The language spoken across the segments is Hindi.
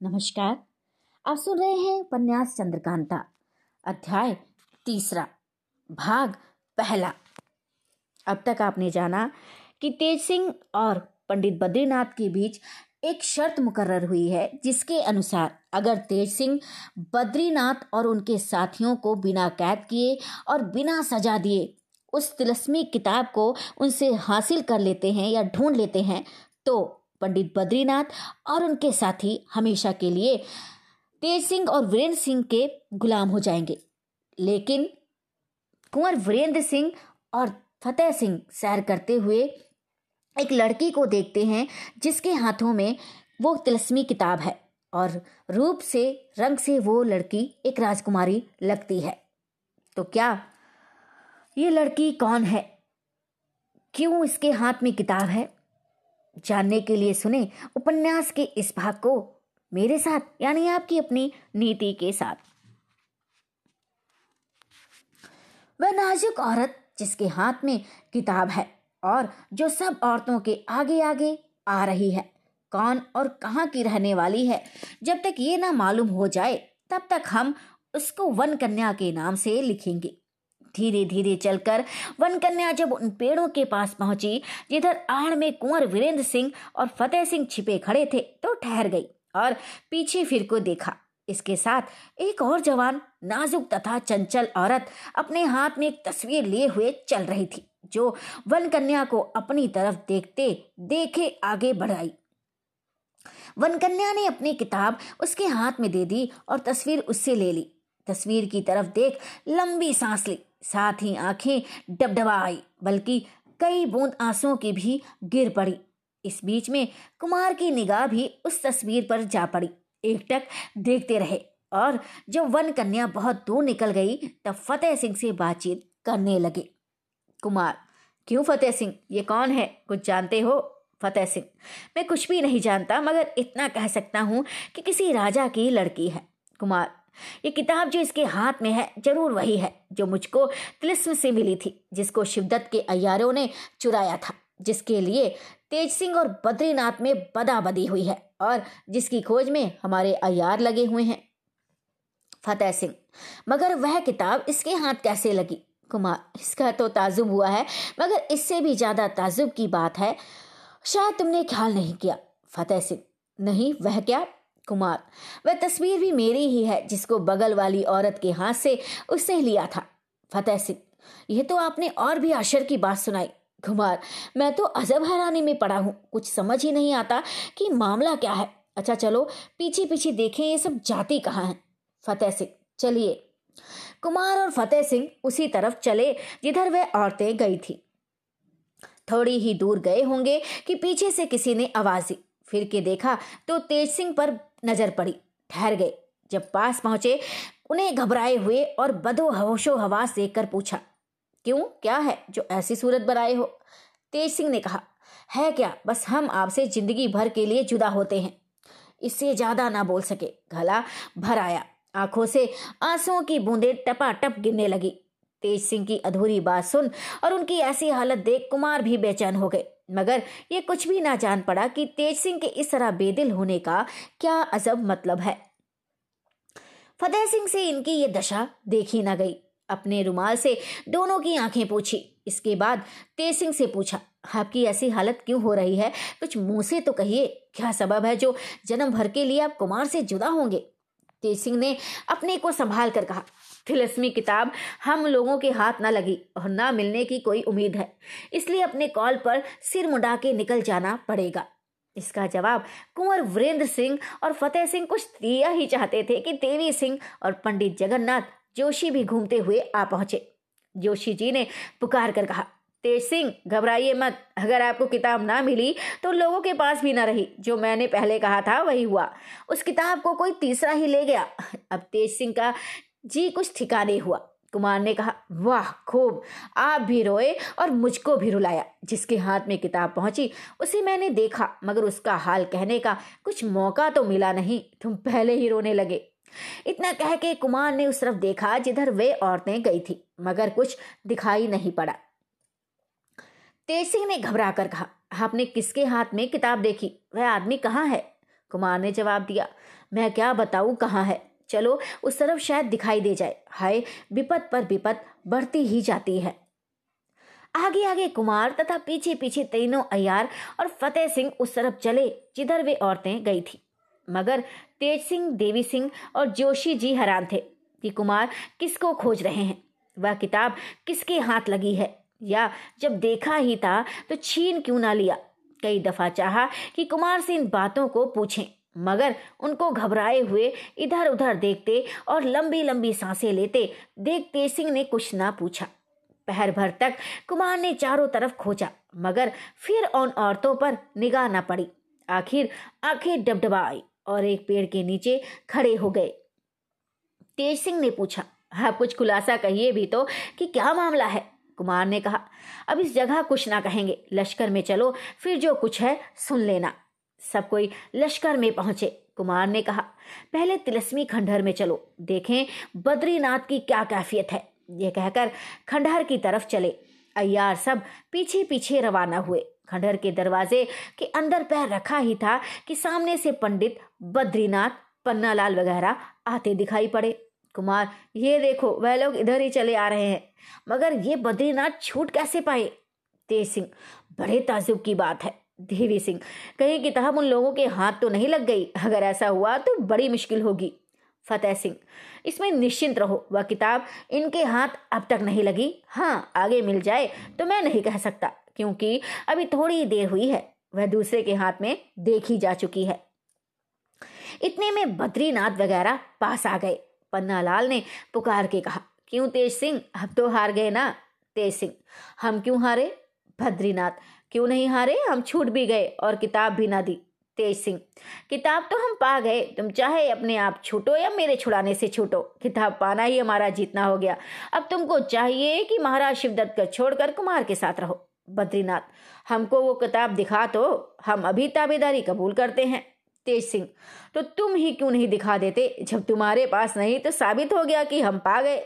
नमस्कार। आप सुन रहे हैं उपन्यास चंद्रकांता, अध्याय तीसरा, भाग पहला। अब तक आपने जाना कि तेज सिंह और पंडित बद्रीनाथ के बीच एक शर्त मुकर्र हुई है, जिसके अनुसार अगर तेज सिंह बद्रीनाथ और उनके साथियों को बिना कैद किए और बिना सजा दिए उस तिलस्मी किताब को उनसे हासिल कर लेते हैं या ढूंढ लेते हैं तो पंडित बद्रीनाथ और उनके साथी हमेशा के लिए तेज सिंह और वीरेंद्र सिंह के गुलाम हो जाएँगे। लेकिन कुंवर वीरेंद्र सिंह और फतेह सिंह सैर करते हुए एक लड़की को देखते हैं जिसके हाथों में वो तिलस्मी किताब है और रूप से, रंग से वो लड़की एक राजकुमारी लगती है। तो क्या ये लड़की कौन है? क्यों इसके हाथ में किताब है? जानने के लिए सुने उपन्यास के इस भाग को मेरे साथ, यानी आपकी अपनी नीति के साथ। वह नाजुक औरत जिसके हाथ में किताब है और जो सब औरतों के आगे आगे आ रही है, कौन और कहाँ की रहने वाली है, जब तक ये ना मालूम हो जाए, तब तक हम उसको वन कन्या के नाम से लिखेंगे। धीरे धीरे चलकर वन कन्या जब उन पेड़ों के पास पहुँची, जिधर आड़ में कुंवर वीरेंद्र सिंह और फतेह सिंह छिपे खड़े थे तो ठहर गई और पीछे फिर को देखा। इसके साथ एक और जवान, नाजुक तथा चंचल औरत, अपने हाथ में एक तस्वीर लिए हुए चल रही थी, जो वन कन्या को अपनी तरफ़ देखते देखे आगे बढ़ाई वन कन्या ने अपनी किताब उसके हाथ में दे दी और तस्वीर उससे ले ली। तस्वीर की तरफ़ देख लंबी सांस ली। साथ ही आँखें डबडबा आई बल्कि कई बूंद आंसुओं की भी गिर पड़ी। इस बीच में कुमार की निगाह भी उस तस्वीर पर जा पड़ी। एकटक देखते रहे और जब वन कन्या बहुत दूर निकल गई, तब फतेह सिंह से बातचीत करने लगे। कुमार, क्यों फतेह सिंह? ये कौन है? कुछ जानते हो? फतेह सिंह, मैं कुछ भी नहीं जानता, मगर इतना कह सकता हूँ कि किसी राजा की लड़की है। कुमार ये किताब जो इसके हाथ में है, ज़रूर वही है, जो मुझको तिलिस्म से मिली थी, जिसको शिवदत्त के अयारों ने चुराया था, जिसके लिए तेज सिंह और बद्रीनाथ में बदा बदी हुई है और जिसकी खोज में हमारे अयार लगे हुए हैं। फतेह सिंह, मगर वह किताब इसके हाथ कैसे लगी? कुमार, इसका तो ताजुब हुआ है, मगर इससे भी ज़्यादा ताजुब की बात है, शायद तुमने ख्याल नहीं किया। फतेह सिंह, नहीं, वह क्या? कुमार। वह तस्वीर भी मेरी ही है, जिसको बगल वाली औरत के हाथ से उसने लिया था। फतेह सिंह, यह तो आपने और भी आश्चर्य की बात सुनाई। कुमार, मैं तो अजब हैरानी में पड़ा हूँ। कुछ समझ ही नहीं आता कि मामला क्या है। अच्छा चलो पीछे पीछे देखें ये सब जाति कहाँ है। फतेह सिंह, चलिए। कुमार और फतेह सिंह उसी तरफ़ चले, जिधर वह औरतें गई थी। थोड़ी ही दूर गए होंगे कि पीछे से किसी ने आवाज़ दी। फिर के देखा तो तेज सिंह पर नज़र पड़ी। ठहर गए। जब पास पहुँचे, उन्हें घबराए हुए और बदो होशो हवास देखकर पूछा, क्यों? क्या है जो ऐसी सूरत बनाए हो? तेज सिंह ने कहा, है क्या? बस हम आपसे ज़िंदगी भर के लिए जुदा होते हैं। इससे ज़्यादा ना बोल सके। गला भर आया। आँखों से आंसुओं की बूंदे टपाटप गिरने लगी। तेज सिंह की अधूरी बात सुन और उनकी ऐसी हालत देख कुमार भी बेचैन हो गए। मगर ये कुछ भी ना जान पड़ा कि तेज सिंह के इस तरह बेदिल होने का क्या अजब मतलब है। फतेह सिंह से इनकी ये दशा देखी ना गई। अपने रुमाल से दोनों की आँखें पूछी। इसके बाद तेज सिंह से पूछा, आपकी ऐसी हालत क्यों हो रही है? कुछ मुँह से तो कहिए, क्या सबब है जो जन्म भर के लिए आप कुमार से जुदा होंगे? तेज सिंह ने अपने को संभाल कर कहा तिलस्मी किताब हम लोगों के हाथ ना लगी और ना मिलने की कोई उम्मीद है। इसलिए अपने कॉल पर सिर मुंडा के निकल जाना पड़ेगा। इसका जवाब कुंवर वीरेंद्र सिंह और फतेह सिंह कुछ दिया ही चाहते थे कि देवी सिंह और पंडित जगन्नाथ जोशी भी घूमते हुए आ पहुँचे। जोशी जी ने पुकार कर कहा, तेज सिंह, घबराइए मत। अगर आपको किताब ना मिली तो लोगों के पास भी ना रही। जो मैंने पहले कहा था वही हुआ। उस किताब को कोई तीसरा ही ले गया। अब तेज सिंह का जी, कुछ ठिकाने हुआ। कुमार ने कहा, वाह, खूब। आप भी रोए और मुझको भी रुलाया। जिसके हाथ में किताब पहुँची, उसे मैंने देखा, मगर उसका हाल कहने का कुछ मौका तो मिला नहीं। तुम पहले ही रोने लगे। इतना कह के कुमार ने उस तरफ़ देखा जिधर वे औरतें गई थी, मगर कुछ दिखाई नहीं पड़ा। तेज सिंह ने घबरा कर कहा, आपने किसके हाथ में किताब देखी? वह आदमी कहाँ है? कुमार ने जवाब दिया, मैं क्या बताऊँ कहाँ है? चलो, उस तरफ़ शायद दिखाई दे जाए। हाय विपत पर विपत बढ़ती ही जाती है। आगे आगे कुमार तथा पीछे पीछे तीनों अयार और फतेह सिंह उस तरफ़ चले, जिधर वे औरतें गई थी। मगर तेज सिंह, देवी सिंह और जोशी जी हैरान थे कि कुमार किसको खोज रहे हैं। वह किताब किसके हाथ लगी है? या जब देखा ही था तो छीन क्यों ना लिया? कई दफ़ा चाहा कि कुमार से इन बातों को पूछें। मगर उनको घबराए हुए इधर उधर देखते और लंबी लंबी साँसें लेते देख तेज सिंह ने कुछ ना पूछा। पहर भर तक कुमार ने चारों तरफ़ खोजा, मगर फिर उन औरतों पर निगाह न पड़ी। आखिर आँखें डबडबा आई और एक पेड़ के नीचे खड़े हो गए। तेज सिंह ने पूछा आप कुछ खुलासा कहिए भी तो कि क्या मामला है? कुमार ने कहा, अब इस जगह कुछ ना कहेंगे। लश्कर में चलो, फिर जो कुछ है सुन लेना। सब कोई लश्कर में पहुँचे, कुमार ने कहा। पहले तिलस्मी खंडहर में चलो, देखें बद्रीनाथ की क्या कैफियत है। ये कहकर खंडहर की तरफ़ चले। अय्यार सब पीछे पीछे रवाना हुए। खंडहर के दरवाजे के अंदर पैर रखा ही था कि सामने से पंडित बद्रीनाथ, पन्नालाल वगैरह आते दिखाई पड़े। कुमार, ये देखो, वह लोग इधर ही चले आ रहे हैं। मगर ये बद्रीनाथ छूट कैसे पाए? तेज सिंह, बड़े ताजुब की बात है। देवी सिंह। कहीं किताब उन लोगों के हाथ तो नहीं लग गई, अगर ऐसा हुआ तो बड़ी मुश्किल होगी। फतेह सिंह, इसमें निश्चिंत रहो, वह किताब इनके हाथ अब तक नहीं लगी। हाँ आगे मिल जाए तो मैं नहीं कह सकता, क्योंकि अभी थोड़ी देर हुई है, वह दूसरे के हाथ में देखी जा चुकी है। इतने में बद्रीनाथ वगैरह पास आ गए। पन्नालाल ने पुकार के कहा, क्यों तेज सिंह? अब तो हार गए ना, तेज सिंह। हम क्यों हारे? बद्रीनाथ क्यों नहीं हारे? हम छूट भी गए और किताब भी ना दी। तेज सिंह, किताब तो हम पा गए। तुम चाहे अपने आप छूटो या मेरे छुड़ाने से छूटो, किताब पाना ही हमारा जीतना हो गया। अब तुमको चाहिए कि महाराज शिवदत्त को छोड़कर कुमार के साथ रहो। बद्रीनाथ, हमको वो किताब दिखा तो हम अभी ताबेदारी कबूल करते हैं। तेज सिंह तो तुम ही क्यों नहीं दिखा देते? जब तुम्हारे पास नहीं तो साबित हो गया कि हम पा गए।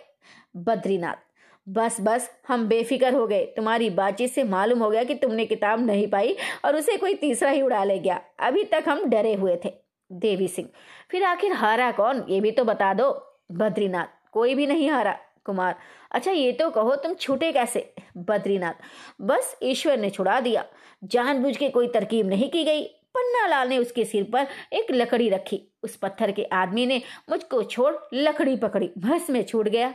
बद्रीनाथ बस बस, हम बेफिक्र हो गए। तुम्हारी बातचीत से मालूम हो गया कि तुमने किताब नहीं पाई और उसे कोई तीसरा ही उड़ा ले गया। अभी तक हम डरे हुए थे। देवी सिंह, फिर आखिर हारा कौन? ये भी तो बता दो। बद्रीनाथ, कोई भी नहीं हारा। कुमार अच्छा ये तो कहो तुम छूटे कैसे? बद्रीनाथ, बस ईश्वर ने छुड़ा दिया। जानबूझ के कोई तरकीब नहीं की गई। पन्ना लाल ने उसके सिर पर एक लकड़ी रखी। उस पत्थर के आदमी ने मुझको छोड़ लकड़ी पकड़ी। बस में छूट गया।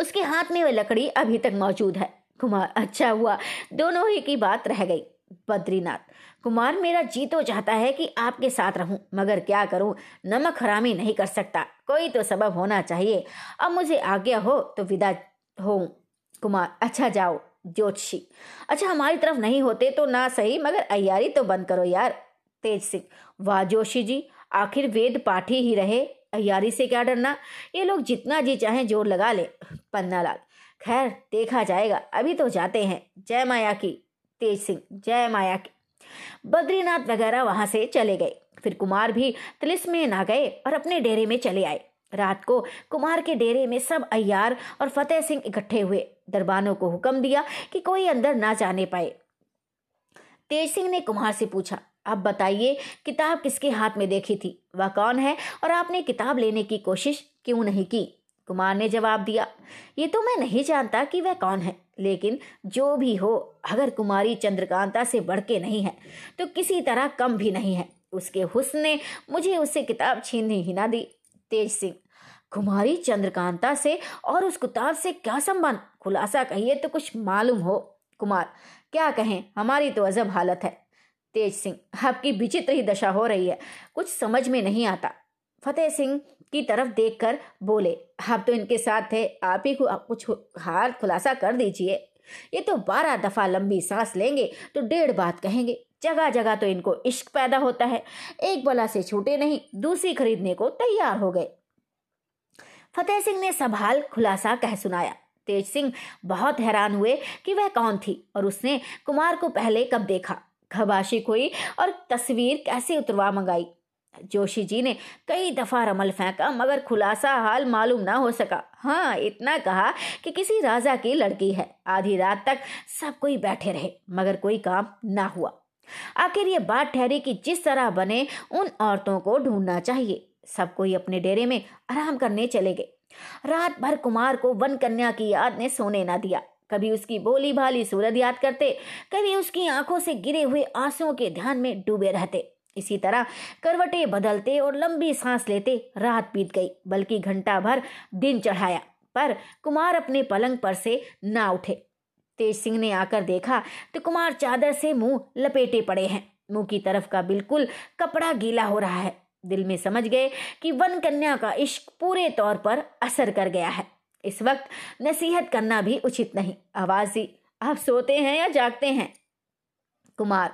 उसके हाथ में वह लकड़ी अभी तक मौजूद है। कुमार अच्छा हुआ। दोनों ही की बात रह गई। बद्रीनाथ, कुमार मेरा जी तो चाहता है कि आपके साथ रहूँ, मगर क्या करूँ? नमक हरामी नहीं कर सकता। कोई तो सबब होना चाहिए। अब मुझे आज्ञा हो तो विदा हो कुमार अच्छा जाओ, ज्योतिषी। अच्छा हमारी तरफ़ नहीं होते तो ना सही, मगर अयारी तो बंद करो यार। तेज सिंह वाह जोशी जी, आखिर वेद पाठी ही रहे। अयारी से क्या डरना? ये लोग जितना जी चाहे ज़ोर लगा ले। पन्ना लाल, खैर, देखा जाएगा। अभी तो जाते हैं। जय माया की। तेज सिंह, जय माया की। बद्रीनाथ वगैरह वहाँ से चले गए। फिर कुमार भी तिलिस में ना गए और अपने डेरे में चले आए। रात को कुमार के डेरे में सब अय्यार और फतेह सिंह इकट्ठे हुए। दरबानों को हुक्म दिया कि कोई अंदर ना जाने पाए। तेज सिंह ने कुमार से पूछा अब बताइए, किताब किसके हाथ में देखी थी? वह कौन है? और आपने किताब लेने की कोशिश क्यों नहीं की? कुमार ने जवाब दिया, ये तो मैं नहीं जानता कि वह कौन है, लेकिन जो भी हो, अगर कुमारी चंद्रकांता से बढ़ के नहीं है तो किसी तरह कम भी नहीं है। उसके हुस्न ने मुझे उससे किताब छीनने ही ना दी। तेज सिंह, कुमारी चंद्रकांता से और उस किताब से क्या संबंध? खुलासा कहिए तो कुछ मालूम हो। कुमार, क्या कहें? हमारी तो अजब हालत है। तेज सिंह, आपकी विचित्र ही दशा हो रही है। कुछ समझ में नहीं आता। फतेह सिंह की तरफ़ देखकर बोले, आप तो इनके साथ थे, आप ही कुछ हार खुलासा कर दीजिए। ये तो बारह दफ़ा लंबी सांस लेंगे तो डेढ़ बात कहेंगे। जगह जगह तो इनको इश्क पैदा होता है। एक बला से छूटे नहीं, दूसरी खरीदने को तैयार हो गए। फतेह सिंह ने सवाल खुलासा कह सुनाया। तेज सिंह बहुत हैरान हुए कि वह कौन थी, और उसने कुमार को पहले कब देखा? खबाशिक हुई और तस्वीर कैसे उतरवा मंगाई। जोशी जी ने कई दफ़ा रमल फेंका, मगर खुलासा हाल मालूम ना हो सका। हाँ इतना कहा कि किसी राजा की लड़की है। आधी रात तक सब कोई बैठे रहे, मगर कोई काम ना हुआ। आखिर ये बात ठहरी कि जिस तरह बने, उन औरतों को ढूंढना चाहिए। सब कोई अपने डेरे में आराम करने चले गए। रात भर कुमार को वन कन्या की याद ने सोने न दिया। कभी उसकी बोली भाली सूरत याद करते, कभी उसकी आँखों से गिरे हुए आंसुओं के ध्यान में डूबे रहते। इसी तरह करवटे बदलते और लंबी सांस लेते रात बीत गई, बल्कि घंटा भर दिन चढ़ाया, पर कुमार अपने पलंग पर से ना उठे। तेज सिंह ने आकर देखा तो कुमार चादर से मुँह लपेटे पड़े हैं। मुँह की तरफ़ का बिल्कुल कपड़ा गीला हो रहा है। दिल में समझ गए कि वन कन्या का इश्क पूरे तौर पर असर कर गया है। इस वक्त नसीहत करना भी उचित नहीं। आवाज़, आप सोते हैं या जागते हैं? कुमार,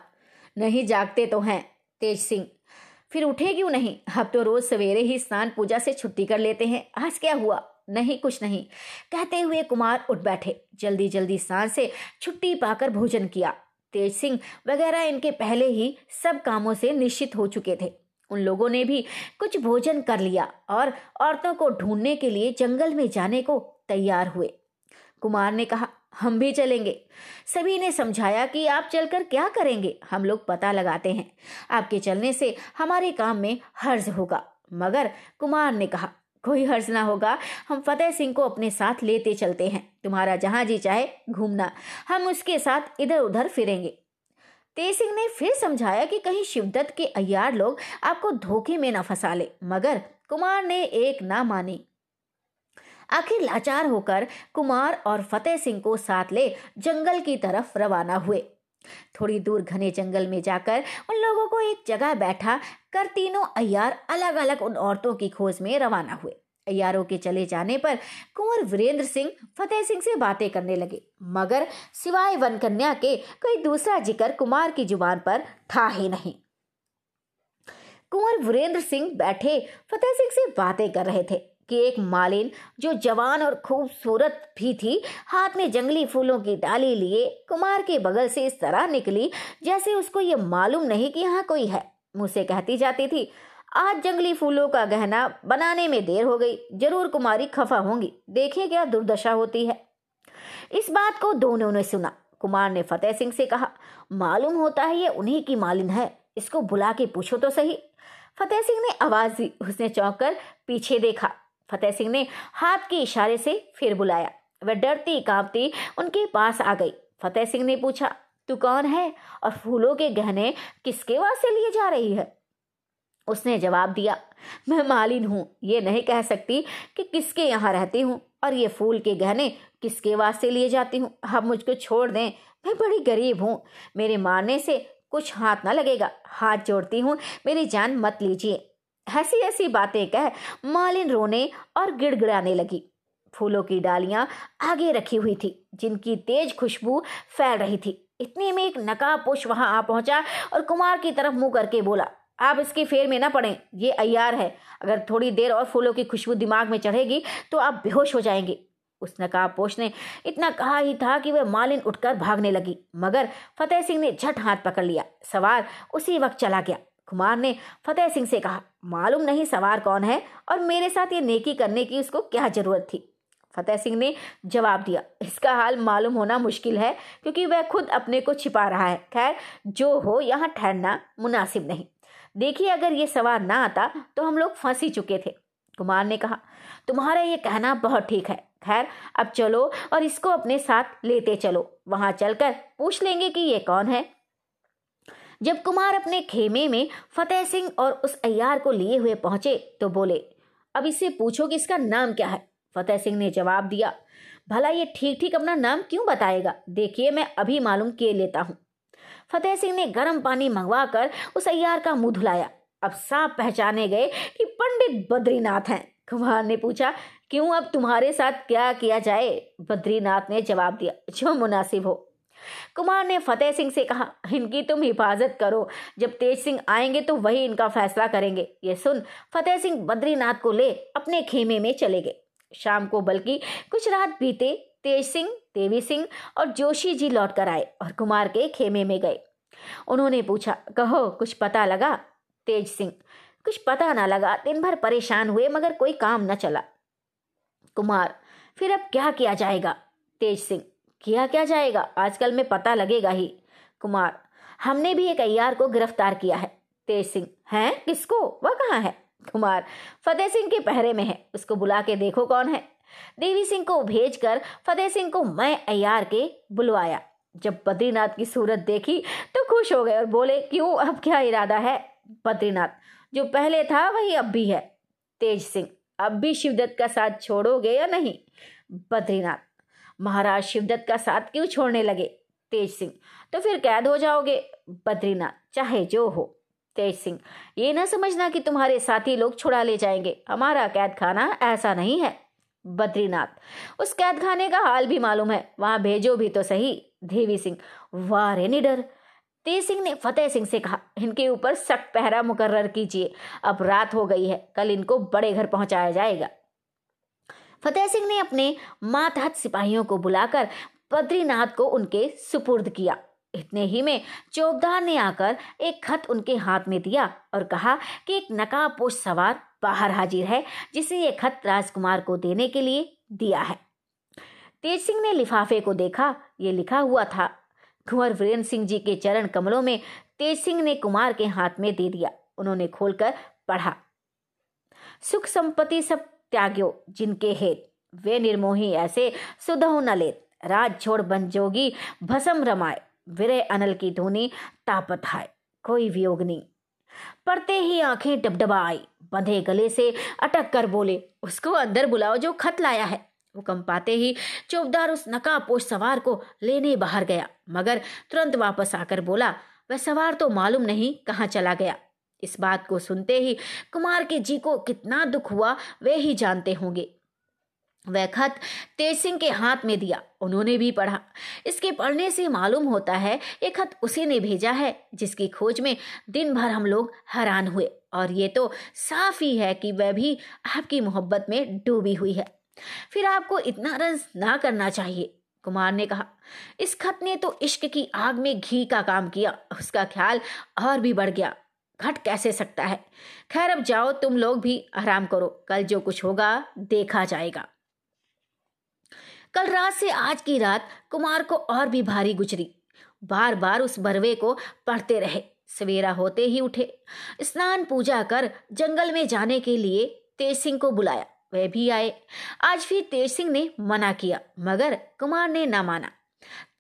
नहीं, जागते तो हैं। तेज सिंह, फिर उठे क्यों नहीं? अब तो रोज सवेरे ही स्नान पूजा से छुट्टी कर लेते हैं। आज क्या हुआ? नहीं, कुछ नहीं। कहते हुए कुमार उठ बैठे। जल्दी जल्दी स्नान से छुट्टी पाकर भोजन किया। तेज सिंह वगैरह इनके पहले ही सब कामों से निश्चित हो चुके थे। उन लोगों ने भी कुछ भोजन कर लिया और औरतों को ढूँढने के लिए जंगल में जाने को तैयार हुए। कुमार ने कहा, हम भी चलेंगे। सभी ने समझाया कि आप चलकर क्या करेंगे, हम लोग पता लगाते हैं। आपके चलने से हमारे काम में हर्ज होगा। मगर कुमार ने कहा, कोई हर्ज ना होगा। हम फतेह सिंह को अपने साथ लेते चलते हैं। तुम्हारा जहाँ जी चाहे, घूमना। हम उसके साथ इधर उधर फिरेंगे। तेज सिंह ने फिर समझाया कि कहीं शिवदत्त के अयार लोग आपको धोखे में न फंसा ले, मगर कुमार ने एक ना मानी। आखिर लाचार होकर कुमार और फतेह सिंह को साथ ले जंगल की तरफ़ रवाना हुए। थोड़ी दूर घने जंगल में जाकर उन लोगों को एक जगह बैठा कर तीनों अयार अलग अलग उन औरतों की खोज में रवाना हुए। अयारों के चले जाने पर कुंवर वीरेंद्र सिंह फतेह सिंह से बातें करने लगे। मगर सिवाय वन कन्या के कोई दूसरा ज़िक्र कुमार की ज़ुबान पर था ही नहीं। कुंवर वीरेंद्र सिंह बैठे फतेह सिंह से बातें कर रहे थे कि एक मालिन जो जवान और खूबसूरत भी थी, हाथ में जंगली फूलों की डाली लिए कुमार के बगल से इस तरह निकली जैसे उसको ये मालूम नहीं कि यहाँ कोई है। मुझसे कहती जाती थी आज जंगली फूलों का गहना बनाने में देर हो गई। ज़रूर कुमारी खफा होंगी। देखें क्या दुर्दशा होती है। इस बात को दोनों ने सुना। कुमार ने फतेह सिंह से कहा, मालूम होता है ये उन्हीं की मालिन है। इसको बुला के पूछो तो सही। फतेह सिंह ने आवाज़ दी। उसने चौंक कर पीछे देखा। फतेह सिंह ने हाथ के इशारे से फिर बुलाया। वह डरती कांपती उनके पास आ गई। फतेह सिंह ने पूछा, तू कौन है और फूलों के गहने किसके वास्ते लिए जा रही है? उसने जवाब दिया, मैं मालिन हूँ, ये नहीं कह सकती कि किसके यहाँ रहती हूँ और ये फूल के गहने किसके वास्ते लिए जाती हूँ। अब मुझको छोड़ दें, मैं बड़ी गरीब हूँ। मेरे मारने से कुछ हाथ ना लगेगा। हाथ जोड़ती हूँ, मेरी जान मत लीजिए। ऐसी ऐसी बातें कह मालिन रोने और गिड़गिड़ाने लगी। फूलों की डालियाँ आगे रखी हुई थी, जिनकी तेज खुशबू फैल रही थी। इतने में एक नकाबपोश वहाँ आ पहुँचा और कुमार की तरफ़ मुँह करके बोला आप इसके फेर में ना पड़े, ये अयार है। अगर थोड़ी देर और फूलों की खुशबू दिमाग में चढ़ेगी तो आप बेहोश हो जाएँगे। उस नकाबपोश ने इतना कहा ही था कि वह मालिन उठकर भागने लगी, मगर फतेह सिंह ने झट हाथ पकड़ लिया। सवार उसी वक्त चला गया। कुमार ने फतेह सिंह से कहा, मालूम नहीं सवार कौन है और मेरे साथ ये नेकी करने की उसको क्या ज़रूरत थी? फतेह सिंह ने जवाब दिया, इसका हाल मालूम होना मुश्किल है, क्योंकि वह खुद अपने को छिपा रहा है। खैर, जो हो यहाँ ठहरना मुनासिब नहीं। देखिए, अगर ये सवार ना आता तो हम लोग फंसी चुके थे, कुमार ने कहा। तुम्हारा ये कहना बहुत ठीक है। खैर, अब चलो और इसको अपने साथ लेते चलो। वहाँ चलकर पूछ लेंगे कि ये कौन है। जब कुमार अपने खेमे में फतेह सिंह और उस अयार को लिए हुए पहुँचे तो बोले, अब इससे पूछो कि इसका नाम क्या है? फतेह सिंह ने जवाब दिया, भला ये ठीक ठीक अपना नाम क्यों बताएगा? देखिए, मैं अभी मालूम किए लेता हूँ। फतेह सिंह ने गर्म पानी मंगवा कर उस अयार का मुँह धुलाया। अब साफ़ पहचाने गए कि पंडित बद्रीनाथ हैं। कुमार ने पूछा, क्यों अब तुम्हारे साथ क्या किया जाए? बद्रीनाथ ने जवाब दिया, जो मुनासिब हो। कुमार ने फतेह सिंह से कहा, इनकी तुम हिफाजत करो। जब तेज सिंह आएँगे तो वही इनका फैसला करेंगे। ये सुन, फतेह सिंह बद्रीनाथ को ले अपने खेमे में चले गए। शाम को बल्कि कुछ रात बीते तेज सिंह, देवी सिंह और जोशी जी लौट कर आए और कुमार के खेमे में गए। उन्होंने पूछा, कहो, कुछ पता लगा? तेज सिंह, कुछ पता ना लगा, दिन भर परेशान हुए, मगर कोई काम न चला। कुमार, फिर अब क्या किया जाएगा? तेज सिंह, किया क्या जाएगा? आजकल में पता लगेगा ही। कुमार, हमने भी एक अय्यार को गिरफ़्तार किया है। तेज सिंह, है? किसको? वह कहाँ है? कुमार, फतेह सिंह के पहरे में है। उसको बुला के देखो कौन है। देवी सिंह को भेजकर फतेह सिंह को मैं अयार के बुलवाया। जब बद्रीनाथ की सूरत देखी तो खुश हो गए और बोले, क्यों? अब क्या इरादा है बद्रीनाथ? जो पहले था, वही अब भी है। तेज सिंह, अब भी शिवदत्त का साथ छोड़ोगे या नहीं? बद्रीनाथ, महाराज शिवदत्त का साथ क्यों छोड़ने लगे? तेज सिंह तो फिर कैद हो जाओगे। बद्रीनाथ, चाहे जो हो। तेज सिंह, ये ना समझना कि तुम्हारे साथी लोग छुड़ा ले जाएँगे। हमारा कैद खाना ऐसा नहीं है। बद्रीनाथ। उस कैद खाने का हाल भी मालूम है। वहाँ भेजो भी तो सही, देवी सिंह। वाह रे, निडर। तेज सिंह ने फतेह सिंह से कहा, इनके ऊपर सख्त पहरा मुकर्र कीजिए। अब रात हो गई है, कल इनको बड़े घर पहुँचाया जाएगा। फतेह सिंह ने अपने मातहत सिपाहियों को बुलाकर बद्रीनाथ को उनके सुपुर्द किया। इतने ही में चौबदार ने आकर एक खत उनके हाथ में दिया और कहा कि एक नकाबपोश सवार बाहर हाजिर है, जिसे ये खत राजकुमार को देने के लिए दिया है। तेज सिंह ने लिफाफे को देखा, ये लिखा हुआ था, कुंवर वीरेंद्र सिंह जी के चरण कमलों में तेज सिंह ने कुमार के हाथ में दे दिया, उन्होंने खोलकर पढ़ा। सुख संपत्ति सब त्याग्यो जिनके हेत, वे निर्मोही ऐसे सुधो न लेत, राज छोड़ बन जोगी भसम रमाए। विरय अनल की धुनी तापत है कोई वियोग नहीं। पढ़ते ही आँखें डबडबा आई बंधे गले से अटक कर बोले, उसको अंदर बुलाओ जो खत लाया है। हुक्म पाते ही चौबदार उस नकाबपोश सवार को लेने बाहर गया, मगर तुरंत वापस आकर बोला, वह सवार तो मालूम नहीं कहाँ चला गया। इस बात को सुनते ही कुमार के जी को कितना दुख हुआ, वे ही जानते होंगे। वह खत तेज सिंह के हाथ में दिया, उन्होंने भी पढ़ा। इसके पढ़ने से मालूम होता है, ये खत उसी ने भेजा है, जिसकी खोज में दिन भर हम लोग हैरान हुए। और ये तो साफ़ ही है कि वह भी आपकी मोहब्बत में डूबी हुई है। फिर आपको इतना रंज ना करना चाहिए, कुमार ने कहा। इस खत ने तो इश्क की आग में घी का काम किया, उसका ख्याल और भी बढ़ गया। घट कैसे सकता है? खैर, अब जाओ, तुम लोग भी आराम करो। कल जो कुछ होगा, देखा जाएगा। कल रात से आज की रात कुमार को और भी भारी गुजरी। बार बार उस बरवे को पढ़ते रहे, सवेरा होते ही उठे। स्नान पूजा कर जंगल में जाने के लिए तेज सिंह को बुलाया वे भी आए। आज फिर तेज सिंह ने मना किया, मगर कुमार ने ना माना।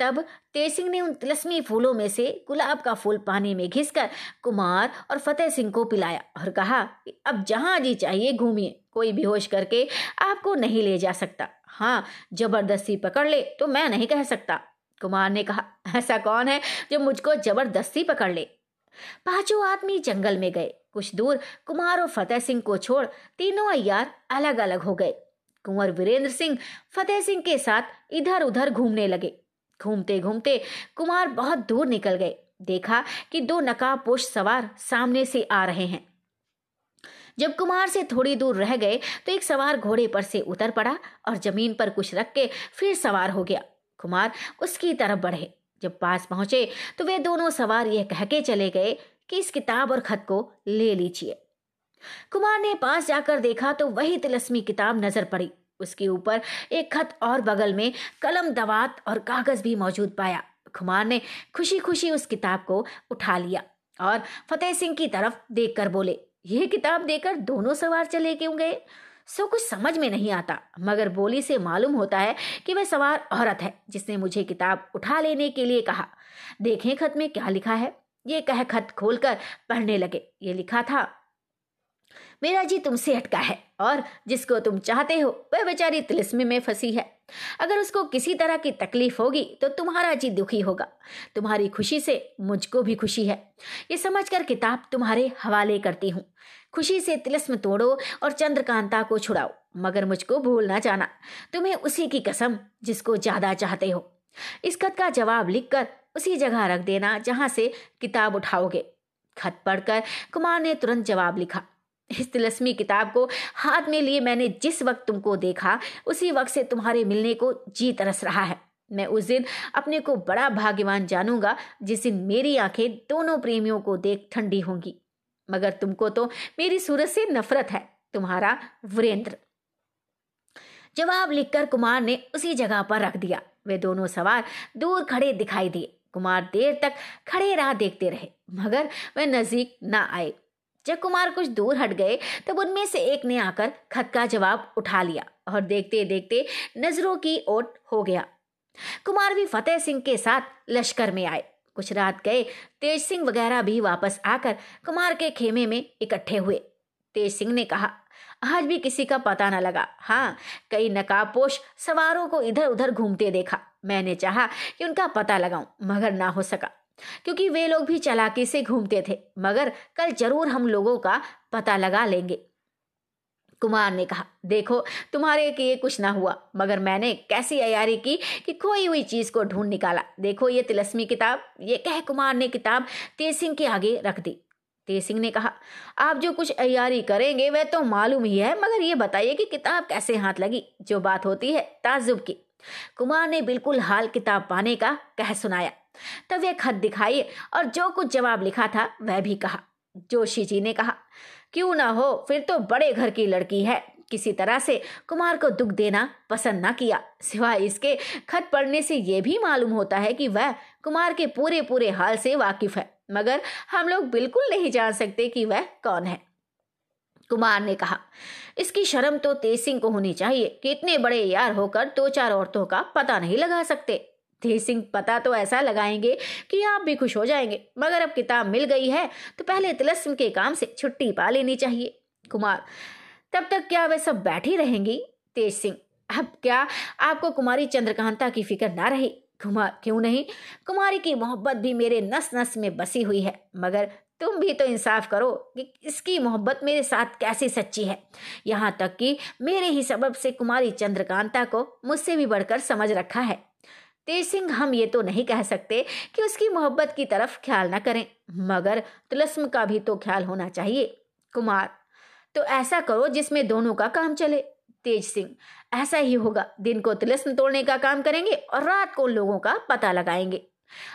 तब तेज सिंह ने उन तिलस्मी फूलों में से गुलाब का फूल पानी में घिसकर कुमार और फतेह सिंह को पिलाया और कहा कि अब जहाँ जी चाहिए घूमिए। कोई बेहोश करके आपको नहीं ले जा सकता। हाँ ज़बरदस्ती पकड़ ले तो मैं नहीं कह सकता। कुमार ने कहा, ऐसा कौन है जो मुझको ज़बरदस्ती पकड़ ले? पाँचों आदमी जंगल में गए। कुछ दूर कुमार और फतेह सिंह को छोड़ तीनों अयार अलग अलग हो गए। कुंवर वीरेंद्र सिंह फतेह सिंह के साथ इधर उधर घूमने लगे। घूमते घूमते कुमार बहुत दूर निकल गए। देखा कि दो नकाबपोश सवार सामने से आ रहे हैं। जब कुमार से थोड़ी दूर रह गए तो एक सवार घोड़े पर से उतर पड़ा और ज़मीन पर कुछ रख के फिर सवार हो गया। कुमार उसकी तरफ़ बढ़े। जब पास पहुँचे तो वे दोनों सवार यह कह के चले गए कि इस किताब और खत को ले लीजिए। कुमार ने पास जाकर देखा तो वही तिलस्मी किताब नज़र पड़ी। उसके ऊपर एक खत और बगल में कलम दवात और कागज़ भी मौजूद पाया। कुमार ने खुशी खुशी उस किताब को उठा लिया और फतेह सिंह की तरफ़ देखकर बोले यह किताब देकर दोनों सवार चले क्यों गए? सो कुछ समझ में नहीं आता। मगर बोली से मालूम होता है कि वह सवार औरत है, जिसने मुझे किताब उठा लेने के लिए कहा। देखें खत में क्या लिखा है। ये कह खत खोलकर पढ़ने लगे। ये लिखा था, मेरा जी तुमसे अटका है, और जिसको तुम चाहते हो, वह बेचारी तिलिस्मी में फंसी है। अगर उसको किसी तरह की तकलीफ़ होगी तो तुम्हारा जी दुखी होगा। तुम्हारी खुशी से मुझको भी खुशी है। ये समझकर किताब तुम्हारे हवाले करती हूँ। खुशी से तिलस्म तोड़ो और चंद्रकांता को छुड़ाओ, मगर मुझको भूल ना जाना। तुम्हें उसी की कसम जिसको ज़्यादा चाहते हो। इस खत का जवाब लिखकर उसी जगह रख देना जहाँ से किताब उठाओगे। खत पढ़कर कुमार ने तुरंत जवाब लिखा। इस तिलस्मी किताब को हाथ में लिए मैंने जिस वक्त तुमको देखा, उसी वक्त से तुम्हारे मिलने को जी तरस रहा है। मैं उस दिन अपने को बड़ा भाग्यवान जानूँगा जिस दिन मेरी आँखें दोनों प्रेमियों को देख ठंडी होंगी। मगर तुमको तो मेरी सूरत से नफरत है, तुम्हारा वीरेंद्र। जवाब लिखकर कुमार ने उसी जगह पर रख दिया। वे दोनों सवार दूर खड़े दिखाई दिए। कुमार देर तक खड़े राह देखते रहे, मगर वह नज़दीक ना आए। जब कुमार कुछ दूर हट गए, तब उनमें से एक ने आकर खत का जवाब उठा लिया और देखते देखते नज़रों की ओट हो गया। कुमार भी फतेह सिंह के साथ लश्कर में आए। कुछ रात गए, तेज सिंह वगैरह भी वापस आकर कुमार के खेमे में इकट्ठे हुए। तेज सिंह ने कहा, आज भी किसी का पता न लगा। हाँ कई नकाबपोश सवारों को इधर उधर घूमते देखा। मैंने चाहा कि उनका पता लगाऊँ, मगर ना हो सका। क्योंकि वे लोग भी चलाकी से घूमते थे, मगर कल ज़रूर हम लोगों का पता लगा लेंगे। कुमार ने कहा, देखो, तुम्हारे किए कुछ ना हुआ, मगर मैंने कैसी अयारी की कि खोई हुई चीज़ को ढूंढ निकाला। देखो, ये तिलस्मी किताब, ये कह कुमार ने किताब तेज सिंह के आगे रख दी। तेज सिंह ने कहा, आप जो कुछ अयारी करेंगे, वह तो मालूम ही है, मगर ये बताइए कि किताब कैसे हाथ लगी, जो बात होती है ताजुब की। कुमार ने बिल्कुल हाल किताब पाने का कह सुनाया। तब वह खत दिखाई और जो कुछ जवाब लिखा था, वह भी कहा। जोशी जी ने कहा, क्यों ना हो, फिर तो बड़े घर की लड़की है। किसी तरह से कुमार को दुख देना पसंद ना किया। सिवाय इसके, खत पढ़ने से यह भी मालूम होता है कि वह कुमार के पूरे पूरे हाल से वाकिफ है। मगर हम लोग बिल्कुल नहीं जान सकते कि वह कौन है। कुमार ने कहा, इसकी शर्म तो तेज सिंह को होनी चाहिए कि इतने बड़े यार होकर दो चार औरतों का पता नहीं लगा सकते। सिंह पता तो ऐसा लगाएँगे कि आप भी खुश हो जाएँगे। मगर अब किताब मिल गई है तो पहले तिलस्म के काम से छुट्टी पा लेनी चाहिए। कुमार, तब तक क्या वे सब बैठी रहेंगी? तेज सिंह, अब क्या आपको कुमारी चंद्रकांता की फ़िक्र ना रही? कुमार, क्यों नहीं? कुमारी की मोहब्बत भी मेरे नस नस में बसी हुई है। मगर तुम भी तो इंसाफ करो कि इसकी मोहब्बत मेरे साथ कैसी सच्ची है। यहाँ तक कि मेरे ही सबब से कुमारी चंद्रकांता को मुझसे भी बढ़कर समझ रखा है। तेज सिंह हम ये तो नहीं कह सकते कि उसकी मोहब्बत की तरफ़ ख्याल न करें, मगर तुलस्म का भी तो ख्याल होना चाहिए, कुमार। तो ऐसा करो जिसमें दोनों का काम चले। तेज सिंह, ऐसा ही होगा, दिन को तिलस्म तोड़ने का काम करेंगे और रात को लोगों का पता लगाएँगे।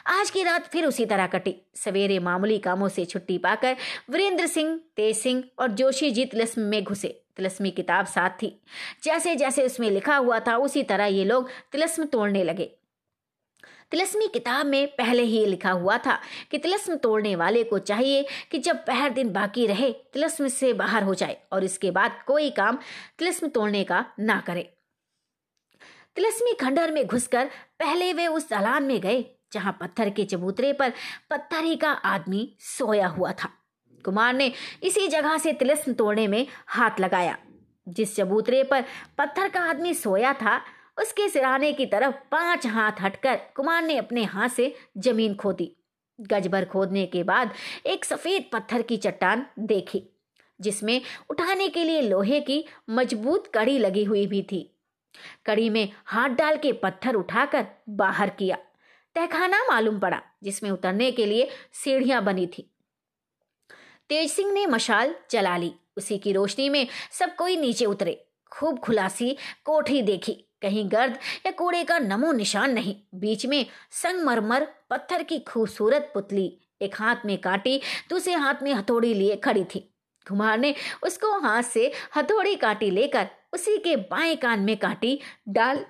आज की रात फिर उसी तरह कटी। सवेरे मामूली कामों से छुट्टी पाकर वीरेंद्र सिंह, तेज सिंह और जोशी जी तिलस्म में घुसे। तिलस्मी किताब साथ थी। जैसे जैसे उसमें लिखा हुआ था, उसी तरह ये लोग तिलस्म तोड़ने लगे। तिलस्मी किताब में पहले ही लिखा हुआ था कि तिलस्म तोड़ने वाले को चाहिए कि जब पहर दिन बाकी रहे, तिलस्म से बाहर हो जाए और इसके बाद कोई काम तिलस्म तोड़ने का ना करे। तिलस्मी खंडर में घुसकर पहले वे उस दलान में गए, जहाँ पत्थर के चबूतरे पर पत्थर ही का आदमी सोया हुआ था। कुमार ने इसी जगह से तिलस्म तोड़ने में हाथ लगाया, जिस चबूतरे पर पत्थर का आदमी सोया था उसके सिराने की तरफ़ पाँच हाथ हटकर कुमार ने अपने हाथ से ज़मीन खोदी। गजभर खोदने के बाद एक सफ़ेद पत्थर की चट्टान देखी, जिसमें उठाने के लिए लोहे की मज़बूत कड़ी लगी हुई भी थी। कड़ी में हाथ डाल के पत्थर उठाकर बाहर किया। तहखाना मालूम पड़ा, जिसमें उतरने के लिए सीढ़ियाँ बनी थी। तेज सिंह ने मशाल जला ली। उसी की रोशनी में सब कोई नीचे उतरे। खूब खुलासी कोठी देखी। कहीं गर्द या कूड़े का नमो निशान नहीं। बीच में संगमरमर पत्थर की खूबसूरत पुतली एक हाथ में काटी, दूसरे हाथ में हथौड़ी लिए खड़ी थी। कुमार ने उसको हाथ से हथौड़ी काटी लेकर उसी के बाएँ कान में काटी, डाल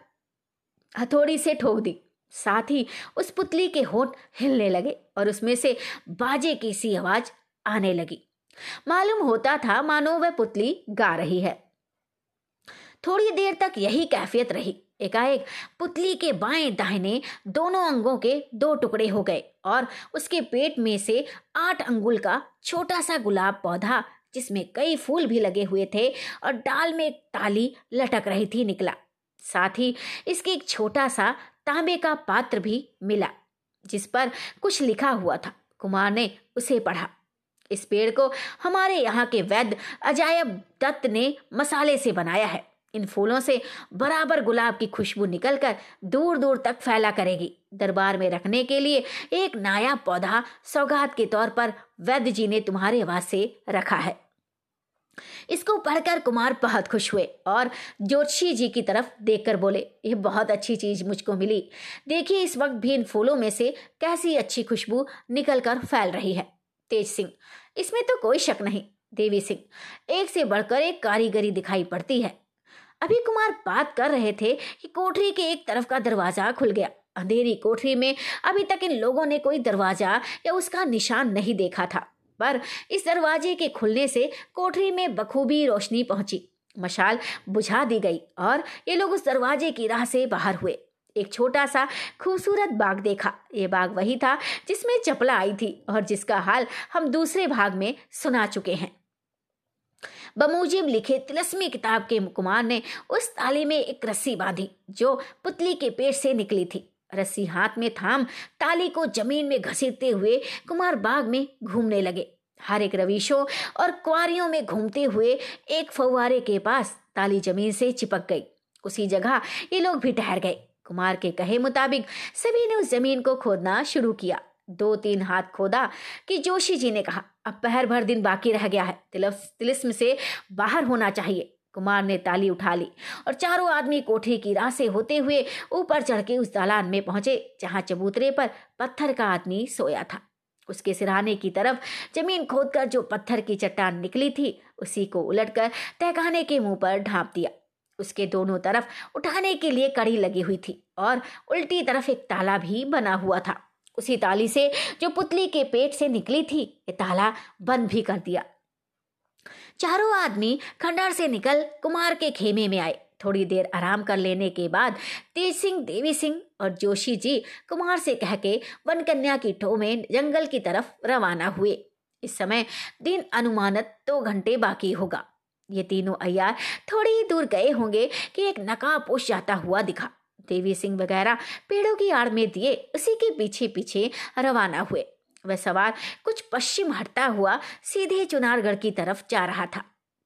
हथौड़ी से ठोक दी। साथ ही उस पुतली के होठ हिलने लगे और उसमें से बाजे की सी आवाज़ आने लगी। मालूम होता था, मानो वह पुतली गा रही है। थोड़ी देर तक यही कैफियत रही। एकाएक पुतली के बाएँ दाहिने दोनों अंगों के दो टुकड़े हो गए और उसके पेट में से आठ अंगुल का छोटा सा गुलाब पौधा, जिसमें कई फूल भी लगे हुए थे और डाल में एक ताली लटक रही थी, निकला। साथ ही इसके एक छोटा सा तांबे का पात्र भी मिला, जिस पर कुछ लिखा हुआ था। कुमार ने उसे पढ़ा। इस पेड़ को हमारे यहाँ के वैद्य अजायब दत्त ने मसाले से बनाया है। इन फूलों से बराबर गुलाब की खुशबू निकलकर दूर दूर तक फैला करेगी। दरबार में रखने के लिए एक नायाब पौधा सौगात के तौर पर वैद्य जी ने तुम्हारे वास्ते रखा है। इसको पढ़कर कुमार बहुत खुश हुए और ज्योतिषी जी की तरफ़ देखकर बोले, यह बहुत अच्छी चीज़ मुझको मिली। देखिए इस वक्त भी इन फूलों में से कैसी अच्छी खुशबू निकलकर फैल रही है। तेज सिंह, इसमें तो कोई शक नहीं। देवी सिंह, एक से बढ़कर एक कारीगरी दिखाई पड़ती है। अभी कुमार बात कर रहे थे कि कोठरी के एक तरफ़ का दरवाज़ा खुल गया। अंधेरी कोठरी में अभी तक इन लोगों ने कोई दरवाज़ा या उसका निशान नहीं देखा था। पर इस दरवाजे के खुलने से कोठरी में बखूबी रोशनी पहुँची। मशाल बुझा दी गई और ये लोग उस दरवाजे की राह से बाहर हुए। एक छोटा सा खूबसूरत बाग देखा। ये बाग वही था जिसमें चपला आई थी और जिसका हाल हम दूसरे भाग में सुना चुके हैं। बमूजिब लिखे तिलस्मी किताब के कुमार ने उस ताली में एक रस्सी बांधी, जो पुतली के पेट से निकली थी। रस्सी हाथ में थाम, ताली को ज़मीन में घसीटते हुए कुमार बाग में घूमने लगे। हर एक रवीशों और क्वारियों में घूमते हुए एक फव्वारे के पास ताली ज़मीन से चिपक गई। उसी जगह ये लोग भी ठहर गए। कुमार के कहे मुताबिक सभी ने उस ज़मीन को खोदना शुरू किया। दो तीन हाथ खोदा कि जोशी जी ने कहा, अब पहर भर दिन बाकी रह गया है तिलिस्म से बाहर होना चाहिए। कुमार ने ताली उठा ली और चारों आदमी कोठे की राह से होते हुए ऊपर चढ़ के उस दालान में पहुँचे, जहाँ चबूतरे पर पत्थर का आदमी सोया था। उसके सिराने की तरफ़ ज़मीन खोदकर जो पत्थर की चट्टान निकली थी, उसी को उलटकर तहखाने के मुँह पर ढांप दिया। उसके दोनों तरफ़ उठाने के लिए कड़ी लगी हुई थी और उल्टी तरफ़ एक ताला भी बना हुआ था। उसी ताली से जो पुतली के पेट से निकली थी, ये ताला बंद भी कर दिया। चारों आदमी खंडर से निकल कुमार के खेमे में आए। थोड़ी देर आराम कर लेने के बाद तेज सिंह, देवी सिंह और जोशी जी कुमार से कह के वन कन्या की ठो में जंगल की तरफ़ रवाना हुए। इस समय दिन अनुमानत दो तो घंटे बाकी होगा। ये तीनों अयार थोड़ी दूर गए होंगे कि एक नकाब पोष जाता हुआ दिखा। देवी सिंह वगैरह पेड़ों की आड़ में दिए उसी के पीछे पीछे रवाना हुए। वह सवार कुछ पश्चिम हटता हुआ सीधे चुनारगढ़ की तरफ़ जा रहा था।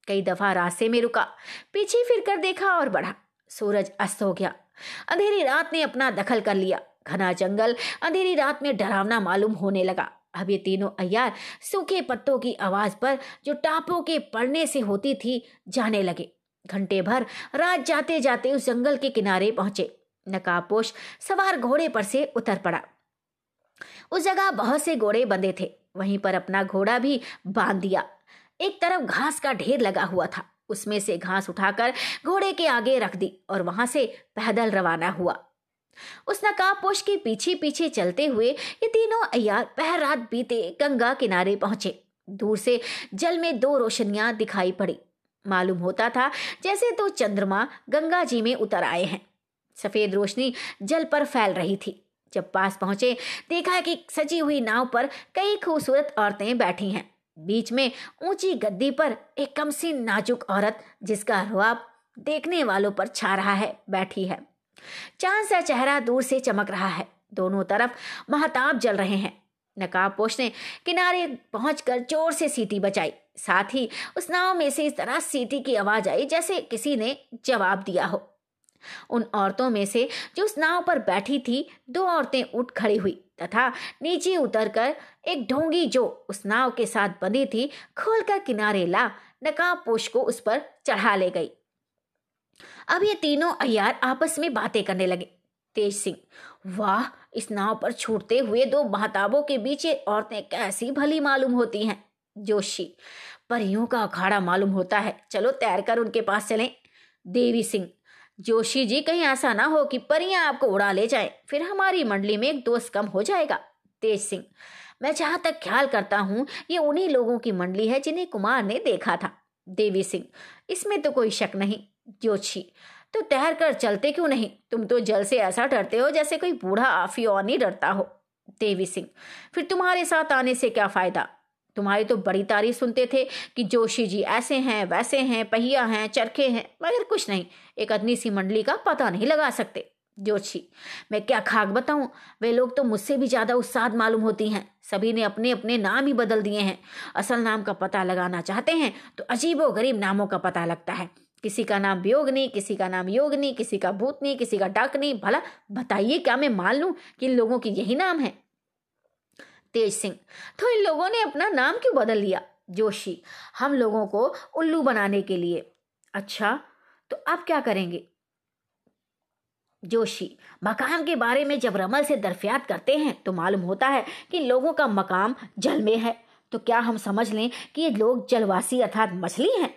कई दफ़ा रास्ते में रुका, पीछे फिर कर देखा और बढ़ा। सूरज अस्त हो गया। अंधेरी रात ने अपना दखल कर लिया। घना जंगल अंधेरी रात में डरावना मालूम होने लगा। अब ये तीनों अयार सूखे पत्तों की आवाज़ पर जो टापों के पड़ने से होती थी, जाने लगे। घंटे भर रात जाते जाते उस जंगल के किनारे पहुँचे। नकाबपोश सवार घोड़े पर से उतर पड़ा। उस जगह बहुत से घोड़े बंधे थे, वहीं पर अपना घोड़ा भी बाँध दिया। एक तरफ़ घास का ढेर लगा हुआ था, उसमें से घास उठाकर घोड़े के आगे रख दी और वहाँ से पैदल रवाना हुआ। उस नकाबपोश के पीछे पीछे चलते हुए ये तीनों अयार पहर रात बीते गंगा किनारे पहुँचे। दूर से जल में दो रोशनियाँ दिखाई पड़ी। मालूम होता था जैसे तो चंद्रमा गंगा जी में उतर आए हैं। सफ़ेद रोशनी जल पर फैल रही थी। जब पास पहुँचे, देखा कि सजी हुई नाव पर कई खूबसूरत औरतें बैठी हैं। बीच में ऊँची गद्दी पर एक कमसीन नाजुक औरत, जिसका रुआब देखने वालों पर छा रहा है, बैठी है। चाँद सा चेहरा दूर से चमक रहा है। दोनों तरफ़ महताब जल रहे हैं। नकाबपोश ने किनारे पहुंचकर ज़ोर से सीटी बचाई। साथ ही उस नाव में से इस तरह सीटी की आवाज़ आई जैसे किसी ने जवाब दिया हो। उन औरतों में से जो उस नाव पर बैठी थी, दो औरतें उठ खड़ी हुई तथा नीचे उतरकर एक ढोंगी जो उस नाव के साथ बंधी थी, खोलकर किनारे ला, नकाब पोश को उस पर चढ़ा ले गई। अब ये तीनों अयार आपस में बातें करने लगे। तेज सिंह, वाह, इस नाव पर छूटते हुए दो महताबों के बीच औरतें कैसी भली मालूम होती हैं। जोशी, परियों का अखाड़ा मालूम होता है। चलो तैर कर उनके पास चलें। देवी सिंह जोशी जी, कहीं ऐसा ना हो कि परियाँ आपको उड़ा ले जाए, फिर हमारी मंडली में एक दोस्त कम हो जाएगा। तेज सिंह, मैं जहाँ तक ख्याल करता हूँ, ये उन्हीं लोगों की मंडली है जिन्हें कुमार ने देखा था। देवी सिंह, इसमें तो कोई शक नहीं। जोशी तो तैर कर चलते क्यों नहीं? तुम तो जल से ऐसा डरते हो जैसे कोई बूढ़ा आफी और नहीं डरता हो। देवी सिंह, फिर तुम्हारे साथ आने से क्या फ़ायदा? तुम्हारी तो बड़ी तारीफ़ सुनते थे कि जोशी जी ऐसे हैं, वैसे हैं, पहिया हैं, चरखे हैं, मगर कुछ नहीं, एक अदनी सी मंडली का पता नहीं लगा सकते। जोशी, मैं क्या खाक बताऊँ? वे लोग तो मुझसे भी ज़्यादा उत्साह मालूम होती हैं। सभी ने अपने अपने नाम ही बदल दिए हैं। असल नाम का पता लगाना चाहते हैं तो अजीबो गरीब नामों का पता लगता है। किसी का नाम वियोगनी किसी का नाम योगनी, किसी का भूतनी, किसी का डाकनी। भला बताइए, क्या मैं मान लूँ कि इन लोगों की यही नाम है? तेज सिंह। तो इन लोगों ने अपना नाम क्यों बदल लिया? जोशी, हम लोगों को उल्लू बनाने के लिए। अच्छा तो अब क्या करेंगे? जोशी मकाम के बारे में जब रमल से दरफियात करते हैं तो मालूम होता है कि लोगों का मकाम जल में है। तो क्या हम समझ लें कि ये लोग जलवासी अर्थात मछली हैं?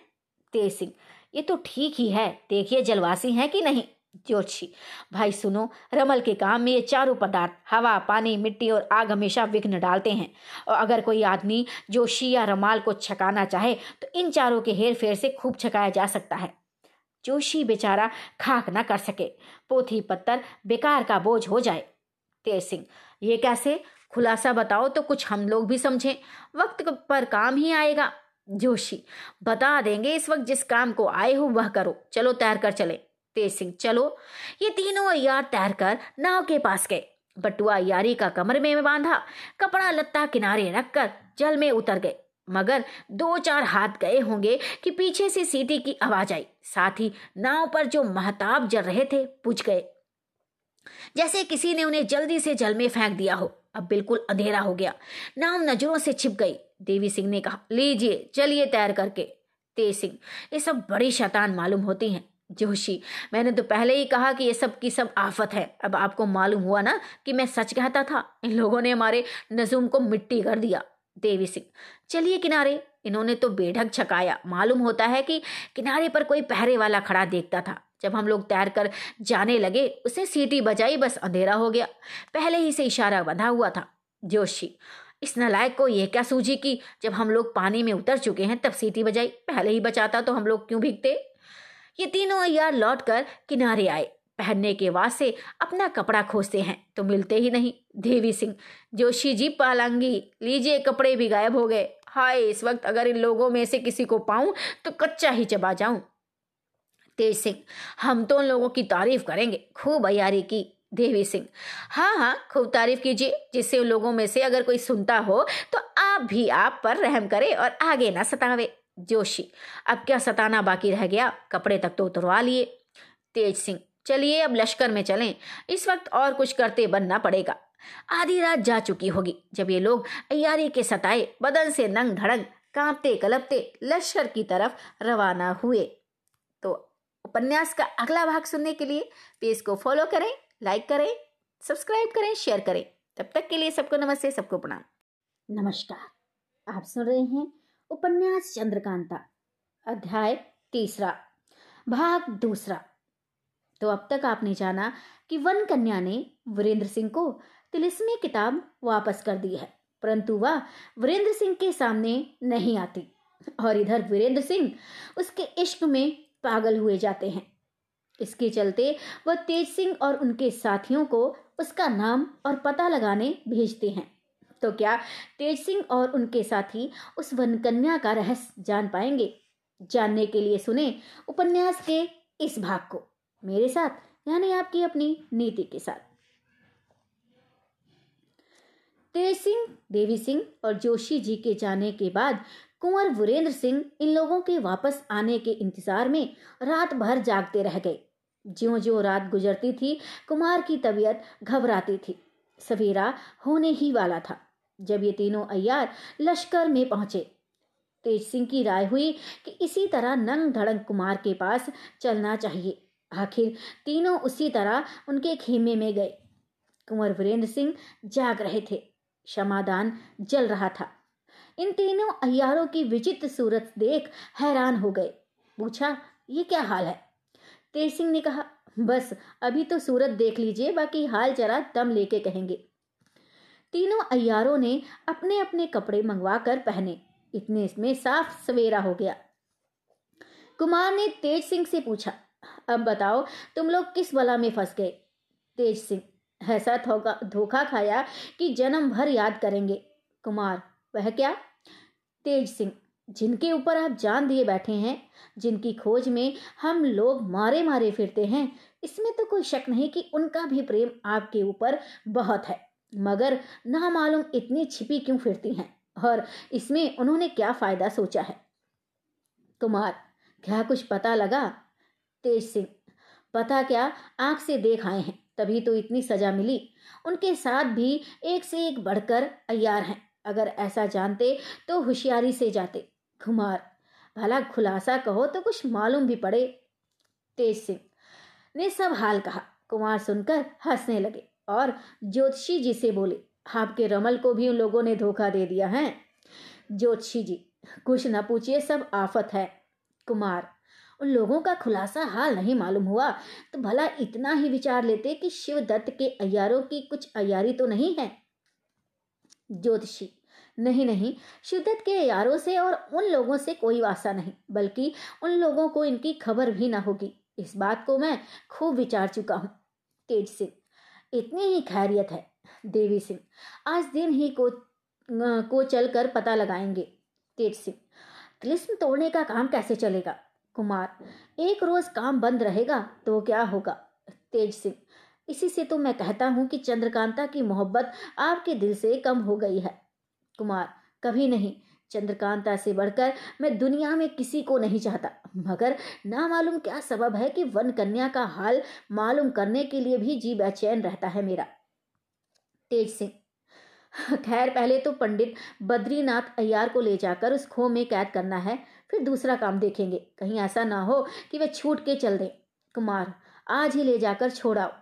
तेज सिंह, ये तो ठीक ही है। देखिए जलवासी हैं कि नहीं। ज्योतिषी भाई सुनो, रमल के काम में ये चारों पदार्थ, हवा, पानी, मिट्टी और आग हमेशा विघ्न डालते हैं। और अगर कोई आदमी जोशी या रमाल को छकाना चाहे तो इन चारों के हेर फेर से खूब छकाया जा सकता है। जोशी बेचारा खाक ना कर सके, पोथी पत्थर बेकार का बोझ हो जाए। तेज सिंह, ये कैसे? खुलासा बताओ तो कुछ हम लोग भी समझें। वक्त पर काम ही आएगा। जोशी, बता देंगे इस वक्त जिस काम को आए हो वह करो। चलो तैर कर चले। तेज सिंह, चलो, ये तीनों अयार तैर कर नाव के पास गए। बटुआ यारी का कमर में बांधा, कपड़ा लत्ता किनारे रखकर जल में उतर गए। मगर दो चार हाथ गए होंगे कि पीछे से सीटी की आवाज़ आई। साथ ही नाव पर जो महताब जल रहे थे पूछ गए। जैसे किसी ने उन्हें जल्दी से जल में फेंक दिया हो, अब बिल्कुल अंधेरा हो गया। नाव नज़रों से छिप गई। देवी सिंह ने कहा, लीजिए, चलिए तैर करके। तेज सिंह, ये सब बड़ी शैतान मालूम होती हैं। जोशी, मैंने तो पहले ही कहा कि ये सब की सब आफत है। अब आपको मालूम हुआ ना कि मैं सच कहता था? इन लोगों ने हमारे नजूम को मिट्टी कर दिया, देवी सिंह। चलिए किनारे, इन्होंने तो बेढक छकाया। मालूम होता है कि किनारे पर कोई पहरे वाला खड़ा देखता था। जब हम लोग तैर कर जाने लगे, उसे सीटी बजाई, बस अंधेरा हो गया। पहले ही से इशारा बंधा हुआ था, जोशी, इस नलायक को यह क्या सूझी कि जब हम लोग पानी में उतर चुके हैं, तब सीटी बजाई। पहले ही बचाता तो हम लोग क्यों भीगते? ये तीनों अयार लौट कर किनारे आए। पहनने के वास्ते अपना कपड़ा खोजते हैं तो मिलते ही नहीं। देवी सिंह, जोशी जी पालांगी, लीजिए कपड़े भी गायब हो गए। हाय, इस वक्त अगर इन लोगों में से किसी को पाऊँ तो कच्चा ही चबा जाऊँ। तेज सिंह, हम तो उन लोगों की तारीफ़ करेंगे। खूब अयारी की। देवी सिंह हाँ हाँ खूब तारीफ़ कीजिए, जिससे उन लोगों में से अगर कोई सुनता हो तो आप भी आप पर रहम करे और आगे ना सतावे। जोशी। अब क्या सताना बाकी रह गया? कपड़े तक तो उतरवा लिए। तेज सिंह, चलिए अब लश्कर में चलें। इस वक्त और कुछ करते बनना पड़ेगा। आधी रात जा चुकी होगी जब ये लोग अयारी के सताए, बदन से नंग धड़ंग, कांपते कलपते लश्कर की तरफ़ रवाना हुए। तो उपन्यास का अगला भाग सुनने के लिए पेज को फॉलो करें, लाइक करें, सब्सक्राइब करें, शेयर करें। तब तक के लिए सबको नमस्ते, सबको प्रणाम। नमस्कार। आप सुन रहे हैं उपन्यास चंद्रकांता, अध्याय तीसरा, भाग दूसरा। तो अब तक आपने जाना कि वन कन्या ने वीरेंद्र सिंह को तिलिस्मी किताब वापस कर दी है, परंतु वह वीरेंद्र सिंह के सामने नहीं आती और इधर वीरेंद्र सिंह उसके इश्क में पागल हुए जाते हैं। इसके चलते वह तेज सिंह और उनके साथियों को उसका नाम और पता लगाने भेजते हैं। तो क्या तेज सिंह और उनके साथी उस वनकन्या का रहस्य जान पाएँगे? जानने के लिए सुने उपन्यास के इस भाग को। मेरे साथ, यानी आपकी अपनी नीति के साथ। तेज सिंह, देवी सिंह और जोशी जी के जाने के बाद कुंवर वीरेंद्र सिंह इन लोगों के वापस आने के इंतज़ार में रात भर जागते रह गए। ज्यो ज्यो रात गुजरती थी, कुमार की तबीयत घबराती थी। सवेरा होने ही वाला था। जब ये तीनों अयार लश्कर में पहुँचे। तेज सिंह की राय हुई कि इसी तरह नंग धड़ंग कुमार के पास चलना चाहिए। आखिर तीनों उसी तरह उनके खेमे में गए। कुंवर वीरेंद्र सिंह जाग रहे थे। क्षमादान जल रहा था। इन तीनों अयारों की विचित्र सूरत देख हैरान हो गए। पूछा, ये क्या हाल है? तेज सिंह ने कहा, बस, अभी तो सूरत देख लीजिए, बाकी हाल जरा दम लेके कहेंगे। तीनों अयारों ने अपने अपने कपड़े मंगवा कर पहने। इतने इसमें साफ़ सवेरा हो गया। कुमार ने तेज सिंह से पूछा, अब बताओ, तुम लोग किस बला में फंस गए? तेज सिंह, ऐसा धोखा खाया कि जन्म भर याद करेंगे। कुमार, वह क्या? तेज सिंह, जिनके ऊपर आप जान दिए बैठे हैं, जिनकी खोज में हम लोग मारे मारे फिरते हैं, इसमें तो कोई शक नहीं कि उनका भी प्रेम आपके ऊपर बहुत है। मगर ना मालूम इतनी छिपी क्यों फिरती हैं और इसमें उन्होंने क्या फ़ायदा सोचा है। कुमार, क्या कुछ पता लगा? तेज सिंह, पता क्या आँख से देख आए हैं, तभी तो इतनी सजा मिली। उनके साथ भी एक से एक बढ़कर अयार हैं, अगर ऐसा जानते तो होशियारी से जाते। कुमार, भला खुलासा कहो तो कुछ मालूम भी पड़े। तेज सिंह ने सब हाल कहा। कुमार सुनकर हंसने लगे। और ज्योतिषी जी से बोले, आपके रमल को भी उन लोगों ने धोखा दे दिया है। ज्योतिषी जी, कुछ न पूछिए, सब आफत है। कुमार, उन लोगों का खुलासा हाल नहीं मालूम हुआ तो भला इतना ही विचार लेते कि शिव दत्त के अयारों की कुछ अयारी तो नहीं है? ज्योतिषी, नहीं नहीं, शिवदत्त के यारों से और उन लोगों से कोई वास्ता नहीं, बल्कि उन लोगों को इनकी खबर भी ना होगी। इस बात को मैं खूब विचार चुका हूँ। तेज सिंह इतनी ही खैरियत है, देवी सिंह। आज दिन ही को को चलकर पता लगाएँगे, तेज सिंह। तिलिस्म तोड़ने का काम कैसे चलेगा? कुमार, एक रोज काम बंद रहेगा तो क्या होगा? तेज सिंह, इसी से तो मैं कहता हूँ कि चंद्रकांता की मोहब्बत आपके दिल से कम हो गई है। कुमार, कभी नहीं चंद्रकांता से बढ़कर मैं दुनिया में किसी को नहीं चाहता। मगर ना मालूम क्या सबब है कि वन कन्या का हाल मालूम करने के लिए भी जी बेचैन रहता है मेरा। तेज सिंह। खैर, पहले तो पंडित बद्रीनाथ अय्यार को ले जाकर उस खो में कैद करना है, फिर दूसरा काम देखेंगे। कहीं ऐसा ना हो कि वे छूट के चल दें। कुमार, आज ही ले जाकर छोड़ाओ।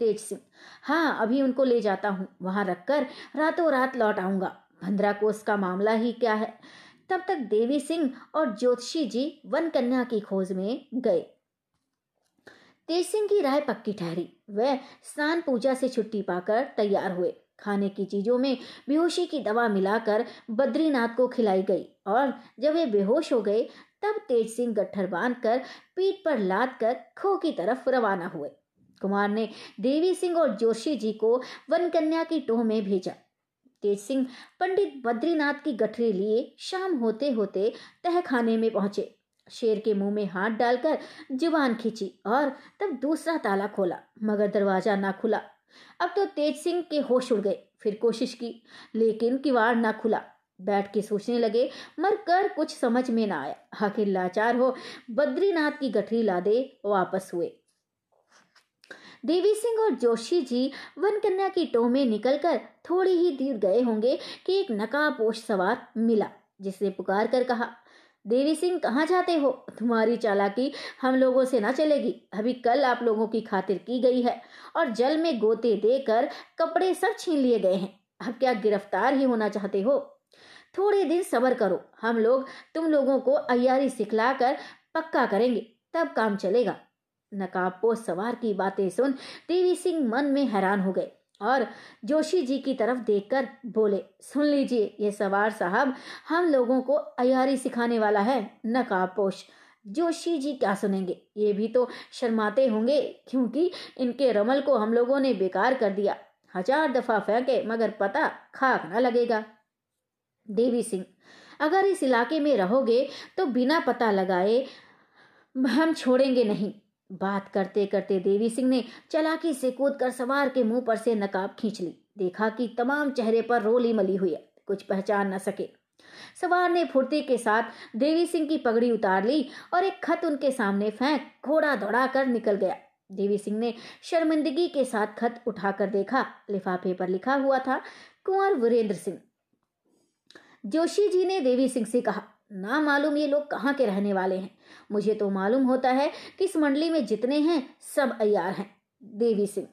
तेज सिंह। हाँ अभी उनको ले जाता हूँ। वहाँ रखकर रातों रात लौट आऊँगा। कोस का मामला ही क्या है? तब तक देवी सिंह और ज्योतिषी जी वन कन्या की खोज में गए। तेज सिंह की राय पक्की ठहरी। वह स्नान पूजा से छुट्टी पाकर तैयार हुए। खाने की चीज़ों में बेहोशी की दवा मिलाकर बद्रीनाथ को खिलाई गई और जब वे बेहोश हो गए, तब तेज सिंह गट्ठर बाँध कर पीठ पर लाद कर खो की तरफ़ रवाना हुए। कुमार ने देवी सिंह और जोशी जी को वन कन्या की टोह में भेजा। तेज सिंह पंडित बद्रीनाथ की गठरी लिए शाम होते होते तह खाने में पहुँचे। शेर के मुँह में हाथ डालकर ज़ुबान खींची और तब दूसरा ताला खोला, मगर दरवाज़ा ना खुला। अब तो तेज सिंह के होश उड़ गए, फिर कोशिश की, लेकिन किवाड़ ना खुला। बैठ के सोचने लगे मर कर कुछ समझ में ना आया। आखिर लाचार हो बद्रीनाथ की गठरी लादे वापस हुए। देवी सिंह और जोशी जी वन कन्या की टो में निकलकर थोड़ी ही दूर गए होंगे कि एक नकाबपोश सवार मिला, जिसने पुकार कर कहा, देवी सिंह, कहाँ जाते हो? तुम्हारी चालाकी हम लोगों से ना चलेगी। अभी कल आप लोगों की खातिर की गई है और जल में गोते देकर कपड़े सब छीन लिए गए हैं। अब क्या गिरफ़्तार ही होना चाहते हो? थोड़े दिन सबर करो। हम लोग तुम लोगों को अयारी सिखलाकर पक्का करेंगे। तब काम चलेगा। नकाबपोश सवार की बातें सुन देवी सिंह मन में हैरान हो गए और जोशी जी की तरफ़ देखकर बोले, सुन लीजिए, ये सवार साहब हम लोगों को अयारी सिखाने वाला है नकाबपोश। जोशी जी क्या सुनेंगे? ये भी तो शर्माते होंगे, क्योंकि इनके रमल को हम लोगों ने बेकार कर दिया। हज़ार दफ़ा फेंके, मगर पता खाक ना लगेगा। देवी सिंह, अगर इस इलाके में रहोगे तो बिना पता लगाए हम छोड़ेंगे नहीं। बात करते करते देवी सिंह ने चलाकी से कूद कर सवार के मुँह पर से नकाब खींच ली। देखा कि तमाम चेहरे पर रोली मली हुई है, कुछ पहचान न सके। सवार ने फुर्ती के साथ देवी सिंह की पगड़ी उतार ली और एक खत उनके सामने फेंक घोड़ा दौड़ा कर निकल गया। देवी सिंह ने शर्मिंदगी के साथ खत उठाकर देखा। लिफाफे पर लिखा हुआ था, कुंवर वीरेंद्र सिंह। जोशी जी ने देवी सिंह से कहा ना मालूम ये लोग कहाँ के रहने वाले हैं। मुझे तो मालूम होता है कि इस मंडली में जितने हैं, सब अयार हैं, देवी सिंह।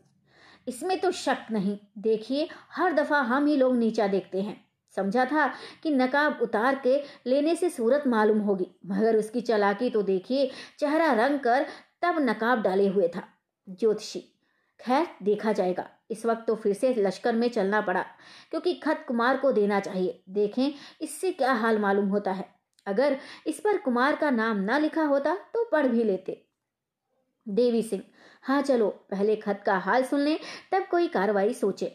इसमें तो शक नहीं। देखिए, हर दफ़ा हम ही लोग नीचा देखते हैं। समझा था कि नकाब उतार के लेने से सूरत मालूम होगी, मगर उसकी चलाकी तो देखिए, चेहरा रंग कर तब नकाब डाले हुए था। ज्योतिषी, खैर, देखा जाएगा। इस वक्त तो फिर से लश्कर में चलना पड़ा, क्योंकि खत कुमार को देना चाहिए। देखें, इससे क्या हाल मालूम होता है। अगर इस पर कुमार का नाम ना लिखा होता तो पढ़ भी लेते। देवी सिंह हाँ चलो, पहले खत का हाल सुन ले, तब कोई कार्रवाई सोचे।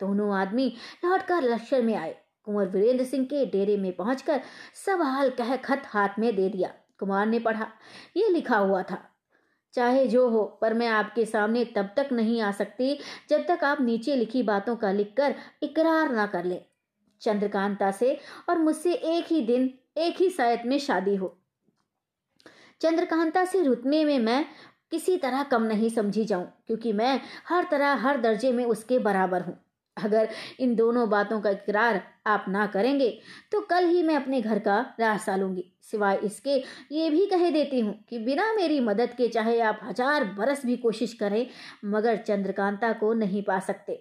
दोनों आदमी लौटकर लश्कर में आए। कुंवर वीरेंद्र सिंह के डेरे में पहुंचकर सब हाल कह खत हाथ में दे दिया। कुमार ने पढ़ा, ये लिखा हुआ था, चाहे जो हो, पर मैं आपके सामने तब तक नहीं आ सकती जब तक आप नीचे लिखी बातों का लिखकर इकरार ना कर ले। चंद्रकांता से और मुझसे एक ही दिन एक ही सायत में शादी हो। चंद्रकांता से रुतने में मैं किसी तरह कम नहीं समझी जाऊँ, क्योंकि मैं हर तरह हर दर्जे में उसके बराबर हूँ। अगर इन दोनों बातों का इकरार आप ना करेंगे तो कल ही मैं अपने घर का रास्ता लूँगी सिवाय इसके, ये भी कह देती हूँ कि बिना मेरी मदद के चाहे आप हज़ार बरस भी कोशिश करें, मगर चंद्रकांता को नहीं पा सकते।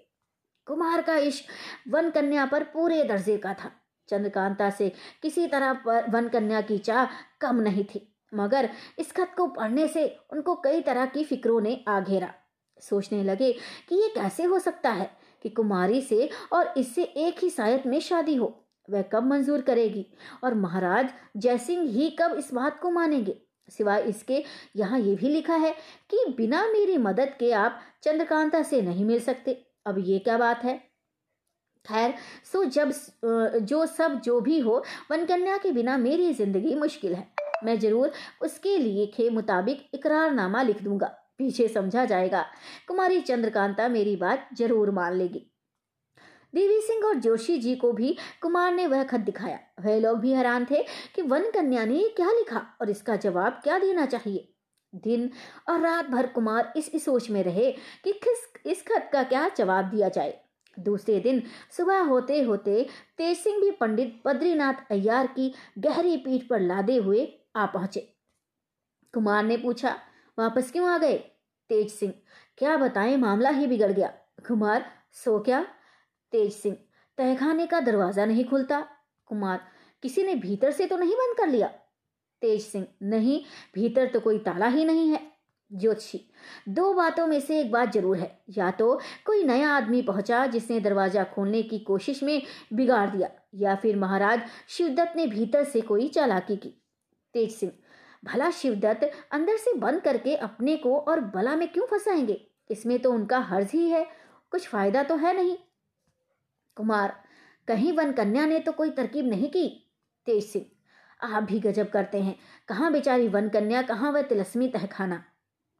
कुमार का इश्क वन कन्या पर पूरे दर्जे का था। चंद्रकांता से किसी तरह वन कन्या की चाह कम नहीं थी, मगर इस खत को पढ़ने से उनको कई तरह की फिक्रों ने आ घेरा सोचने लगे कि ये कैसे हो सकता है कि कुमारी से और इससे एक ही सायत में शादी हो, वह कब मंजूर करेगी और महाराज जयसिंह ही कब इस बात को मानेंगे? सिवाय इसके, यहाँ ये भी लिखा है कि बिना मेरी मदद के आप चंद्रकांता से नहीं मिल सकते। अब ये क्या बात है? खैर, सो जब जो सब जो भी हो, वनकन्या के बिना मेरी ज़िंदगी मुश्किल है। मैं ज़रूर उसके लिए के मुताबिक इकरारनामा लिख दूँगा। पीछे समझा जाएगा। कुमारी चंद्रकांता मेरी बात ज़रूर मान लेगी। देवी सिंह और जोशी जी को भी कुमार ने वह खत दिखाया। वह लोग भी हैरान थे कि वन कन्या ने क्या लिखा और इसका जवाब क्या देना चाहिए। दिन और रात भर कुमार इस सोच में रहे कि किस, इस खत का क्या जवाब दिया जाए। दूसरे दिन सुबह होते होते तेज सिंह भी पंडित बद्रीनाथ अय्यार की गहरी पीठ पर लादे हुए आ पहुँचे। कुमार ने पूछा, वापस क्यों आ गए? तेज सिंह क्या बताएँ, मामला ही बिगड़ गया। कुमार, सो क्या? तेज सिंह तहखाने का दरवाज़ा नहीं खुलता। कुमार, किसी ने भीतर से तो नहीं बंद कर लिया? तेज सिंह नहीं, भीतर तो कोई ताला ही नहीं है। ज्योतिषी दो बातों में से एक बात ज़रूर है। या तो कोई नया आदमी पहुँचा जिसने दरवाज़ा खोलने की कोशिश में बिगाड़ दिया, या फिर महाराज शिवदत्त ने भीतर से कोई चालाकी की। तेज सिंह भला शिवदत्त अंदर से बंद करके अपने को और बला में क्यों फंसाएँगे? इसमें तो उनका हर्ज ही है। कुछ फ़ायदा तो है नहीं। कुमार, कहीं वन कन्या ने तो कोई तरकीब नहीं की? तेज सिंह आप भी गजब करते हैं। कहाँ बेचारी वन कन्या, कहाँ वह तिलस्मी तहखाना?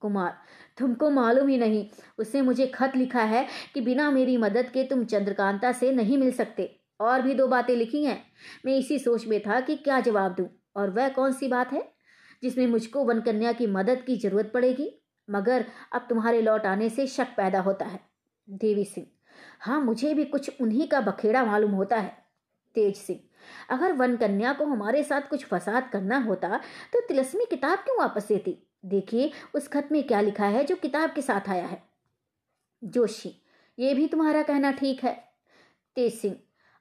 कुमार। तुमको मालूम ही नहीं उसने मुझे खत लिखा है कि बिना मेरी मदद के तुम चंद्रकांता से नहीं मिल सकते। और भी दो बातें लिखी हैं। मैं इसी सोच में था कि क्या जवाब दूँ, और वह कौन सी बात है, जिसमें मुझको वन कन्या की मदद की ज़रूरत पड़ेगी? मगर अब तुम्हारे लौट आने से शक पैदा होता है। देवी सिंह। हाँ मुझे भी कुछ उन्हीं का बखेड़ा मालूम होता है। तेज सिंह। अगर वन कन्या को हमारे साथ कुछ फसाद करना होता तो तिलस्मी किताब क्यों वापस देती? देखिए, उस खत में क्या लिखा है, जो किताब के साथ आया है। जोशी, ये भी तुम्हारा कहना ठीक है। तेज सिंह,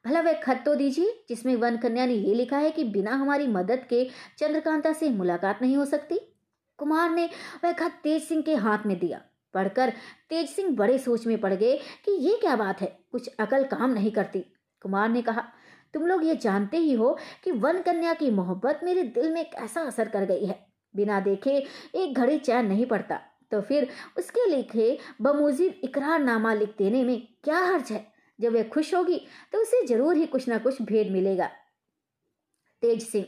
भला वह खत तो दीजिए, जिसमें वन कन्या ने यह लिखा है कि बिना हमारी मदद के चंद्रकांता से मुलाकात नहीं हो सकती। कुमार ने वह खत तेज सिंह के हाथ में दिया। पढ़कर तेज सिंह बड़े सोच में पड़ गए कि ये क्या बात है, कुछ अकल काम नहीं करती। कुमार ने कहा, तुम लोग ये जानते ही हो कि वन कन्या की मोहब्बत मेरे दिल में कैसा असर कर गई है। बिना देखे एक घड़ी चैन नहीं पड़ता। तो फिर उसके लिखे बमूजिब इकरारनामा लिख देने में क्या हर्ज है? जब वह खुश होगी तो उसे ज़रूर ही कुछ ना कुछ भेद मिलेगा। तेज सिंह,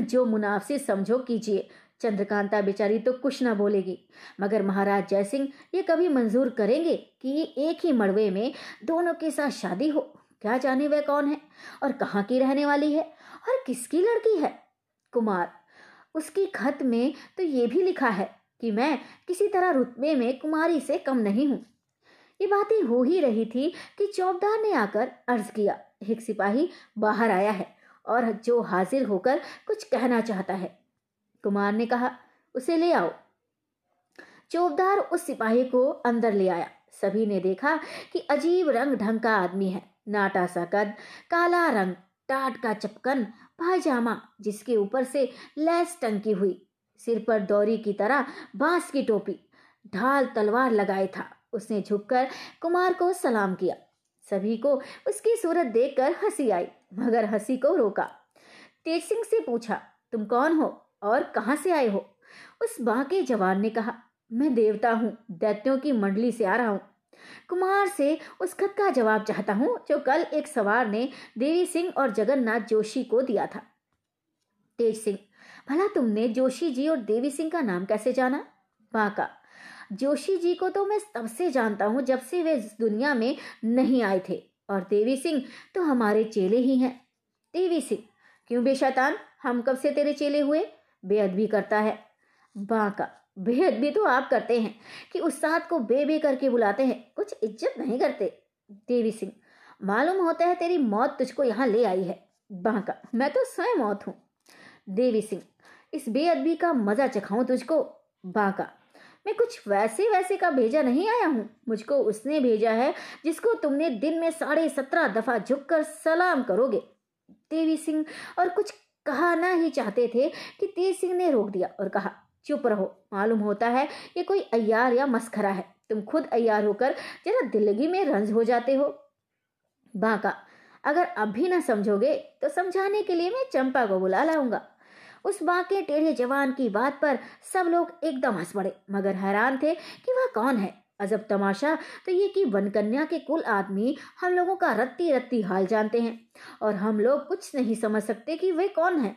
जो मुनाफिस समझो कीजिए। चंद्रकांता बेचारी तो कुछ ना बोलेगी। मगर महाराज जयसिंह ये कभी मंजूर करेंगे कि एक ही मड़वे में दोनों के साथ शादी हो? क्या जाने वह कौन है? और कहाँ की रहने वाली है? और किसकी लड़की है? कुमार उसकी खत में तो ये भी लिखा है कि मैं किसी तरह रुतबे में कुमारी से कम नहीं हूँ। ये बातें हो ही रही थी कि चौबदार ने आकर अर्ज़ किया। एक सिपाही बाहर आया है और जो हाजिर होकर कुछ कहना चाहता है। कुमार ने कहा, उसे ले आओ। चौबदार उस सिपाही को अंदर ले आया। सभी ने देखा कि अजीब रंग ढंग का आदमी है। नाटा सा कद, काला रंग टाट का चपकन पायजामा जिसके ऊपर से लैस टंकी हुई। सिर पर दौरी की तरह बाँस की टोपी, ढाल तलवार लगाए था। उसने झुककर कुमार को सलाम किया। सभी को उसकी सूरत देखकर हँसी आई, मगर हँसी को रोका। तेज सिंह से पूछा, तुम कौन हो और कहाँ से आए हो? उस बाके जवान ने कहा, मैं देवता हूँ, दैत्यों की मंडली से आ रहा हूँ। कुमार से उस खत का जवाब चाहता हूँ, जो कल एक सवार ने देवी सिंह और जगन्नाथ जोशी को दिया था। तेज सिंह, भला तुमने जोशी जी और देवी सिंह का नाम कैसे जाना? बाका जोशी जी को तो मैं तब से जानता हूँ जब से वे दुनिया में नहीं आए थे, और देवी सिंह तो हमारे चेले ही हैं। देवी सिंह, क्यों बेशैतान हम कब से तेरे चेले हुए? बेअदबी करता है। बाका बेअदबी तो आप करते हैं कि उस साथ को बे बे करके बुलाते हैं। कुछ इज़्ज़त नहीं करते, देवी सिंह। मालूम होता है तेरी मौत तुझको यहाँ ले आई है। बांका, मैं तो स्वयं मौत हूँ। देवी सिंह, इस बेअदबी का मज़ा चखाऊं तुझको? बांका, मैं कुछ वैसे वैसे का भेजा नहीं आया हूँ। मुझको उसने भेजा है जिसको तुमने दिन में साढ़े सत्रह दफ़ा झुककर सलाम करोगे। देवी सिंह, और कुछ कहना ही चाहते थे कि तेज सिंह ने रोक दिया और कहा चुप रहो। मालूम होता है ये कोई अयार या मस्खरा है। तुम खुद अयार होकर जरा दिल्लगी में रंज हो जाते हो। बाका, अगर अब भी ना समझोगे तो समझाने के लिए मैं चंपा को बुला लाऊँगा। उस बाके टेढ़े जवान की बात पर सब लोग एकदम हंस पड़े, मगर हैरान थे कि वह कौन है? अजब तमाशा तो ये कि वनकन्या के कुल आदमी हम लोगों का रत्ती रत्ती हाल जानते हैं, और हम लोग कुछ नहीं समझ सकते कि वे कौन है।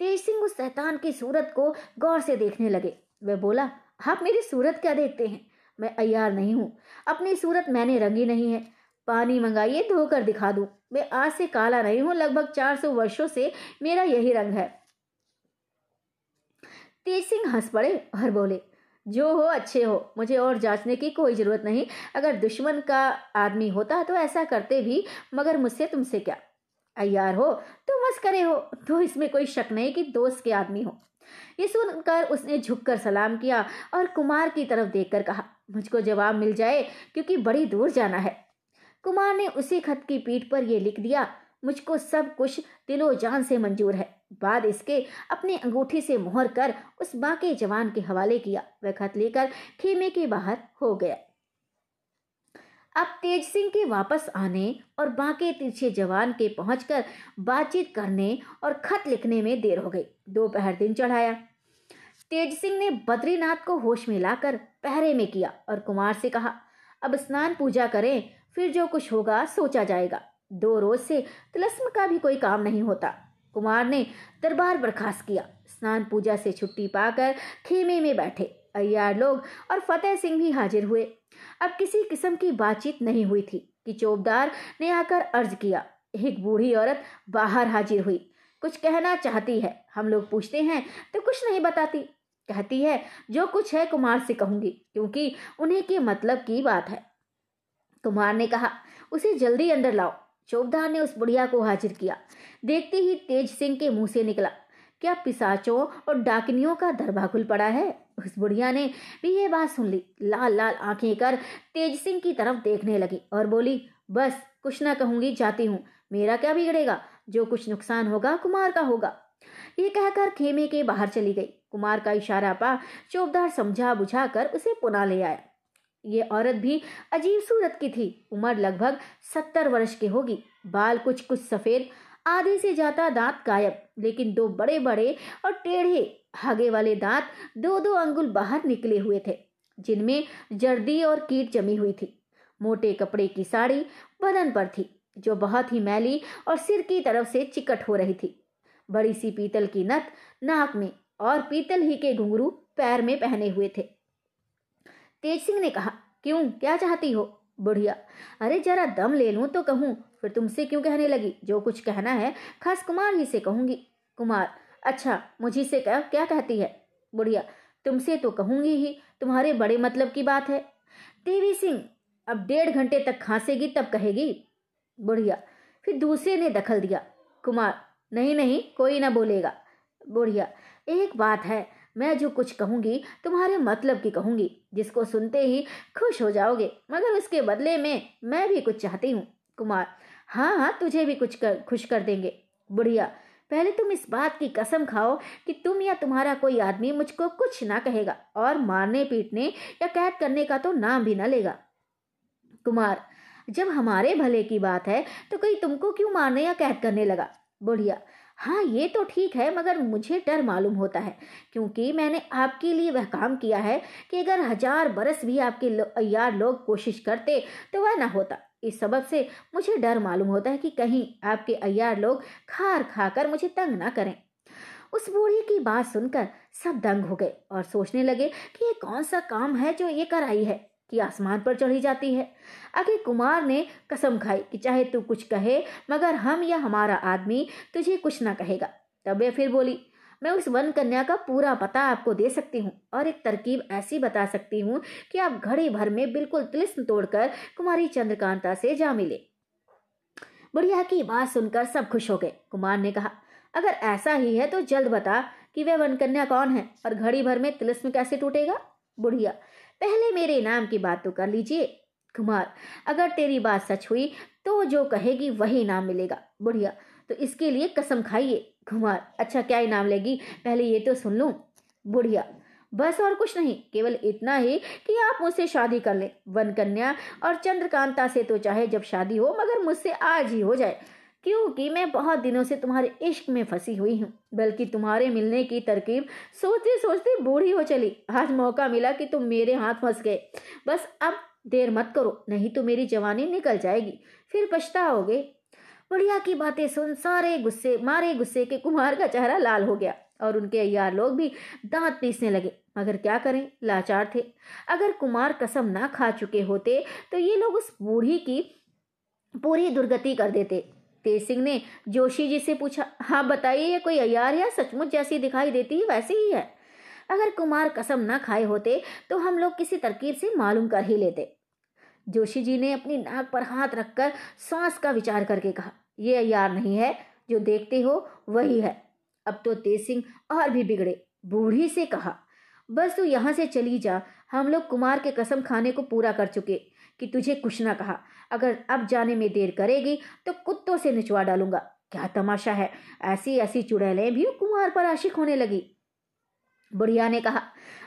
तेज सिंह उस शैतान की सूरत को गौर से देखने लगे। वह बोला, आप मेरी सूरत क्या देखते हैं? मैं अयार नहीं हूँ। अपनी सूरत मैंने रंगी नहीं है। पानी मंगाइए, धोकर दिखा दूँ। मैं आज से काला नहीं हूँ। लगभग चार सौ वर्षो से मेरा यही रंग है। तेज सिंह हंस पड़े और बोले, जो हो, अच्छे हो। मुझे और जांचने की कोई ज़रूरत नहीं। अगर दुश्मन का आदमी होता तो ऐसा करते भी, मगर मुझसे तुमसे क्या? अयार हो तो मस्करे हो। तो इसमें कोई शक नहीं कि दोस्त के आदमी हो। ये सुनकर उसने झुककर सलाम किया और कुमार की तरफ़ देखकर कहा, मुझको जवाब मिल जाए, क्योंकि बड़ी दूर जाना है। कुमार ने उसी खत की पीठ पर यह लिख दिया, मुझको सब कुछ दिलो जान से मंजूर है। बाद इसके अपने अंगूठी से मोहर कर उस बाके जवान के हवाले किया। वह खत लेकर खेमे के बाहर हो गया। अब तेज सिंह के वापस आने और बाके तिरछे जवान के पहुंचकर बातचीत करने और खत लिखने में देर हो गई। दोपहर दिन चढ़ाया। तेज सिंह ने बद्रीनाथ को होश में लाकर पहरे में किया और कुमार से कहा, अब स्नान पूजा करें, फिर जो कुछ होगा सोचा जाएगा। दो रोज से तिलस्म का भी कोई काम नहीं होता। कुमार ने दरबार बर्खास्त किया। स्नान पूजा से छुट्टी पाकर खेमे में बैठे। अय्यार लोग और फतेह सिंह भी हाजिर हुए। अब किसी किस्म की बातचीत नहीं हुई थी कि चौबदार ने आकर अर्ज़ किया। एक बूढ़ी औरत बाहर हाजिर हुई। कुछ कहना चाहती है। हम लोग पूछते हैं तो कुछ नहीं बताती। कहती है, जो कुछ है कुमार से कहूँगी, क्योंकि उन्हें के मतलब की बात है। कुमार ने कहा, उसे जल्दी अंदर लाओ। चौबदार ने उस बुढ़िया को हाजिर किया। देखते ही तेज सिंह के मुँह से निकला, क्या पिसाचों और डाकनियों का दरबा खुल पड़ा है? उस बुढ़िया ने भी ये बात सुन ली। लाल लाल आँखें कर तेज सिंह की तरफ़ देखने लगी और बोली, बस, कुछ ना कहूँगी, जाती हूँ। मेरा क्या बिगड़ेगा? जो कुछ नुकसान होगा, कुमार का होगा। ये कहकर खेमे के बाहर चली गई। कुमार का इशारा पा चौबदार समझा बुझा कर उसे पुनः ले आया ये औरत भी अजीब सूरत की थी। उम्र लगभग सत्तर वर्ष की होगी। बाल कुछ कुछ सफ़ेद, आधे से जाता दांत गायब, लेकिन दो बड़े बड़े और टेढ़े हागे वाले दांत दो दो अंगुल बाहर निकले हुए थे, जिनमें जर्दी और कीट जमी हुई थी। मोटे कपड़े की साड़ी बदन पर थी, जो बहुत ही मैली और सिर की तरफ़ से चिकट हो रही थी। बड़ी सी पीतल की नत नाक में और पीतल ही के घुंघरू पैर में पहने हुए थे। तेज सिंह ने कहा, क्यों, क्या चाहती हो? बुढ़िया, अरे जरा दम ले लूँ तो कहूँ, फिर तुमसे क्यों कहने लगी? जो कुछ कहना है, खास कुमार ही से कहूँगी। कुमार अच्छा मुझी से क्या क्या कहती है? बुढ़िया, तुमसे तो कहूँगी ही, तुम्हारे बड़े मतलब की बात है। देवी सिंह, अब डेढ़ घंटे तक खांसेगी, तब कहेगी। बुढ़िया, फिर दूसरे ने दखल दिया। कुमार, नहीं नहीं, कोई ना बोलेगा। बुढ़िया, एक बात है, मैं जो कुछ कहूँगी, तुम्हारे मतलब की कहूँगी, जिसको सुनते ही खुश हो जाओगे, मगर उसके बदले में मैं भी कुछ चाहती हूँ। कुमार हाँ हाँ तुझे भी कुछ कर, खुश कर देंगे। बुढ़िया पहले तुम इस बात की कसम खाओ कि तुम या तुम्हारा कोई आदमी मुझको कुछ ना कहेगा और मारने पीटने या कैद करने का तो नाम भी ना लेगा। कुमार जब हमारे भले की बात है तो कोई तुमको क्यों मारने या कैद करने लगा? बुढ़िया हाँ ये तो ठीक है मगर मुझे डर मालूम होता है क्योंकि मैंने आपके लिए वह काम किया है कि अगर हज़ार बरस भी आपके लो, यार लोग कोशिश करते तो वह ना होता। इस सबब से मुझे डर मालूम होता है कि कहीं आपके अयार लोग खार खाकर मुझे तंग ना करें। उस बूढ़ी की बात सुनकर सब दंग हो गए और सोचने लगे कि ये कौन सा काम है जो ये कर आई है कि आसमान पर चढ़ी जाती है। आखिर कुमार ने कसम खाई कि चाहे तू कुछ कहे, मगर हम या हमारा आदमी तुझे कुछ ना कहेगा। तब वे फिर बोली मैं उस वन कन्या का पूरा पता आपको दे सकती हूँ और एक तरकीब ऐसी बता सकती हूँ कि आप घड़ी भर में बिल्कुल तिलिस्म तोड़कर कुमारी चंद्रकांता से जा मिले। बुढ़िया की बात सुनकर सब खुश हो गए। कुमार ने कहा, अगर ऐसा ही है तो जल्द बता कि वह वन कन्या कौन है और घड़ी भर में तिलिस्म कैसे टूटेगा? बुढ़िया, पहले मेरे नाम की बात तो कर लीजिए। कुमार, अगर तेरी बात सच हुई तो जो कहेगी वही नाम मिलेगा। बुढ़िया तो इसके लिए कसम खाइए। कुमार अच्छा क्या इनाम लेगी? पहले ये तो सुन लूँ। बुढ़िया, बस और कुछ नहीं, केवल इतना ही कि आप मुझसे शादी कर ले। वन कन्या और चंद्रकांता से तो चाहे जब शादी हो, मगर मुझसे आज ही हो जाए, क्योंकि मैं बहुत दिनों से तुम्हारे इश्क में फंसी हुई हूँ, बल्कि तुम्हारे मिलने की तरकीब सोचते सोचते बूढ़ी हो चली। आज मौका मिला कि तुम मेरे हाथ फंस गए। बस अब देर मत करो, नहीं तो मेरी जवानी निकल जाएगी। फिर पछताओगे? बुढ़िया की बातें सुन सारे गुस्से, मारे गुस्से के कुमार का चेहरा लाल हो गया और उनके अयार लोग भी दांत पीसने लगे। मगर क्या करें? लाचार थे। अगर कुमार कसम ना खा चुके होते तो ये लोग उस बूढ़ी की पूरी दुर्गति कर देते। तेज सिंह ने जोशी जी से पूछा हाँ बताइए, ये कोई अयार या सचमुच जैसी दिखाई देती है, वैसे ही है? अगर कुमार कसम ना खाए होते तो हम लोग किसी तरकीब से मालूम कर ही लेते। जोशी जी ने अपनी नाक पर हाथ रखकर सांस का विचार करके कहा यह अयार नहीं है, जो देखते हो वही है। अब तो तेज सिंह और भी बिगड़े। बूढ़ी से कहा, बस तू यहाँ से चली जा, हम लोग कुमार के कसम खाने को पूरा कर चुके कि तुझे कुछ ना कहा। अगर अब जाने में देर करेगी तो कुत्तों से निचवा डालूँगा। क्या तमाशा है ऐसी ऐसी चुड़ैलें भी कुमार पर आशिक होने लगी। बुढ़िया ने कहा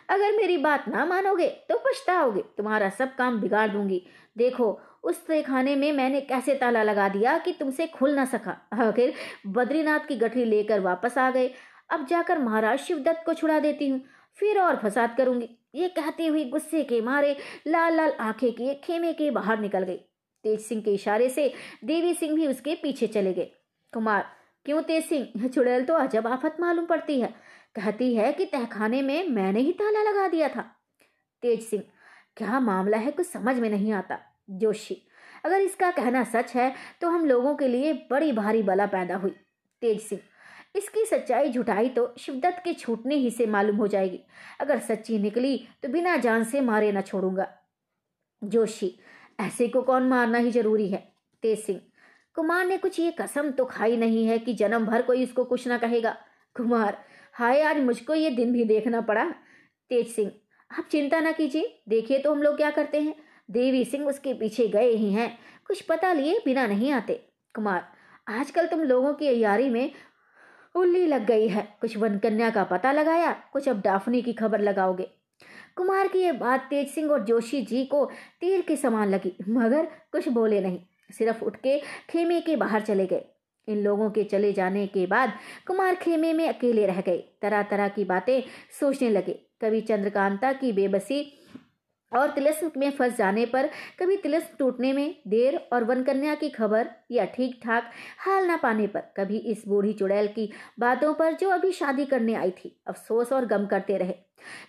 अगर मेरी बात ना मानोगे तो पछताओगे, तुम्हारा सब काम बिगाड़ दूँगी। देखो उस खाने में मैंने कैसे ताला लगा दिया कि तुमसे खुल ना सका। आखिर बद्रीनाथ की गठरी लेकर वापस आ गए। अब जाकर महाराज शिवदत्त को छुड़ा देती हूँ, फिर और फसाद करूँगी। ये कहती हुई गुस्से के मारे लाल लाल आँखें किए खेमे के बाहर निकल गई। तेज सिंह के इशारे से देवी सिंह भी उसके पीछे चले गए। कुमार, क्यों तेज सिंह? चुड़ैल तो अजब आफत मालूम पड़ती है। कहती है कि तहखाने में मैंने ही ताला लगा दिया था। तेज सिंह, क्या मामला है कुछ समझ में नहीं आता। जोशी, अगर इसका कहना सच है तो हम लोगों के लिए बड़ी भारी बला पैदा हुई। तेज सिंह, इसकी सच्चाई झुठाई तो शिवदत्त के छूटने ही से मालूम हो जाएगी। अगर सच्ची निकली तो बिना जान से मारे न छोड़ूँगा। जोशी, ऐसे को कौन मारना ही ज़रूरी है? तेज सिंह, कुमार ने कुछ ये कसम तो खाई नहीं है कि जन्म भर कोई इसको कुछ ना कहेगा। कुमार हाय, आज मुझको ये दिन भी देखना पड़ा। तेज सिंह, आप चिंता ना कीजिए, देखिए तो हम लोग क्या करते हैं। देवी सिंह उसके पीछे गए ही हैं, कुछ पता लिए बिना नहीं आते। कुमार, आजकल तुम लोगों की अयारी में उल्ली लग गई है। कुछ वनकन्या का पता लगाया, कुछ अब डाफनी की खबर लगाओगे। कुमार की ये बात तेज सिंह और जोशी जी को तीर के समान लगी, मगर कुछ बोले नहीं। सिर्फ़ उठ के खेमे के बाहर चले गए। इन लोगों के चले जाने के बाद कुमार खेमे में अकेले रह गए। तरह तरह की बातें सोचने लगे। कभी चंद्रकांता की बेबसी और तिलस्म में फंस जाने पर कभी तिलस्म टूटने में देर और वनकन्या की खबर या ठीक ठाक हाल ना पाने पर कभी इस बूढ़ी चुड़ैल की बातों पर जो अभी शादी करने आई थी, अफसोस और गम करते रहे।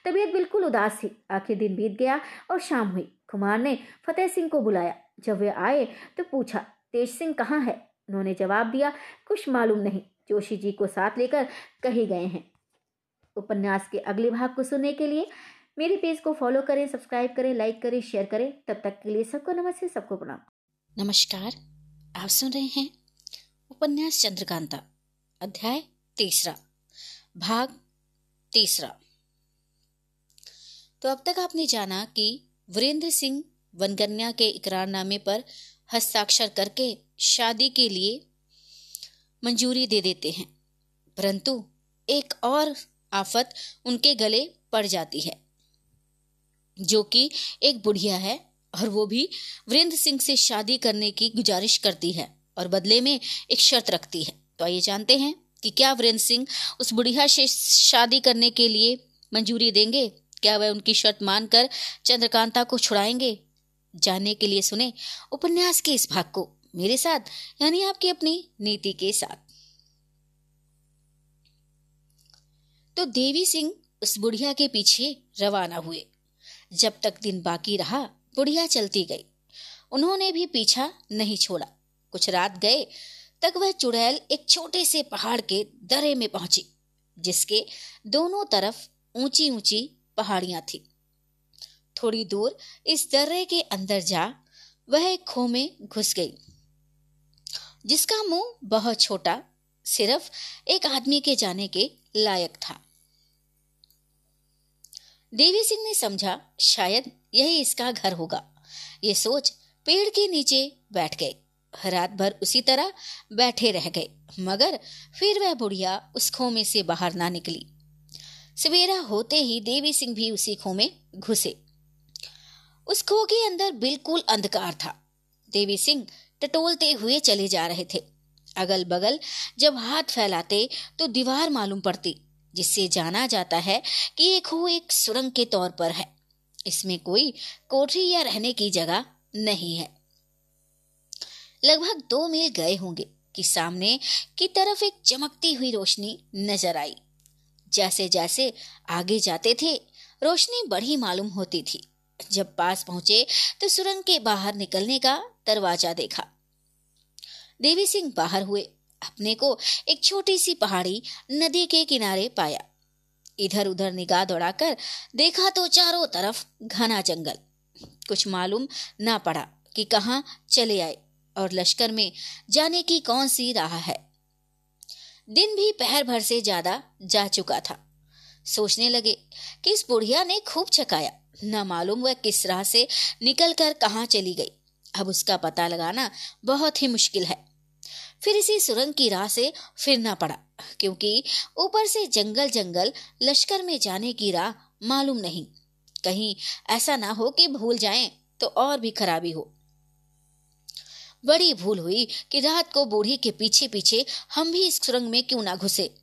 तबीयत बिल्कुल उदास थी। आखिर दिन बीत गया और शाम हुई। कुमार ने फतेह सिंह को बुलाया। जब वे आए तो पूछा, तेज सिंह कहाँ है? उन्होंने जवाब दिया, कुछ मालूम नहीं, जोशी जी को साथ लेकर कहे गए हैं। उपन्यास के अगले भाग को सुनने के लिए मेरे पेज को फॉलो करें, सब्सक्राइब करें, लाइक करें, शेयर करें। तब तक के लिए सबको नमस्ते, सबको प्रणाम। नमस्कार, आप सुन रहे हैं उपन्यास चंद्रकांता, अध्याय तीसरा, भाग तीसरा। तो अब तक आपने जाना कि वीरेंद्र सिंह वनगन्या के इकरारनामे पर हस्ताक्षर करके शादी के लिए मंजूरी दे देते हैं। परंतु एक और आफत उनके गले पड़ जाती है, जो कि एक बुढ़िया है और वो भी वीरेंद्र सिंह से शादी करने की गुजारिश करती है और बदले में एक शर्त रखती है। तो आइए जानते हैं कि क्या वीरेंद्र सिंह उस बुढ़िया से शादी करने के लिए मंजूरी देंगे? क्या वह उनकी शर्त मानकर चंद्रकांता को छुड़ाएँगे? जानने के लिए सुने उपन्यास के इस भाग को मेरे साथ, यानी आपकी अपनी नीति के साथ। तो देवी सिंह उस बुढ़िया के पीछे रवाना हुए। जब तक दिन बाकी रहा, बुढ़िया चलती गई। उन्होंने भी पीछा नहीं छोड़ा। कुछ रात गए, तक वह चुड़ैल एक छोटे से पहाड़ के दरे में पहुँची, जिसके दोनों तरफ़ ऊँची ऊँची पहाड़ियाँ थी। थोड़ी दूर इस दर्रे के अंदर जा, वह खो में घुस गई, जिसका मुँह बहुत छोटा, सिर्फ़ एक आदमी के जाने के लायक था। देवी सिंह ने समझा, शायद यही इसका घर होगा। ये सोच पेड़ के नीचे बैठ गए। रात भर उसी तरह बैठे रह गए, मगर फिर वह बुढ़िया उस खोमे से बाहर ना निकली। सवेरा होते ही देवी सिंह भी उसी खो में घुसे। उस खो के अंदर बिल्कुल अंधकार था। देवी सिंह टटोलते हुए चले जा रहे थे। अगल बगल जब हाथ फैलाते तो दीवार मालूम पड़ती, जिससे जाना जाता है कि ये खो एक सुरंग के तौर पर है। इसमें कोई कोठरी या रहने की जगह नहीं है। लगभग दो मील गए होंगे कि सामने की तरफ़ एक चमकती हुई रोशनी नज़र आई। जैसे जैसे आगे जाते थे, रोशनी बढ़ी मालूम होती थी। जब पास पहुँचे तो सुरंग के बाहर निकलने का दरवाज़ा देखा। देवी सिंह बाहर हुए, अपने को एक छोटी सी पहाड़ी नदी के किनारे पाया। इधर उधर निगाह दौड़ाकर देखा तो चारों तरफ़ घना जंगल। कुछ मालूम ना पड़ा कि कहाँ चले आए और लश्कर में जाने की कौन सी राह है। दिन भी पहर भर से ज़्यादा जा चुका था। सोचने लगे कि इस बुढ़िया ने खूब छकाया। न मालूम वह किस राह से निकल कर कहाँ चली गई। अब उसका पता लगाना बहुत ही मुश्किल है। फिर इसी सुरंग की राह से फिरना पड़ा, क्योंकि ऊपर से जंगल जंगल लश्कर में जाने की राह मालूम नहीं। कहीं ऐसा ना हो कि भूल जाएँ तो और भी खराबी हो। बड़ी भूल हुई कि रात को बूढ़ी के पीछे पीछे हम भी इस सुरंग में क्यों ना घुसे।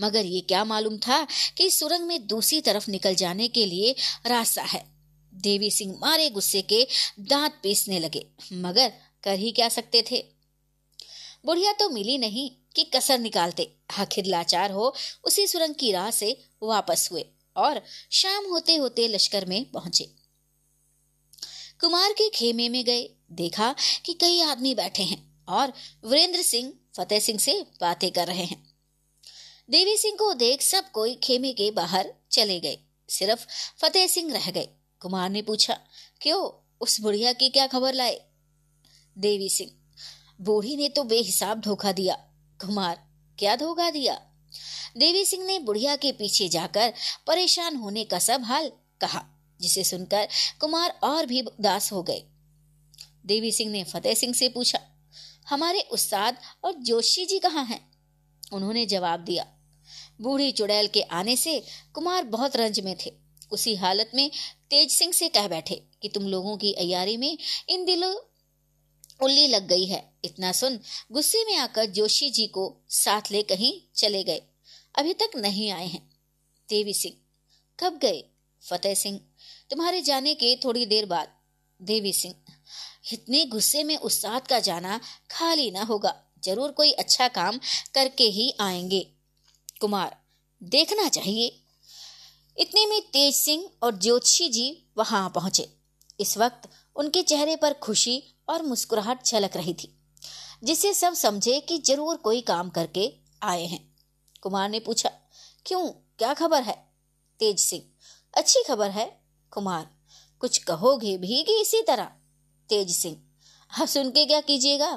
मगर ये क्या मालूम था कि सुरंग में दूसरी तरफ़ निकल जाने के लिए रास्ता है। देवी सिंह मारे गुस्से के दांत पीसने लगे, मगर कर ही क्या सकते थे? बुढ़िया तो मिली नहीं कि कसर निकालते। आखिर लाचार हो उसी सुरंग की राह से वापस हुए और शाम होते होते लश्कर में पहुँचे। कुमार के खेमे में गए, देखा कि कई आदमी बैठे हैं और वीरेंद्र सिंह, फतेह सिंह से बातें कर रहे हैं। देवी सिंह को देख सब कोई खेमे के बाहर चले गए। सिर्फ़ फतेह सिंह रह गए। कुमार ने पूछा, क्यों? उस बुढ़िया की क्या खबर लाए? देवी सिंह, बूढ़ी ने तो बेहिसाब धोखा दिया। कुमार, क्या धोखा दिया? देवी सिंह ने बुढ़िया के पीछे जाकर परेशान होने का सब हाल कहा, जिसे सुनकर कुमार और भी उदास हो गए। देवी सिंह ने फतेह सिंह से पूछा, हमारे उस्ताद और जोशी जी कहाँ हैं? उन्होंने जवाब दिया बूढ़ी चुड़ैल के आने से कुमार बहुत रंज में थे। उसी हालत में तेज सिंह से कह बैठे कि तुम लोगों की अयारी में इन दिलों उल्ली लग गई है। इतना सुन गुस्से में आकर जोशी जी को साथ ले कहीं चले गए। अभी तक नहीं आए हैं। देवी सिंह, कब गए? फतेह सिंह, तुम्हारे जाने के थोड़ी देर बाद। देवी सिंह, इतने गुस्से में उस्ताद का जाना खाली ना होगा। ज़रूर कोई अच्छा काम करके ही आएँगे। कुमार, देखना चाहिए। इतने में तेज सिंह और ज्योतिषी जी वहाँ पहुँचे। इस वक्त उनके चेहरे पर खुशी और मुस्कुराहट छलक रही थी, जिसे सब समझे कि ज़रूर कोई काम करके आए हैं। कुमार ने पूछा, क्यों? क्या खबर है? तेज सिंह, अच्छी खबर है कुमार, कुछ कहोगे भी कि इसी तरह? तेज सिंह आप सुन के क्या कीजिएगा?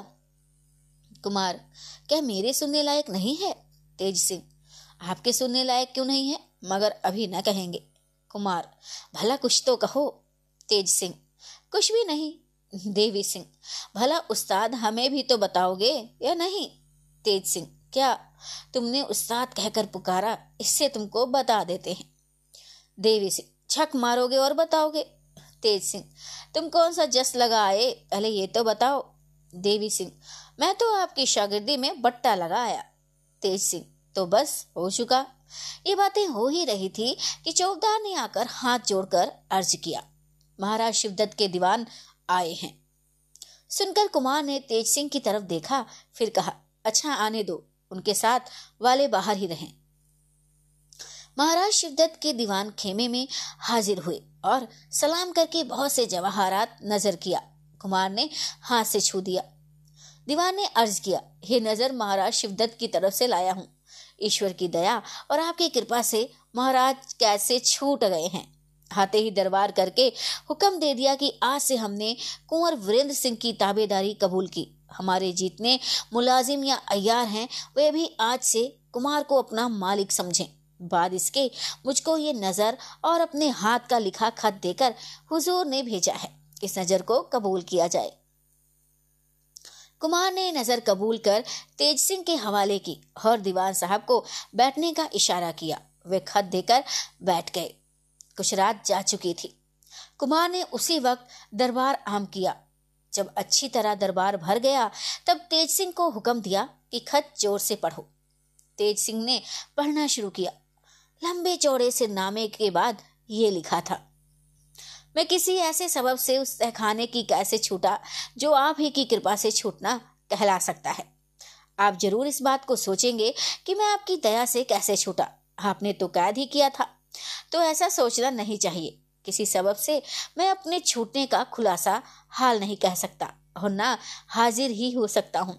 कुमार, क्या मेरे सुनने लायक नहीं है? तेज सिंह आपके सुनने लायक क्यों नहीं है? मगर अभी न कहेंगे। कुमार, भला कुछ तो कहो। तेज सिंह, कुछ भी नहीं। देवी सिंह, भला उस्ताद हमें भी तो बताओगे या नहीं? तेज सिंह, क्या तुमने उस्ताद कहकर पुकारा? इससे तुमको बता देते हैं। देवी सिंह, छक मारोगे और बताओगे। तेज सिंह, तुम कौन सा जस लगा आए पहले ये तो बताओ। देवी सिंह, मैं तो आपकी शागिर्दी में बट्टा लगा आया तेज सिंह तो बस हो चुका। ये बातें हो ही रही थी कि चौकदार ने आकर हाथ जोड़कर अर्ज़ किया। महाराज शिवदत्त के दीवान आए हैं। सुनकर कुमार ने तेज सिंह की तरफ़ देखा, फिर कहा अच्छा आने दो। उनके साथ वाले बाहर ही रहें। महाराज शिवदत्त के दीवान खेमे में हाजिर हुए और सलाम करके बहुत से जवाहरात नज़र किया। कुमार ने हाथ से छू दिया। दीवान ने अर्ज़ किया, हे नज़र, महाराज शिवदत्त की तरफ़ से लाया हूँ। ईश्वर की दया और आपकी कृपा से महाराज कैसे छूट गए हैं। हाथे ही दरबार करके हुक्म दे दिया कि आज से हमने कुंवर वीरेंद्र सिंह की ताबेदारी कबूल की। हमारे जितने मुलाजिम या अयार हैं, वे भी आज से कुमार को अपना मालिक समझें। बाद इसके मुझको ये नज़र और अपने हाथ का लिखा खत देकर हुजूर ने भेजा है। इस नज़र को कबूल किया जाए। कुमार ने नज़र कबूल कर तेज सिंह के हवाले की और दीवान साहब को बैठने का इशारा किया। वे खत देकर बैठ गए। कुछ रात जा चुकी थी। कुमार ने उसी वक्त दरबार आम किया। जब अच्छी तरह दरबार भर गया, तब तेज सिंह को हुक्म दिया कि खत ज़ोर से पढ़ो। तेज सिंह ने पढ़ना शुरू किया। लंबे चौड़े से नामे के बाद ये लिखा था मैं किसी ऐसे सबब से उस तहखाने की कैसे छूटा जो आप ही की कृपा से छूटना कहला सकता है। आप ज़रूर इस बात को सोचेंगे कि मैं आपकी दया से कैसे छूटा। आपने तो कैद ही किया था। तो ऐसा सोचना नहीं चाहिए। किसी सबब से मैं अपने छूटने का खुलासा हाल नहीं कह सकता और ना हाजिर ही हो सकता हूँ।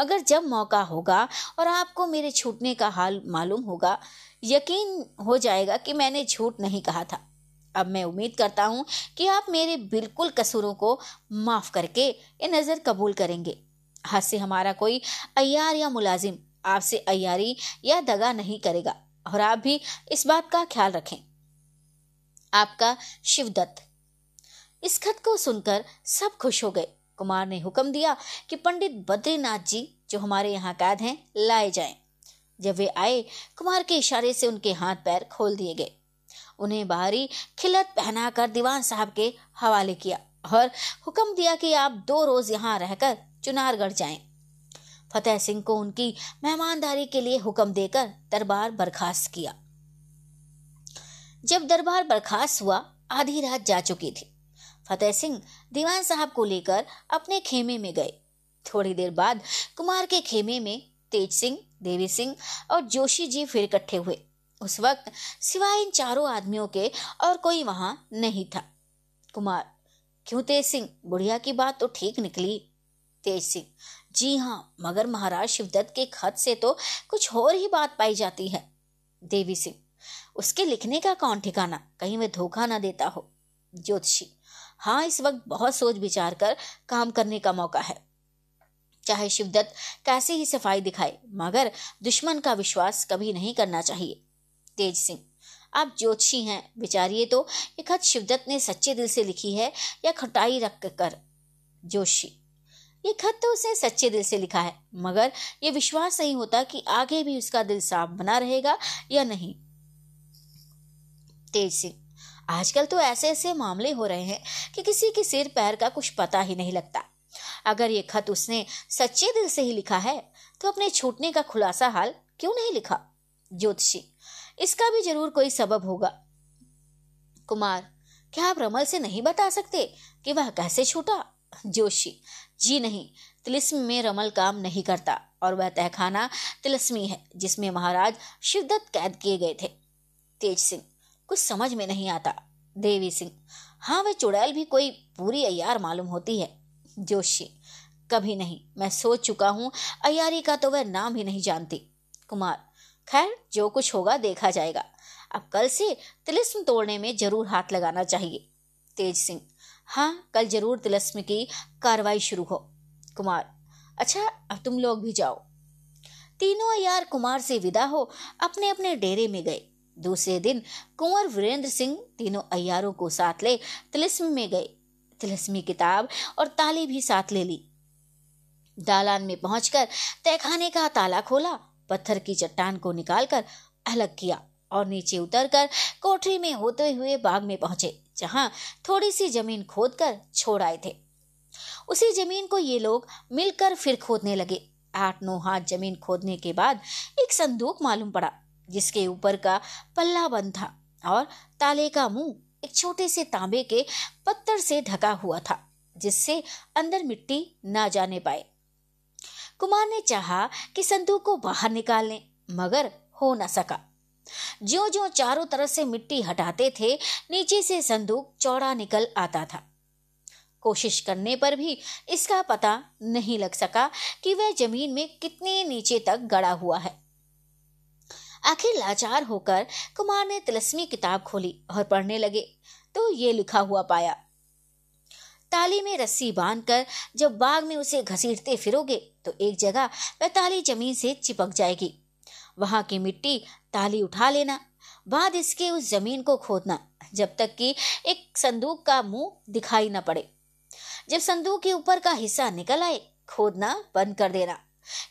मगर जब मौका होगा और आपको मेरे छूटने का हाल मालूम होगा, यकीन हो जाएगा कि मैंने झूठ नहीं कहा था। अब मैं उम्मीद करता हूँ कि आप मेरे बिल्कुल कसूरों को माफ़ करके ये नज़र कबूल करेंगे। आज से हमारा कोई अयार या मुलाजिम आपसे अयारी या दगा नहीं करेगा और आप भी इस बात का ख्याल रखें। आपका शिवदत्त। इस खत को सुनकर सब खुश हो गए। कुमार ने हुक्म दिया कि पंडित बद्रीनाथ जी जो हमारे यहाँ कैद हैं, लाए जाएँ। जब वे आए, कुमार के इशारे से उनके हाथ पैर खोल दिए गए। उन्हें बाहरी खिलत पहनाकर दीवान साहब के हवाले किया और हुक्म दिया कि आप दो रोज यहाँ रहकर चुनारगढ़ जाएँ। फतेह सिंह को उनकी मेहमानदारी के लिए हुक्म देकर दरबार बर्खास्त किया। जब दरबार बर्खास्त हुआ, आधी रात जा चुकी थी। फतेह सिंह दीवान साहब को लेकर अपने खेमे में गए। थोड़ी देर बाद कुमार के खेमे में तेज सिंह, देवी सिंह और जोशी जी फिर इकट्ठे हुए। उस वक्त सिवाय इन चारों आदमियों के और कोई वहाँ नहीं था। कुमार, क्यों तेज सिंह? बुढ़िया की बात तो ठीक निकली। तेज सिंह, जी हाँ मगर महाराज शिवदत्त के खत से तो कुछ और ही बात पाई जाती है। देवी सिंह, उसके लिखने का कौन ठिकाना? कहीं वह धोखा ना देता हो। ज्योतिषी हाँ इस वक्त बहुत सोच विचार कर काम करने का मौका है। चाहे शिवदत्त कैसे ही सफ़ाई दिखाए, मगर दुश्मन का विश्वास कभी नहीं करना चाहिए। तेज सिंह। आप ज्योतिषी हैं, विचारिए तो ये खत शिवदत्त ने सच्चे दिल से लिखी है या खटाई रख कर जोशी। ये खत तो उसने सच्चे दिल से लिखा है, मगर ये विश्वास नहीं होता कि आगे भी उसका दिल साफ़ बना रहेगा या नहीं। तेज सिंह, आजकल तो ऐसे ऐसे मामले हो रहे हैं कि किसी के सिर पैर का कुछ पता ही नहीं लगता। अगर ये खत उसने सच्चे दिल से ही लिखा है तो अपने छूटने का खुलासा हाल क्यों नहीं लिखा? ज्योतिषी इसका भी ज़रूर कोई सबब होगा। कुमार, क्या आप रमल से नहीं बता सकते कि वह कैसे छूटा? जोशी, जी नहीं, तिलिस्म में रमल काम नहीं करता और वह तहखाना तिलस्मी है, जिसमें महाराज शिवदत्त कैद किए गए थे। तेज सिंह, कुछ समझ में नहीं आता। देवी सिंह हाँ वह चुड़ैल भी कोई पूरी अयार मालूम होती है। जोशी, कभी नहीं, मैं सोच चुका हूँ अयारी का तो वह नाम ही नहीं जानती। कुमार खैर, जो कुछ होगा देखा जाएगा। अब कल से तिलिस्म तोड़ने में ज़रूर हाथ लगाना चाहिए। तेज सिंह हाँ कल ज़रूर तिलस्म की कार्रवाई शुरू हो। कुमार अच्छा अब तुम लोग भी जाओ। तीनों अयार कुमार से विदा हो अपने अपने डेरे में गए। दूसरे दिन कुंवर वीरेंद्र सिंह तीनों अयारों को साथ ले तिलिस्म में गए। तिलस्मी किताब और ताली भी साथ ले ली। दालान में पहुंचकर तहखाने का ताला खोला पत्थर की चट्टान को निकालकर अलग किया और नीचे उतरकर कोठरी में होते हुए बाग में पहुँचे, जहाँ थोड़ी सी ज़मीन खोदकर छोड़ आए थे। उसी ज़मीन को ये लोग मिलकर फिर खोदने लगे। आठ नौ हाथ ज़मीन खोदने के बाद एक संदूक मालूम पड़ा, जिसके ऊपर का पल्ला बंद था और ताले का मुँह एक छोटे से तांबे के पत्थर से ढका हुआ था, जिससे अंदर मिट्टी ना जाने पाए। कुमार ने चाहा कि संदूक को बाहर निकाल मगर हो न सका। जो जो चारों तरफ़ से मिट्टी हटाते थे, नीचे से संदूक चौड़ा निकल आता था। कोशिश करने पर भी इसका पता नहीं लग सका कि वह ज़मीन में कितने नीचे तक गड़ा हुआ है। आखिर लाचार होकर कुमार ने तिलस्मी किताब खोली और पढ़ने लगे तो ये लिखा हुआ पाया ताली में रस्सी बांधकर जब बाग में उसे घसीटते फिरोगे तो एक जगह वह ताली ज़मीन से चिपक जाएगी। वहाँ की मिट्टी ताली उठा लेना, बाद इसके उस ज़मीन को खोदना, जब तक कि एक संदूक का मुँह दिखाई न पड़े। जब संदूक के ऊपर का हिस्सा निकल आए, खोदना बंद कर देना,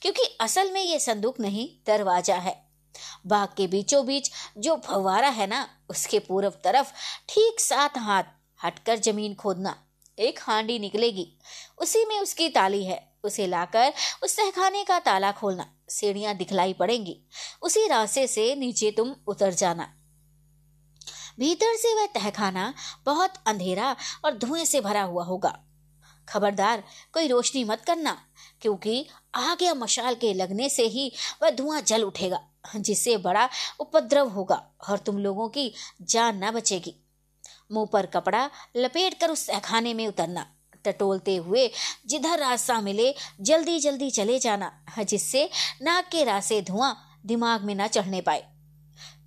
क्योंकि असल में ये संदूक नहीं, दरवाज़ा है। बाग के बीचों बीच जो फवारा है ना, उसके पूर्व तरफ़ ठीक सात हाथ हटकर ज़मीन खोदना एक हांडी निकलेगी। उसी में उसकी ताली है। उसे लाकर उस तहखाने का ताला खोलना। सीढ़ियाँ दिखलाई पड़ेंगी। उसी रास्ते से नीचे तुम उतर जाना। भीतर से वह तहखाना बहुत अंधेरा और धुएँ से भरा हुआ होगा। खबरदार, कोई रोशनी मत करना, क्योंकि आग या मशाल के लगने से ही वह धुआँ जल उठेगा, जिससे बड़ा उपद्रव होगा और तुम लोगों की जान न बचेगी। मुँह पर कपड़ा लपेट कर उस तहखाने में उतरना। टटोलते हुए जिधर रास्ता मिले जल्दी जल्दी चले जाना, जिससे नाक के रास्ते धुआँ दिमाग में न चढ़ने पाए।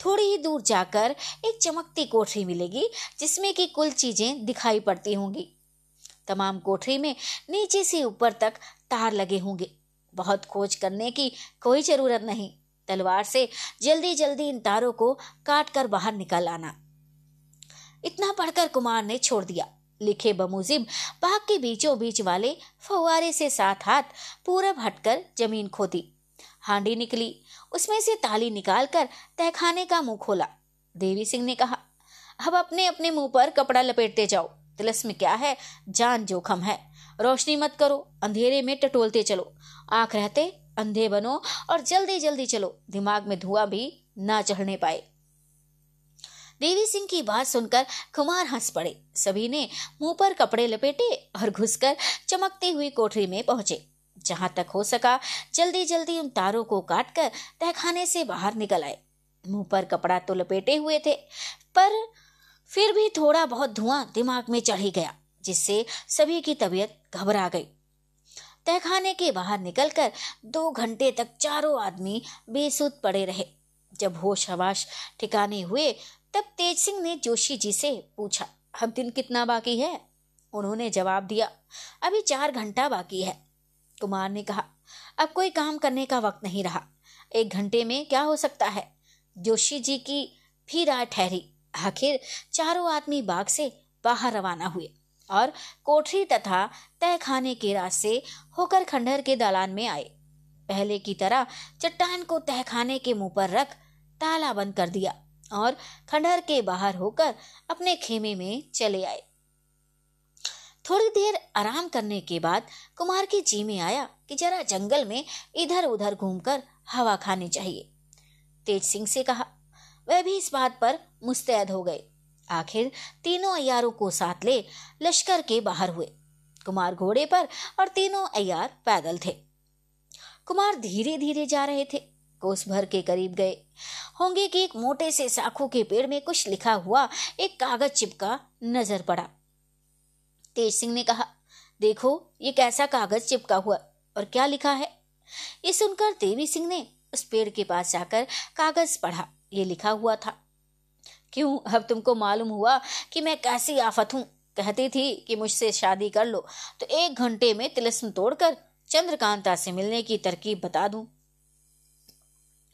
थोड़ी ही दूर जाकर एक चमकती कोठरी मिलेगी, जिसमें की कुल चीज़ें दिखाई पड़ती होंगी। तमाम कोठरी में नीचे से ऊपर तक तार लगे होंगे। बहुत खोज करने की कोई ज़रूरत नहीं। तलवार से जल्दी जल्दी इन तारों को काट कर बाहर निकल आना। इतना पढ़कर कुमार ने छोड़ दिया। लिखे बमुजिब, बाग के बीचों बीच वाले फुवारे से साथ हाथ पूरब हटकर ज़मीन खोदी। हांडी निकली। उसमें से ताली निकालकर तहखाने का मुँह खोला। देवी सिंह ने कहा, अब अपने अपने मुँह पर कपड़ा लपेटते जाओ। तिलस में क्या है? जान जोखम है। रोशनी मत करो। अंधेरे में टटोलते चलो। आँख रहते, अंधे बनो और जल्दी जल्दी चलो। दिमाग में धुआँ भी ना चढ़ने पाए। देवी सिंह की बात सुनकर कुमार हंस पड़े। सभी ने मुँह पर कपड़े लपेटे और घुसकर चमकती हुई कोठरी में पहुँचे। जहाँ तक हो सका जल्दी जल्दी उन तारों को काटकर तहखाने से बाहर निकल आए। मुँह पर कपड़ा तो लपेटे हुए थे, पर फिर भी थोड़ा बहुत धुआँ दिमाग में चढ़ ही गया, जिससे सभी की तबीयत घबरा गई। तहखाने के बाहर निकलकर दो घंटे तक चारों आदमी बेसुध पड़े रहे। जब होश हवाश ठिकाने हुए तब तेज सिंह ने जोशी जी से पूछा, अब दिन कितना बाकी है? उन्होंने जवाब दिया, अभी चार घंटा बाकी है। कुमार ने कहा, अब कोई काम करने का वक्त नहीं रहा। एक घंटे में क्या हो सकता है? जोशी जी की भी राय ठहरी। आखिर चारों आदमी बाग से बाहर रवाना हुए और कोठरी तथा तय खाने के रास्ते होकर खंडहर के दालान में आए। पहले की तरह चट्टान को तहखाने के मुँह पर रख ताला बंद कर दिया। और खंडहर के बाहर होकर अपने खेमे में चले आए। थोड़ी देर आराम करने के बाद कुमार की जी में आया कि जरा जंगल में इधर उधर घूमकर हवा खानी चाहिए। तेज सिंह से कहा, वह भी इस बात पर मुस्तैद हो गए। आखिर तीनों अयारों को साथ ले लश्कर के बाहर हुए। कुमार घोड़े पर और तीनों अयार पैदल थे। कुमार धीरे धीरे जा रहे थे। कोस भर के करीब गए। होंगे कि एक मोटे से साखू के पेड़ में कुछ लिखा हुआ एक कागज़ चिपका नज़र पड़ा। तेज सिंह ने कहा, देखो, ये कैसा कागज़ चिपका हुआ और क्या लिखा है? ये सुनकर देवी सिंह ने उस पेड़ के पास जाकर कागज़ पढ़ा। ये लिखा हुआ था, क्यों, अब तुमको मालूम हुआ कि मैं कैसी आफत हूँ। कहती थी कि मुझसे शादी कर लो तो एक घंटे में तिलस्म तोड़कर चंद्रकांता से मिलने की तरकीब बता दूँ।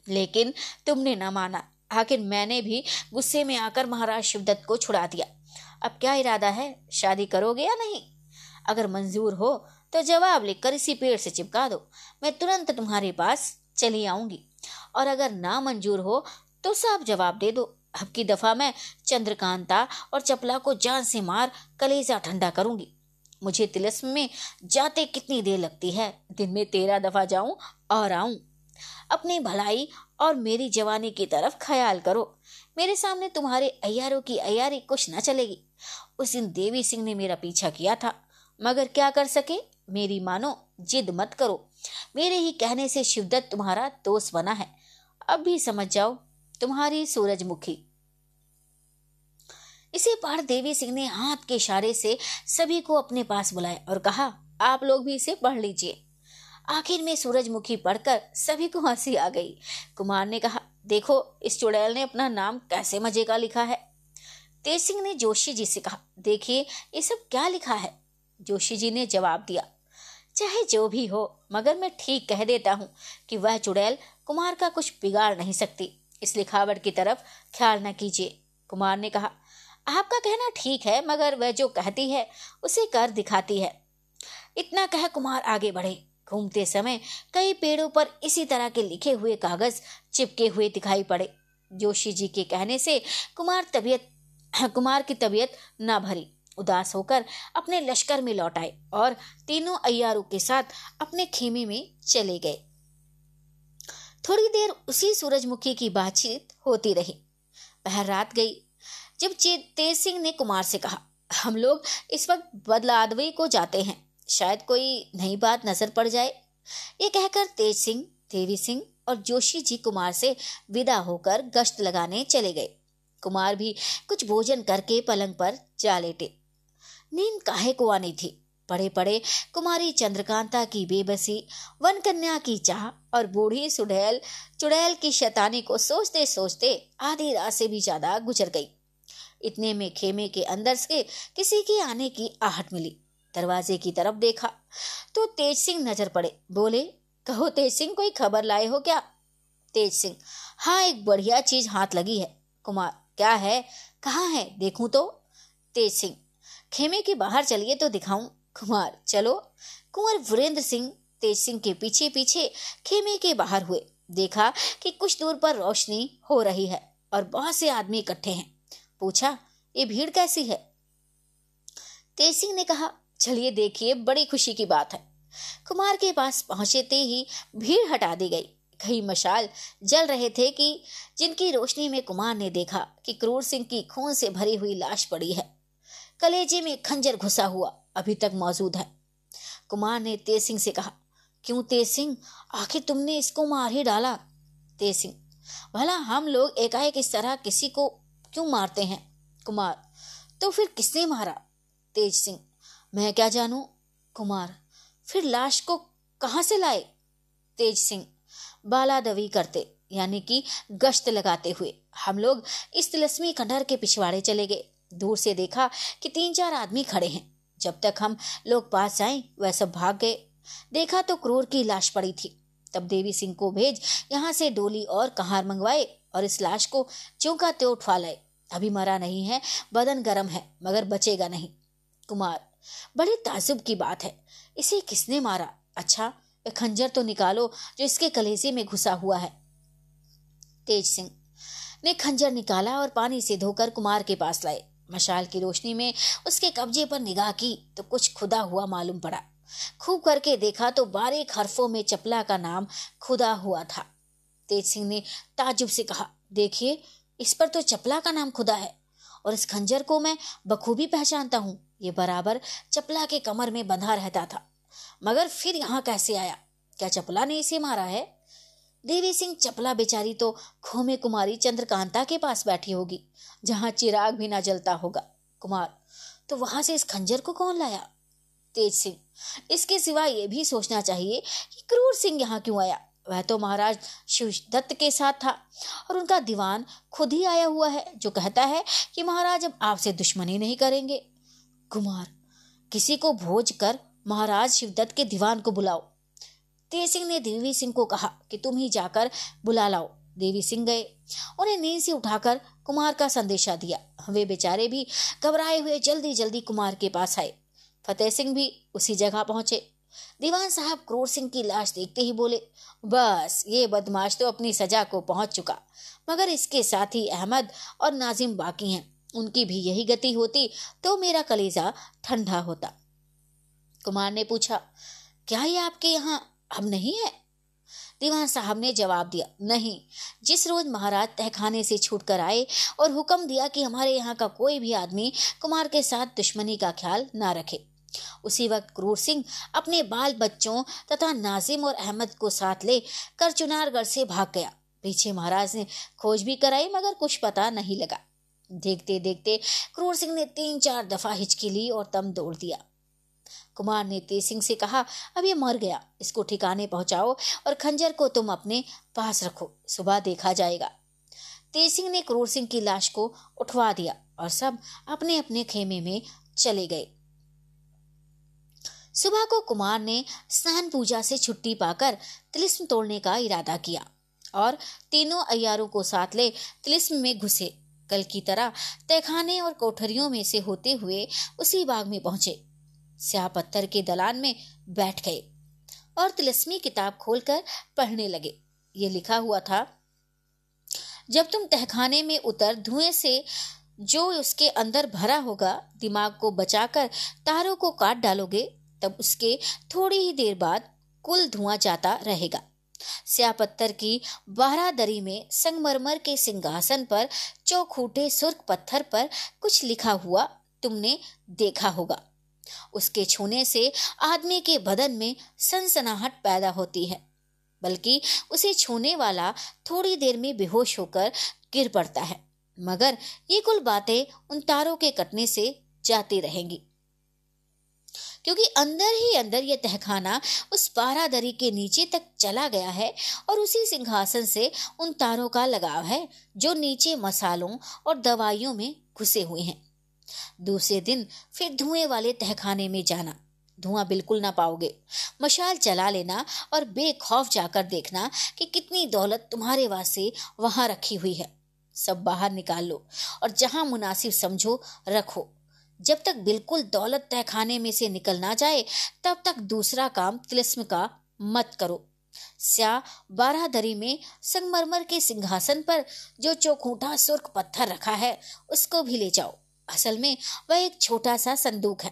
लेकिन तुमने न माना। आखिर मैंने भी गुस्से में आकर महाराज शिवदत्त को छुड़ा दिया। अब क्या इरादा है? शादी करोगे या नहीं? अगर मंजूर हो तो जवाब लिखकर इसी पेड़ से चिपका दो। मैं तुरंत तुम्हारे पास चली आऊँगी। और अगर ना मंजूर हो तो साफ़ जवाब दे दो। अब की दफ़ा मैं चंद्रकांता और चपला को जान से मार कलेजा ठंडा करूँगी। मुझे तिलस्म में जाते कितनी देर लगती है? दिन में तेरह दफ़ा जाऊँ और आऊँ। अपनी भलाई और मेरी जवानी की तरफ़ ख्याल करो। मेरे सामने तुम्हारे अयारों की अयारी कुछ न चलेगी। उस दिन देवी सिंह ने मेरा पीछा किया था। मगर क्या कर सके? मेरी मानो, जिद मत करो। मेरे ही कहने से शिवदत्त तुम्हारा दोस्त बना है। अब भी समझ जाओ, तुम्हारी सूरजमुखी। इसी पढ़ देवी सिंह ने हाथ के इशारे से सभी को अपने पास बुलाया और कहा, आप लोग भी इसे पढ़ लीजिए। आखिर में सूरजमुखी पढ़कर सभी को हँसी आ गई। कुमार ने कहा, देखो, इस चुड़ैल ने अपना नाम कैसे मज़े का लिखा है? तेज सिंह ने जोशी जी से कहा, देखिए, ये सब क्या लिखा है? जोशी जी ने जवाब दिया, चाहे जो भी हो, मगर मैं ठीक कह देता हूँ कि वह चुड़ैल कुमार का कुछ बिगाड़ नहीं सकती। इस लिखावट की तरफ़ ख्याल न कीजिए। कुमार ने कहा, आपका कहना ठीक है, मगर वह जो कहती है, उसे कर दिखाती है। इतना कह कुमार आगे बढ़े। घूमते समय कई पेड़ों पर इसी तरह के लिखे हुए कागज़ चिपके हुए दिखाई पड़े। जोशी जी के कहने से कुमार तबीयत, कुमार की तबीयत न भरी। उदास होकर अपने लश्कर में लौट आए और तीनों अयारों के साथ अपने खेमे में चले गए। थोड़ी देर उसी सूरजमुखी की बातचीत होती रही। पहर रात गई, जब तेज सिंह ने कुमार से कहा, हम लोग इस वक्त बदलादवी को जाते हैं। शायद कोई नई बात नज़र पड़ जाए। ये कहकर तेज सिंह, देवी सिंह और जोशी जी कुमार से विदा होकर गश्त लगाने चले गए। कुमार भी कुछ भोजन करके पलंग पर जा लेटे। नींद काहे को आनी थी? पड़े पड़े कुमारी चंद्रकांता की बेबसी वन कन्या की चाह और बूढ़ी सुडैल, चुड़ैल की शैतानी को सोचते सोचते आधी रात से भी ज़्यादा गुजर गई। इतने में खेमे के अंदर से किसी के आने की आहट मिली। दरवाजे की तरफ़ देखा। तो तेज सिंह नज़र पड़े। बोले, कहो, तेज सिंह, कोई खबर लाए हो क्या? तेज सिंह हाँ एक बढ़िया चीज़ हाथ लगी है। कुमार, क्या है? कहाँ है? देखूँ तो? तेज सिंह, खेमे के बाहर चलिए तो दिखाऊँ। कुमार, चलो। कुंवर वीरेंद्र सिंह तेज सिंह के पीछे पीछे खेमे के बाहर हुए। देखा कि कुछ दूर पर रोशनी हो रही है और बहुत से आदमी इकट्ठे हैं। पूछा, ये भीड़ कैसी है? तेज सिंह ने कहा चलिए देखिए, बड़ी खुशी की बात है। कुमार के पास पहुँचते ही भीड़ हटा दी गई। कई मशाल जल रहे थे कि जिनकी रोशनी में कुमार ने देखा कि क्रूर सिंह की खून से भरी हुई लाश पड़ी है। कलेजे में खंजर घुसा हुआ अभी तक मौजूद है। कुमार ने तेज सिंह से कहा, क्यों तेज सिंह? आखिर तुमने इसको मार ही डाला। तेज सिंह, भला हम लोग एकाएक इस तरह किसी को क्यों मारते हैं? कुमार तो फिर किसने मारा? तेज सिंह मैं क्या जानू? कुमार, फिर लाश को कहाँ से लाए? तेज सिंह, बालादवी करते, यानी कि गश्त लगाते हुए। हम लोग इस तिलस्मी खंडहर के पिछवाड़े चले गए। दूर से देखा कि तीन चार आदमी खड़े हैं। जब तक हम लोग पास आए, वह सब भाग गए। देखा तो क्रूर की लाश पड़ी थी। तब देवी सिंह को भेज यहाँ से डोली और कहार मंगवाए और इस लाश को ज्यों का त्यों उठवा लाए। अभी मरा नहीं है, बदन गर्म है, मगर बचेगा नहीं। कुमार बड़ी ताजुब की बात है। इसे किसने मारा? अच्छा खंजर तो निकालो जो इसके कलेजे में घुसा हुआ है। तेज सिंह ने खंजर निकाला और पानी से धोकर कुमार के पास लाए। मशाल की रोशनी में उसके कब्जे पर निगाह की तो कुछ खुदा हुआ मालूम पड़ा। खूब करके देखा तो बारीक हरफों में चपला का नाम खुदा हुआ था। तेज सिंह ने ताजुब से कहा, देखिए, इस पर तो चपला का नाम खुदा है और इस खंजर को मैं बखूबी पहचानता हूँ। ये बराबर चपला के कमर में बंधा रहता था। मगर फिर यहाँ कैसे आया? क्या चपला ने इसे मारा है? देवी सिंह चपला बेचारी तो खोमे कुमारी चंद्रकांता के पास बैठी होगी, जहाँ चिराग भी ना जलता होगा। कुमार तो वहाँ से इस खंजर को कौन लाया? तेज सिंह, इसके सिवा ये भी सोचना चाहिए कि क्रूर सिंह यहाँ क्यों आया? वह तो महाराज शिवदत्त के साथ था और उनका दीवान खुद ही आया हुआ है, जो कहता है कि महाराज अब आपसे दुश्मनी नहीं करेंगे। कुमार, किसी को भोज कर महाराज शिवदत्त के दीवान को बुलाओ। तेज सिंह ने देवी सिंह को कहा कि तुम ही जाकर बुला लाओ। देवी सिंह गए, उन्हें नींद से उठाकर कुमार का संदेशा दिया। वे बेचारे भी घबराए हुए जल्दी जल्दी कुमार के पास आए। फतेह सिंह भी उसी जगह पहुँचे। दीवान साहब क्रूर सिंह की लाश देखते ही बोले, बस, ये बदमाश तो अपनी सजा को पहुँच चुका, मगर इसके साथ ही अहमद और नाजिम बाकी हैं। उनकी भी यही गति होती तो मेरा कलेजा ठंडा होता। कुमार ने पूछा, क्या ये आपके यहाँ अब नहीं है? दीवान साहब ने जवाब दिया, नहीं। जिस रोज महाराज तहखाने से छूट कर आए और हुक्म दिया कि हमारे यहाँ का कोई भी आदमी कुमार के साथ दुश्मनी का ख्याल ना रखे, उसी वक्त क्रूर सिंह अपने बाल बच्चों तथा नाजिम और अहमद को साथ ले कर चुनारगढ़ से भाग गया। पीछे महाराज ने खोज भी कराई, मगर कुछ पता नहीं लगा। देखते देखते क्रूर सिंह ने तीन चार दफ़ा हिचकी ली और तम दौड़ दिया। कुमार ने तेज सिंह से कहा, अब ये मर गया। इसको ठिकाने पहुंचाओ और खंजर को तुम अपने पास रखो। सुबह देखा जाएगा। तेज सिंह ने क्रूर सिंह की लाश को उठवा दिया और सब अपने अपने खेमे में चले गए। सुबह को कुमार ने स्नान पूजा से छुट्टी पाकर तिलिस्म तोड़ने का इरादा किया और तीनों अयारों को साथ ले तिलिस्म में घुसे। कल की तरह तहखाने और कोठरियों में से होते हुए उसी बाग में पहुँचे। स्याह पत्थर के दलान में बैठ गए और तिलस्मी किताब खोलकर पढ़ने लगे। ये लिखा हुआ था, जब तुम तहखाने में उतर धुएँ से जो उसके अंदर भरा होगा, दिमाग को बचाकर तारों को काट डालोगे, तब उसके थोड़ी ही देर बाद कुल धुआँ जाता रहेगा। स्या पत्थर की बारह दरी में संगमरमर के सिंहासन पर चौखूटे सुर्ख पत्थर पर कुछ लिखा हुआ तुमने देखा होगा। उसके छूने से आदमी के बदन में सनसनाहट पैदा होती है, बल्कि उसे छूने वाला थोड़ी देर में बेहोश होकर गिर पड़ता है। मगर ये कुल बातें उन तारों के कटने से जाती रहेंगी। क्योंकि अंदर ही अंदर यह तहखाना उस बारादरी के नीचे तक चला गया है और उसी सिंहासन से उन तारों का लगाव है, जो नीचे मसालों और दवाइयों में घुसे हुए हैं। दूसरे दिन फिर धुएँ वाले तहखाने में जाना। धुआँ बिल्कुल ना पाओगे। मशाल चला लेना और बेखौफ जाकर देखना कि कितनी दौलत तुम्हारे वास्ते वहाँ रखी हुई है। सब बाहर निकाल लो और जहाँ मुनासिब समझो, रखो। जब तक बिल्कुल दौलत तहखाने में से निकल ना जाए, तब तक दूसरा काम तिलस्म का मत करो। स्या बारादरी में संगमरमर के सिंहासन पर जो चौखूटा सुर्ख पत्थर रखा है, उसको भी ले जाओ। असल में वह एक छोटा सा संदूक है,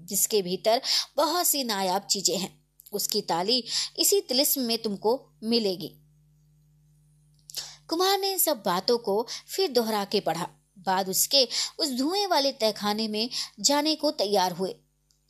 जिसके भीतर बहुत सी नायाब चीज़ें हैं। उसकी ताली इसी तिलिस्म में तुमको मिलेगी। कुमार ने इन सब बातों को फिर दोहरा के पढ़ा। बाद उसके उस धुएँ वाले तहखाने में जाने को तैयार हुए।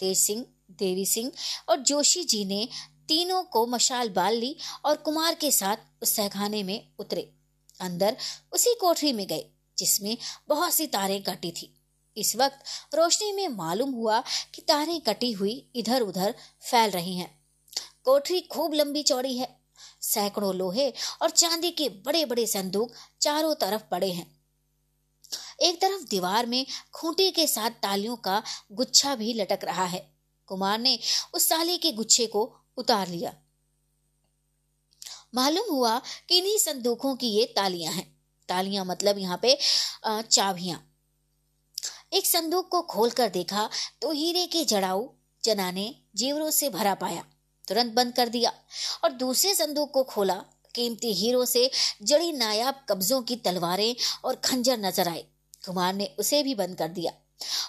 तेज सिंह, देवी सिंह और जोशी जी ने तीनों को मशाल बाल ली और कुमार के साथ उस तहखाने में उतरे। अंदर उसी कोठरी में गए, जिसमें बहुत सी तारें कटी थी। इस वक्त रोशनी में मालूम हुआ कि तारें कटी हुई इधर उधर फैल रही हैं। कोठरी खूब लंबी चौड़ी है। सैकड़ों लोहे और चांदी के बड़े बड़े संदूक चारों तरफ़ पड़े हैं। एक तरफ़ दीवार में खूंटी के साथ तालियों का गुच्छा भी लटक रहा है। कुमार ने उस ताली के गुच्छे को उतार लिया। मालूम हुआ कि इन्हीं संदूकों की ये तालियाँ हैं। तालियाँ मतलब यहाँ पे चाबियाँ। एक संदूक को खोलकर देखा तो हीरे के जड़ाऊ जनाने जीवरों से भरा पाया, तुरंत बंद कर दिया और दूसरे संदूक को खोला कीमती हीरो से जड़ी नायाब कब्जों की तलवारें और खंजर नज़र आए। कुमार ने उसे भी बंद कर दिया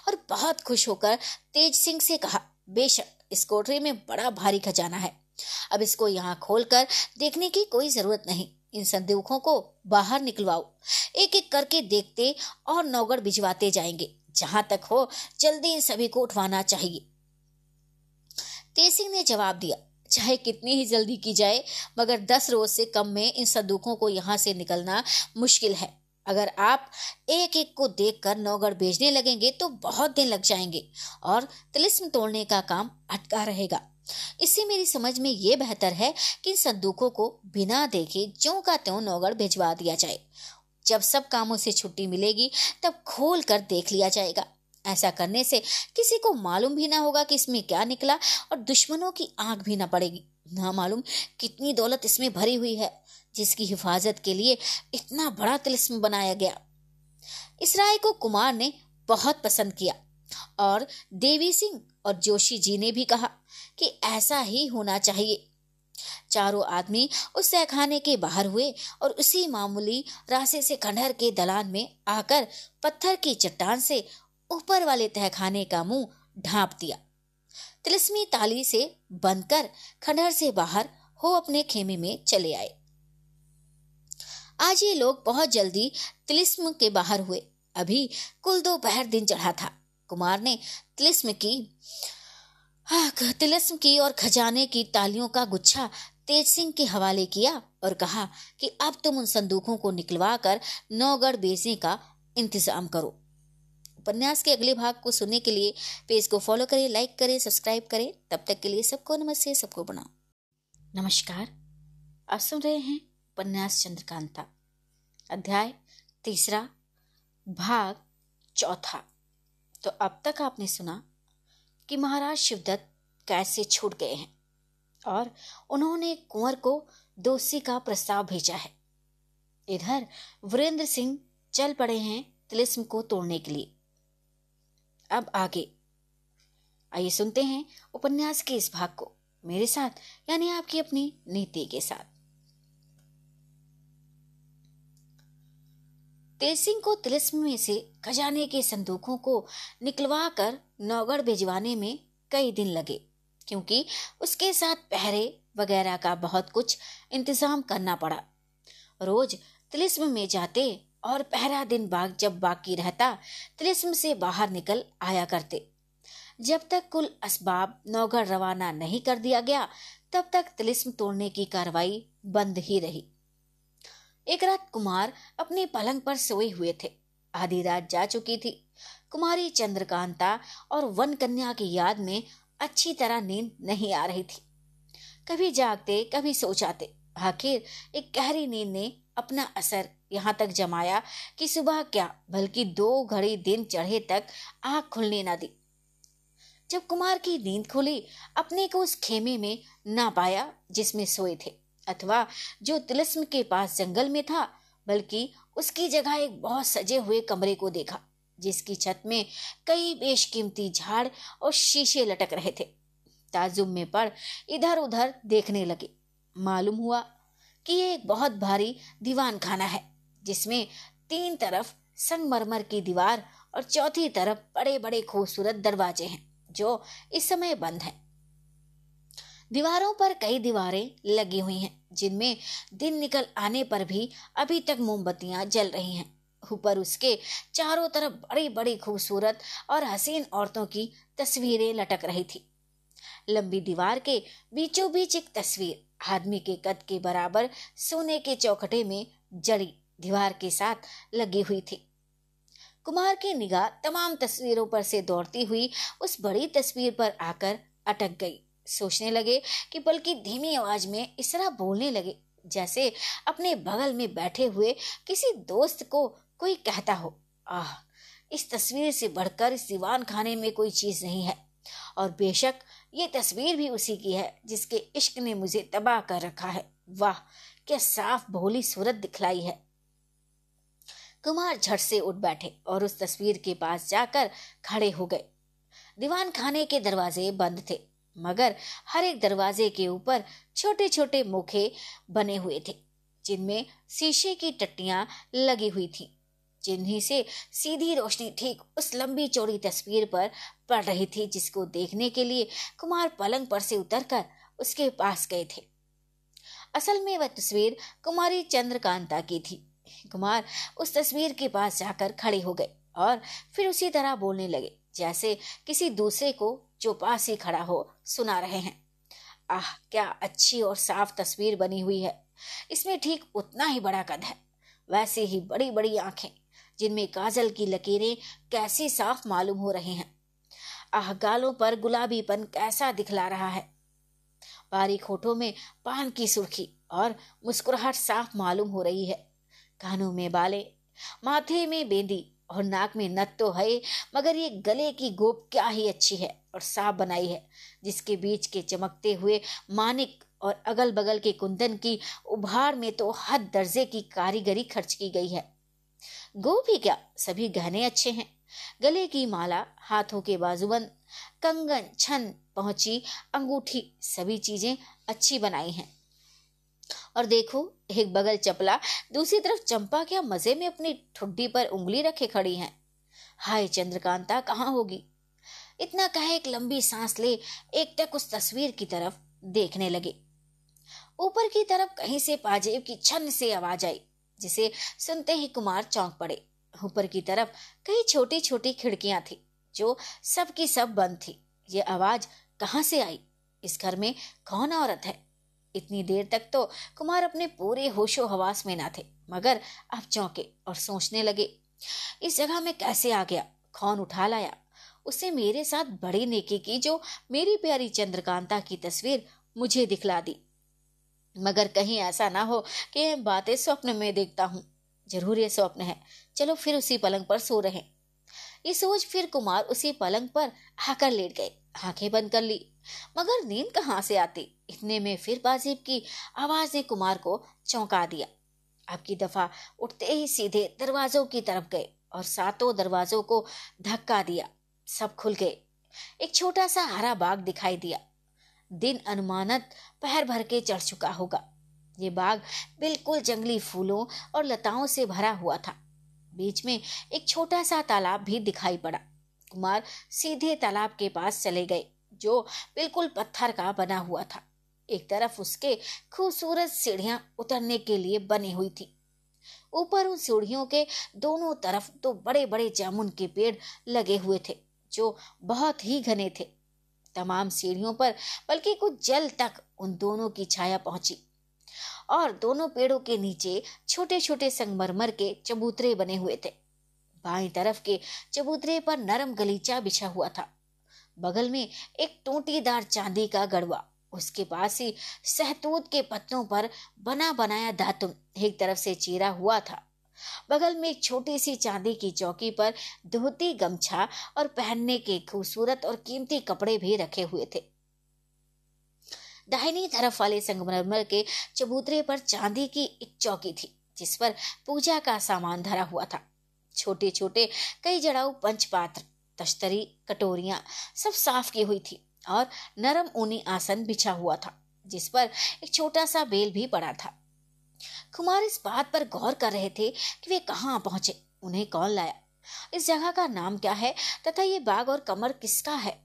और बहुत खुश होकर तेज सिंह से कहा, बेशक, इस कोठरी में बड़ा भारी खजाना है। अब इसको यहाँ खोलकर देखने की कोई ज़रूरत नहीं। इन संदूकों को बाहर निकलवाओ। एक एक करके देखते और नौगढ़ भिजवाते जाएँगे। जहाँ तक हो, जल्दी इन सभी को उठवाना चाहिए। तेज सिंह ने जवाब दिया चाहे कितनी ही जल्दी की जाए, मगर दस रोज से कम में इन संदूकों को यहाँ से निकलना मुश्किल है। अगर आप एक एक को देखकर नौगढ़ भेजने लगेंगे तो बहुत दिन लग जाएँगे और तिलिस्म तोड़ने का काम अटका रहेगा। इससे मेरी समझ में ये बेहतर है कि संदूकों को बिना देखे जो का त्यों नौगढ़ भिजवा दिया जाए। जब सब कामों से छुट्टी मिलेगी, तब खोल कर देख लिया जाएगा। ऐसा करने से किसी को मालूम भी ना होगा कि इसमें क्या निकला और दुश्मनों की आँख भी ना पड़ेगी। ना मालूम कितनी दौलत इसमें भरी हुई है, जिसकी हिफाजत के लिए इतना बड़ा तिलस्म बनाया गया। इस राय को कुमार ने बहुत पसंद किया और देवी सिंह और जोशी जी ने भी कहा कि ऐसा ही होना चाहिए। चारों आदमी उस तहखाने के बाहर हुए और उसी मामूली रास्ते से खंडहर के दलान में आकर पत्थर की चट्टान से ऊपर वाले तहखाने का मुँह ढांप दिया। तिलस्मी ताली से बंद कर खंडहर से बाहर हो अपने खेमे में चले आए। आज ये लोग बहुत जल्दी तिलिस्म के बाहर हुए। अभी कुल दोपहर दिन चढ़ा था। कुमार ने तिलिस्म की तिलस्म की और खजाने की तालियों का गुच्छा तेज सिंह के हवाले किया और कहा कि अब तुम उन संदूकों को निकलवा कर नौगढ़ बेचने का इंतज़ाम करो। उपन्यास के अगले भाग को सुनने के लिए पेज को फॉलो करें लाइक करें सब्सक्राइब करें। तब तक के लिए सबको नमस्ते, सबको बनाओ नमस्कार। आप सुन रहे हैं उपन्यास चंद्रकांता, अध्याय तीसरा, भाग चौथा। तो अब तक आपने सुना कि महाराज शिवदत्त कैसे छूट गए हैं और उन्होंने कुंवर को दोषी का प्रस्ताव भेजा है। इधर वीरेंद्र सिंह चल पड़े हैं तिलिस्म को तोड़ने के लिए। अब आगे। आइए सुनते हैं उपन्यास के इस भाग को, मेरे साथ, यानी आपकी अपनी नीति के साथ। तेज सिंह को तिलिस्म में से खजाने के संदूकों को निकलवा कर नौगढ़ भिजवाने में कई दिन लगे, क्योंकि उसके साथ पहरे वगैरह का बहुत कुछ इंतज़ाम करना पड़ा। रोज तिलिस्म में जाते और पहरा दिन बाग जब बाकी रहता, तिलिस्म से बाहर निकल आया करते। जब तक कुल असबाब नौगढ़ रवाना नहीं कर दिया गया, तब तक तिलिस्म तोड़ने की कार्रवाई बंद ही रही। एक रात कुमार अपने पलंग पर सोए हुए थे। आधी रात जा चुकी थी। कुमारी चंद्रकांता और वन कन्या की याद में अच्छी तरह नींद नहीं आ रही थी। कभी जागते, कभी सो जाते। आखिर एक गहरी नींद ने अपना असर यहाँ तक जमाया कि सुबह क्या, बल्कि दो घड़ी दिन चढ़े तक आँख खुलने न दी। जब कुमार की नींद खुली, अपने को उस खेमे में ना पाया जिसमें सोए थे, अथवा जो तिलस्म के पास जंगल में था, बल्कि उसकी जगह एक बहुत सजे हुए कमरे को देखा, जिसकी छत में कई बेशकीमती झाड़ और शीशे लटक रहे थे। ताजुब में पड़ इधर उधर देखने लगे। मालूम हुआ कि ये एक बहुत भारी दीवान खाना है। जिसमें तीन तरफ़ संगमरमर की दीवार और चौथी तरफ़ बड़े बड़े खूबसूरत दरवाजे हैं, जो इस समय बंद हैं। दीवारों पर कई दीवारें लगी हुई हैं, जिनमें दिन निकल आने पर भी अभी तक मोमबत्तियाँ जल रही हैं। ऊपर उसके चारों तरफ़ बड़ी बड़ी खूबसूरत और हसीन औरतों की तस्वीरें लटक रही थी। लंबी दीवार के बीचों बीच एक तस्वीर, आदमी के कद के बराबर सोने के चौखटे में जड़ी। दीवार के साथ लगी हुई थी। कुमार की निगाह तमाम तस्वीरों पर से दौड़ती हुई उस बड़ी तस्वीर पर आकर अटक गई। सोचने लगे कि बल्कि धीमी आवाज़ में इस तरह बोलने लगे, जैसे अपने बगल में बैठे हुए किसी दोस्त को कोई कहता हो। आह, इस तस्वीर से बढ़कर इस दीवान खाने में कोई चीज़ नहीं है। और बेशक ये तस्वीर भी उसी की है जिसके इश्क ने मुझे तबाह कर रखा है। वाह, क्या साफ़ भोली सूरत दिखलाई है। कुमार झट से उठ बैठे और उस तस्वीर के पास जाकर खड़े हो गए। दीवान खाने के दरवाजे बंद थे, मगर हर एक दरवाजे के ऊपर छोटे छोटे मुखे बने हुए थे, जिनमें शीशे की टट्टियाँ लगी हुई थी, जिन्हीं से सीधी रोशनी ठीक उस लंबी चौड़ी तस्वीर पर पड़ रही थी जिसको देखने के लिए कुमार पलंग पर से उतरकर उसके पास गए थे। असल में वह तस्वीर कुमारी चंद्रकांता की थी। कुमार उस तस्वीर के पास जाकर खड़े हो गए और फिर उसी तरह बोलने लगे, जैसे किसी दूसरे को जो पास ही खड़ा हो, सुना रहे हैं। आह, क्या अच्छी और साफ़ तस्वीर बनी हुई है। इसमें ठीक उतना ही बड़ा कद है। वैसे ही बड़ी बड़ी आँखें, जिनमें काजल की लकीरें कैसी साफ़ मालूम हो रही हैं। आह, गालों पर गुलाबीपन कैसा दिखला रहा है। बारीक होठों में पान की सुर्खी और मुस्कुराहट साफ़ मालूम हो रही है। कानों में बाले, माथे में बेंदी और नाक में नत तो है, मगर ये गले की गोप क्या ही अच्छी है और साफ़ बनाई है, जिसके बीच के चमकते हुए मानिक और अगल बगल के कुंदन की उभार में तो हद दर्जे की कारीगरी खर्च की गई है। गोप ही क्या, सभी गहने अच्छे हैं। गले की माला, हाथों के बाजूबंद, कंगन, छन पहुँची, अंगूठी, सभी चीज़ें अच्छी बनाई हैं। और देखो, एक बगल चपला, दूसरी तरफ़ चंपा क्या मज़े में अपनी ठुड्डी पर उंगली रखे खड़ी है। हाय चंद्रकांता, कहाँ होगी? इतना कहे एक लंबी सांस ले, एक टक उस तस्वीर की तरफ़ देखने लगे। ऊपर की तरफ़ कहीं से पाजेब की छन से आवाज़ आई, जिसे सुनते ही कुमार चौंक पड़े। ऊपर की तरफ़ कई छोटी छोटी खिड़कियाँ थी, जो सब की सब बंद थी। ये आवाज़ कहाँ से आई? इस घर में कौन औरत है? इतनी देर तक तो कुमार अपने पूरे होशो हवास में ना थे, मगर अब चौंके और सोचने लगे, इस जगह में कैसे आ गया? कौन उठा लाया? उसे मेरे साथ बड़ी नेकी की जो मेरी प्यारी चंद्रकांता की तस्वीर मुझे दिखला दी। मगर कहीं ऐसा ना हो कि बातें स्वप्न में देखता हूँ। ज़रूर ये स्वप्न है। चलो फिर उसी पलंग पर सो रहे। ये सोच फिर कुमार उसी पलंग पर आकर लेट गए। आँखें बंद कर ली। मगर नींद कहाँ से आती? इतने में फिर बाजीब की आवाज़ ने कुमार को चौंका दिया। अब की दफ़ा उठते ही सीधे दरवाजों की तरफ़ गए और सातों दरवाजों को धक्का दिया। सब खुल गए। एक छोटा सा हरा बाग दिखाई दिया। दिन अनुमानत पहर भर के चढ़ चुका होगा। ये बाग बिल्कुल जंगली फूलों और लताओं से भरा हुआ था। बीच में एक छोटा सा तालाब भी दिखाई पड़ा। कुमार सीधे तालाब के पास चले गए। जो बिल्कुल पत्थर का बना हुआ था। एक तरफ़ उसके खूबसूरत सीढ़ियाँ उतरने के लिए बनी हुई थी। ऊपर उन सीढ़ियों के दोनों तरफ़ दो बड़े बड़े जामुन के पेड़ लगे हुए थे, जो बहुत ही घने थे। तमाम सीढ़ियों पर, बल्कि कुछ जल तक उन दोनों की छाया पहुँची। और दोनों पेड़ों के नीचे छोटे छोटे संगमरमर के चबूतरे बने हुए थे। बाई तरफ़ के चबूतरे पर नरम गलीचा बिछा हुआ था। बगल में एक टूटीदार चांदी का गड़वा उसके पास ही सहतूत के पत्तों पर बना बनाया धातु एक तरफ़ से चीरा हुआ था। बगल में एक छोटी सी चांदी की चौकी पर धोती गमछा और पहनने के खूबसूरत और कीमती कपड़े भी रखे हुए थे। दाहिनी तरफ़ वाले संगमरमर के चबूतरे पर चांदी की एक चौकी थी, जिस पर पूजा का सामान धरा हुआ था। छोटे छोटे कई जड़ाऊ पंचपात्र तश्तरी, कटोरियाँ सब साफ़ की हुई थी और नरम ऊनी आसन बिछा हुआ था, जिस पर एक छोटा सा बेल भी पड़ा था। कुमार इस बात पर गौर कर रहे थे कि वे कहाँ पहुँचे, उन्हें कौन लाया? इस जगह का नाम क्या है तथा ये बाग और कमर किसका है?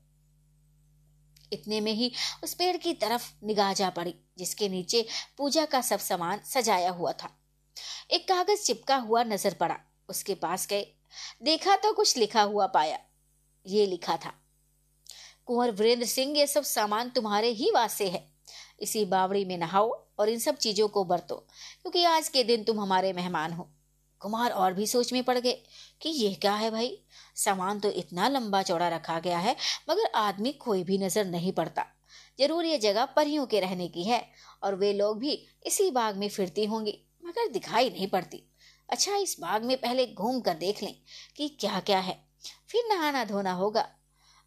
इतने में ही उस पेड़ की तरफ़ निगाह जा पड़ी, जिसके नीचे पूजा का सब सामान सजाया हुआ था। एक कागज़ चिपका हुआ नज़र पड़ा, उसके पास गए, देखा तो कुछ लिखा हुआ पाया। ये लिखा था। कुंवर वीरेंद्र सिंह, ये सब सामान तुम्हारे ही वास्ते है। इसी बावड़ी में नहाओ और इन सब चीज़ों को बरतो, क्योंकि आज के दिन तुम हमारे मेहमान हो। कुमार और भी सोच में पड़ गए कि ये क्या है भाई? सामान तो इतना लंबा चौड़ा रखा गया है, मगर आदमी कोई भी नज़र नहीं पड़ता। ज़रूर ये जगह परियों के रहने की है, और वे लोग भी इसी बाग में फिरती होंगी, मगर दिखाई नहीं पड़ती। अच्छा इस बाग में पहले घूम कर देख लें कि क्या क्या है। फिर नहाना धोना होगा।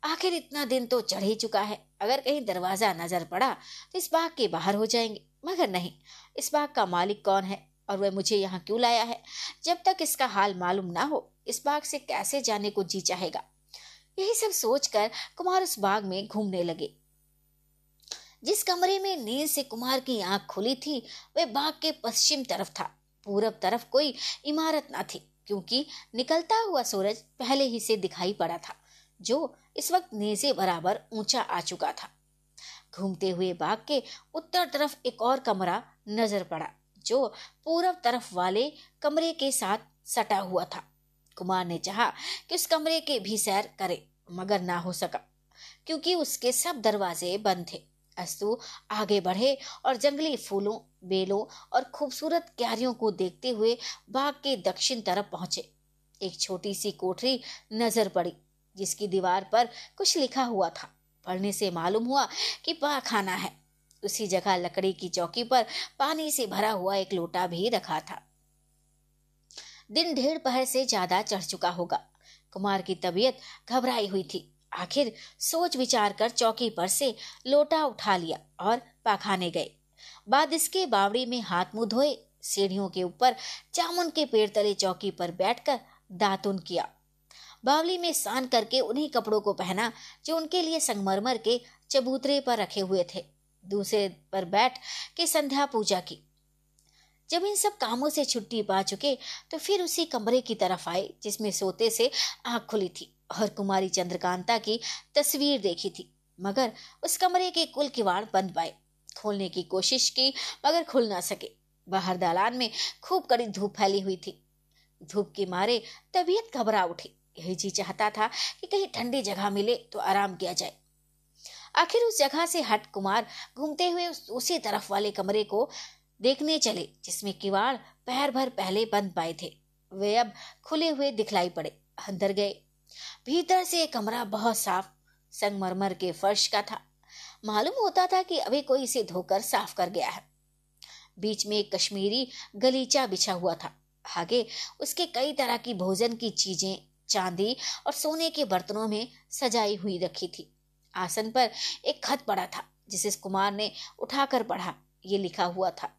आखिर इतना दिन तो चढ़ ही चुका है। अगर कहीं दरवाज़ा नज़र पड़ा तो इस बाग के बाहर हो जाएँगे। मगर नहीं, इस बाग का मालिक कौन है और वह मुझे यहाँ क्यों लाया है? जब तक इसका हाल मालूम ना हो, इस बाग से कैसे जाने को जी चाहेगा? यही सब सोचकर कुमार उस बाग में घूमने लगे। जिस कमरे में नींद से कुमार की आँख खुली थी, वह बाग के पश्चिम तरफ़ था। पूरब तरफ़ कोई इमारत ना थी। क्योंकि निकलता हुआ सूरज पहले ही से दिखाई पड़ा था, जो इस वक्त नेजे बराबर ऊँचा आ चुका था। घूमते हुए बाग के उत्तर तरफ़ एक और कमरा नज़र पड़ा, जो पूर्व तरफ़ वाले कमरे के साथ सटा हुआ था। कुमार ने चाहा कि उस कमरे के भी सैर करे, मगर ना हो सका, क्योंकि उसके सब दरवाजे बंद थे। अस्तु, आगे बढ़े और जंगली फूलों, बेलों और खूबसूरत क्यारियों को देखते हुए बाग के दक्षिण तरफ़ पहुँचे। एक छोटी सी कोठरी नज़र पड़ी, जिसकी दीवार पर कुछ लिखा हुआ था। पढ़ने से मालूम हुआ कि पाखाना है। उसी जगह लकड़ी की चौकी पर पानी से भरा हुआ एक लोटा भी रखा था। दिन ढेर पहर से ज़्यादा चढ़ चुका होगा। कुमार की तबीयत घबराई हुई थी। आखिर सोच विचार कर चौकी पर से लोटा उठा लिया और पाखाने गए। बाद इसके बावड़ी में हाथ मुँह धोए, सीढ़ियों के ऊपर जामुन के पेड़ तले चौकी पर बैठकर दातुन किया। बावली में स्नान करके उन्हीं कपड़ों को पहना जो उनके लिए संगमरमर के चबूतरे पर रखे हुए थे। दूसरे पर बैठ के संध्या पूजा की। जब इन सब कामों से छुट्टी पा चुके तो फिर उसी कमरे की तरफ़ आए, जिसमें सोते से आँख खुली थी। और कुमारी चंद्रकांता की तस्वीर देखी थी, मगर उस कमरे के कुल किवाड़ बंद पाए, खोलने की कोशिश की, मगर खुल ना सके। बाहर दालान में खूब कड़ी धूप फैली हुई थी। धूप के मारे तबीयत घबरा उठी। यही जी चाहता था कि कहीं ठंडी जगह मिले तो आराम किया जाए। आखिर उस जगह से हट कुमार घूमते हुए उस, उसी तरफ़ वाले कमरे को देखने चले, जिसमें किवाड़ पैर भर पहले बंद पाए थे। वे अब खुले हुए दिखलाई पड़े, अंदर गए। भीतर से कमरा बहुत साफ़, संगमरमर के फर्श का था। मालूम होता था कि अभी कोई इसे धोकर साफ़ कर गया है। बीच में एक कश्मीरी गलीचा बिछा हुआ था। आगे उसके कई तरह की भोजन की चीज़ें, चांदी और सोने के बर्तनों में सजाई हुई रखी थी। आसन पर एक खत पड़ा था, जिसे कुमार ने उठाकर पढ़ा। ये लिखा हुआ था,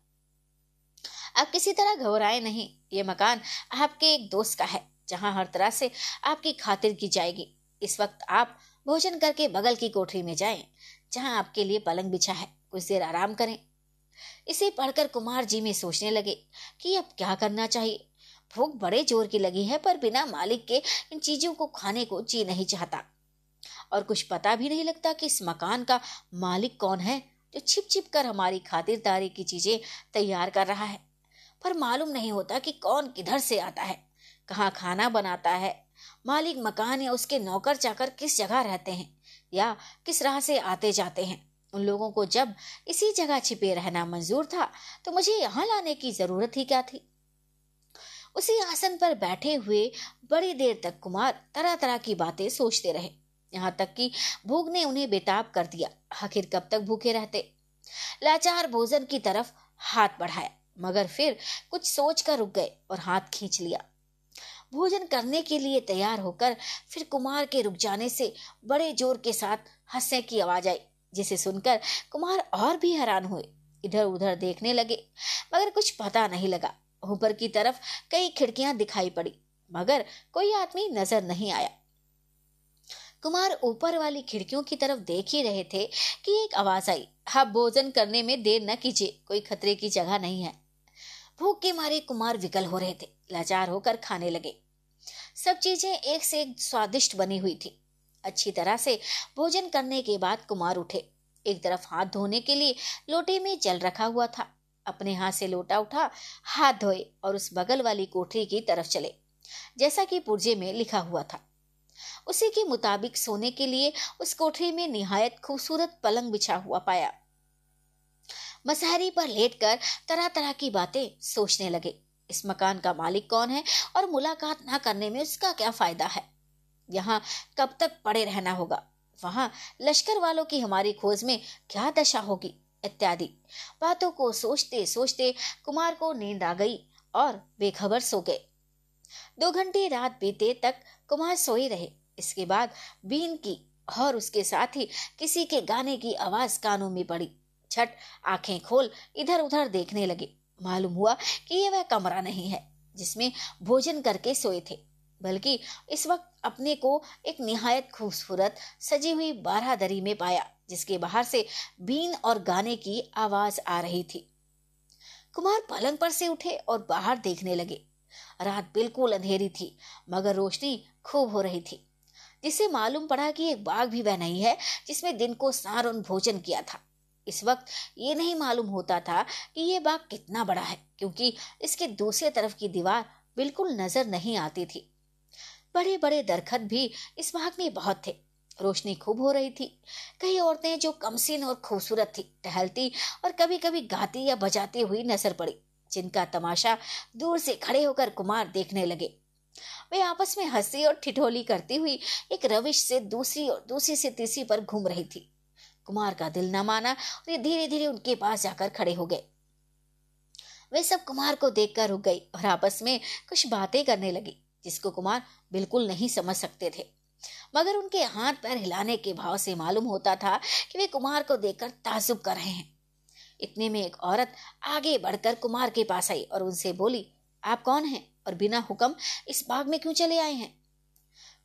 आप किसी तरह घबराए नहीं, ये मकान आपके एक दोस्त का है। जहाँ हर तरह से आपकी खातिर की जाएगी। इस वक्त आप भोजन करके बगल की कोठरी में जाएँ, जहाँ आपके लिए पलंग बिछा है। कुछ देर आराम करें। इसे पढ़कर कुमार जी में सोचने लगे कि अब क्या करना चाहिए। भूख बड़े ज़ोर की लगी है पर बिना मालिक के इन चीज़ों को खाने को जी नहीं चाहता। और कुछ पता भी नहीं लगता कि इस मकान का मालिक कौन है जो छिप छिप कर हमारी खातिरदारी की चीज़ें तैयार कर रहा है। पर मालूम नहीं होता कि कौन किधर से आता है। कहाँ खाना बनाता है? मालिक, मकान या उसके नौकर चाकर किस जगह रहते हैं? या किस राह से आते जाते हैं? उन लोगों को जब इसी जगह छिपे रहना मंजूर था तो मुझे यहाँ लाने की ज़रूरत ही क्या थी? उसी आसन पर बैठे हुए बड़ी देर तक कुमार तरह तरह की बातें सोचते रहे। यहाँ तक कि भूख ने उन्हें बेताब कर दिया। आखिर कब तक भूखे रहते? लाचार भोजन की तरफ़ हाथ बढ़ाया, मगर फिर कुछ सोच कर रुक गए और हाथ खींच लिया। भोजन करने के लिए तैयार होकर फिर कुमार के रुक जाने से बड़े ज़ोर के साथ हंसने की आवाज़ आई, जिसे सुनकर कुमार और भी हैरान हुए। इधर उधर देखने लगे, मगर कुछ पता नहीं लगा। ऊपर की तरफ़ कई खिड़कियाँ दिखाई पड़ी, मगर कोई आदमी नज़र नहीं आया। कुमार ऊपर वाली खिड़कियों की तरफ़ देख ही रहे थे कि एक आवाज़ आई, आप भोजन करने में देर न कीजिए, कोई खतरे की जगह नहीं है। भूख के मारे कुमार विकल हो रहे थे। लाचार होकर खाने लगे। सब चीज़ें एक से एक स्वादिष्ट बनी हुई थी। अच्छी तरह से भोजन करने के बाद कुमार उठे। एक तरफ़ हाथ धोने के लिए लोटे में जल रखा हुआ था। अपने हाथ से लोटा उठा, हाथ धोए और उस बगल वाली कोठरी की तरफ़ चले, जैसा कि पुर्जे में लिखा हुआ था। उसी के मुताबिक सोने के लिए उस कोठरी में निहायत खूबसूरत पलंग बिछा हुआ पाया। मसहरी पर लेटकर तरह तरह की बातें सोचने लगे। इस मकान का मालिक कौन है और मुलाकात ना करने में उसका क्या फ़ायदा है? यहाँ कब तक पड़े रहना होगा? वहाँ लश्कर वालों की हमारी खोज में क्या दशा होगी? इत्यादि। बातों को सोचते सोचते कुमार को नींद आ गई और बेखबर सो गए। दो घंटे रात बीते तक कुमार सोए रहे। इसके बाद बीन की और उसके साथ ही किसी के गाने की आवाज़ कानों में पड़ी। छठ आँखें खोल इधर उधर देखने लगे। मालूम हुआ कि ये वह कमरा नहीं है, जिसमें भोजन करके सोए थे, बल्कि इस वक्त अपने को एक निहायत खूबसूरत सजी हुई बारह दरी में पाया, जिसके बाहर से बीन और गाने की आवाज़ आ रही थी। कुमार पलंग पर से उठे और बाहर देखने लगे। रात बिल्कुल अंधेरी थी, मगर रोशनी खूब हो रही थी जिसे मालूम पड़ा कि एक बाग भी वह नहीं है, जिसमें दिन को सारण भोजन किया था। इस वक्त ये नहीं मालूम होता था कि ये बाग कितना बड़ा है, क्योंकि इसके दूसरे तरफ़ की दीवार बिल्कुल नज़र नहीं आती थी। बड़े बड़े दरखत भी इस बाग में बहुत थे। रोशनी खूब हो रही थी। कई औरतें जो कमसीन और खूबसूरत थी, टहलती और कभी कभी गाती या बजाती हुई नज़र पड़ी, जिनका तमाशा दूर से खड़े होकर कुमार देखने लगे। वे आपस में हँसी और ठिठोली करती हुई एक रविश से दूसरी और दूसरी से तीसरी पर घूम रही थी। कुमार का दिल न माना और ये धीरे धीरे उनके पास जाकर खड़े हो गए। वे सब कुमार को देखकर रुक गई और आपस में कुछ बातें करने लगी, जिसको कुमार बिल्कुल नहीं समझ सकते थे। मगर उनके हाथ पैर हिलाने के भाव से मालूम होता था कि वे कुमार को देखकर ताजुब कर रहे हैं। इतने में एक औरत आगे बढ़कर कुमार के पास आई और उनसे बोली, आप कौन हैं और बिना हुक्म इस बाग में क्यों चले आए हैं?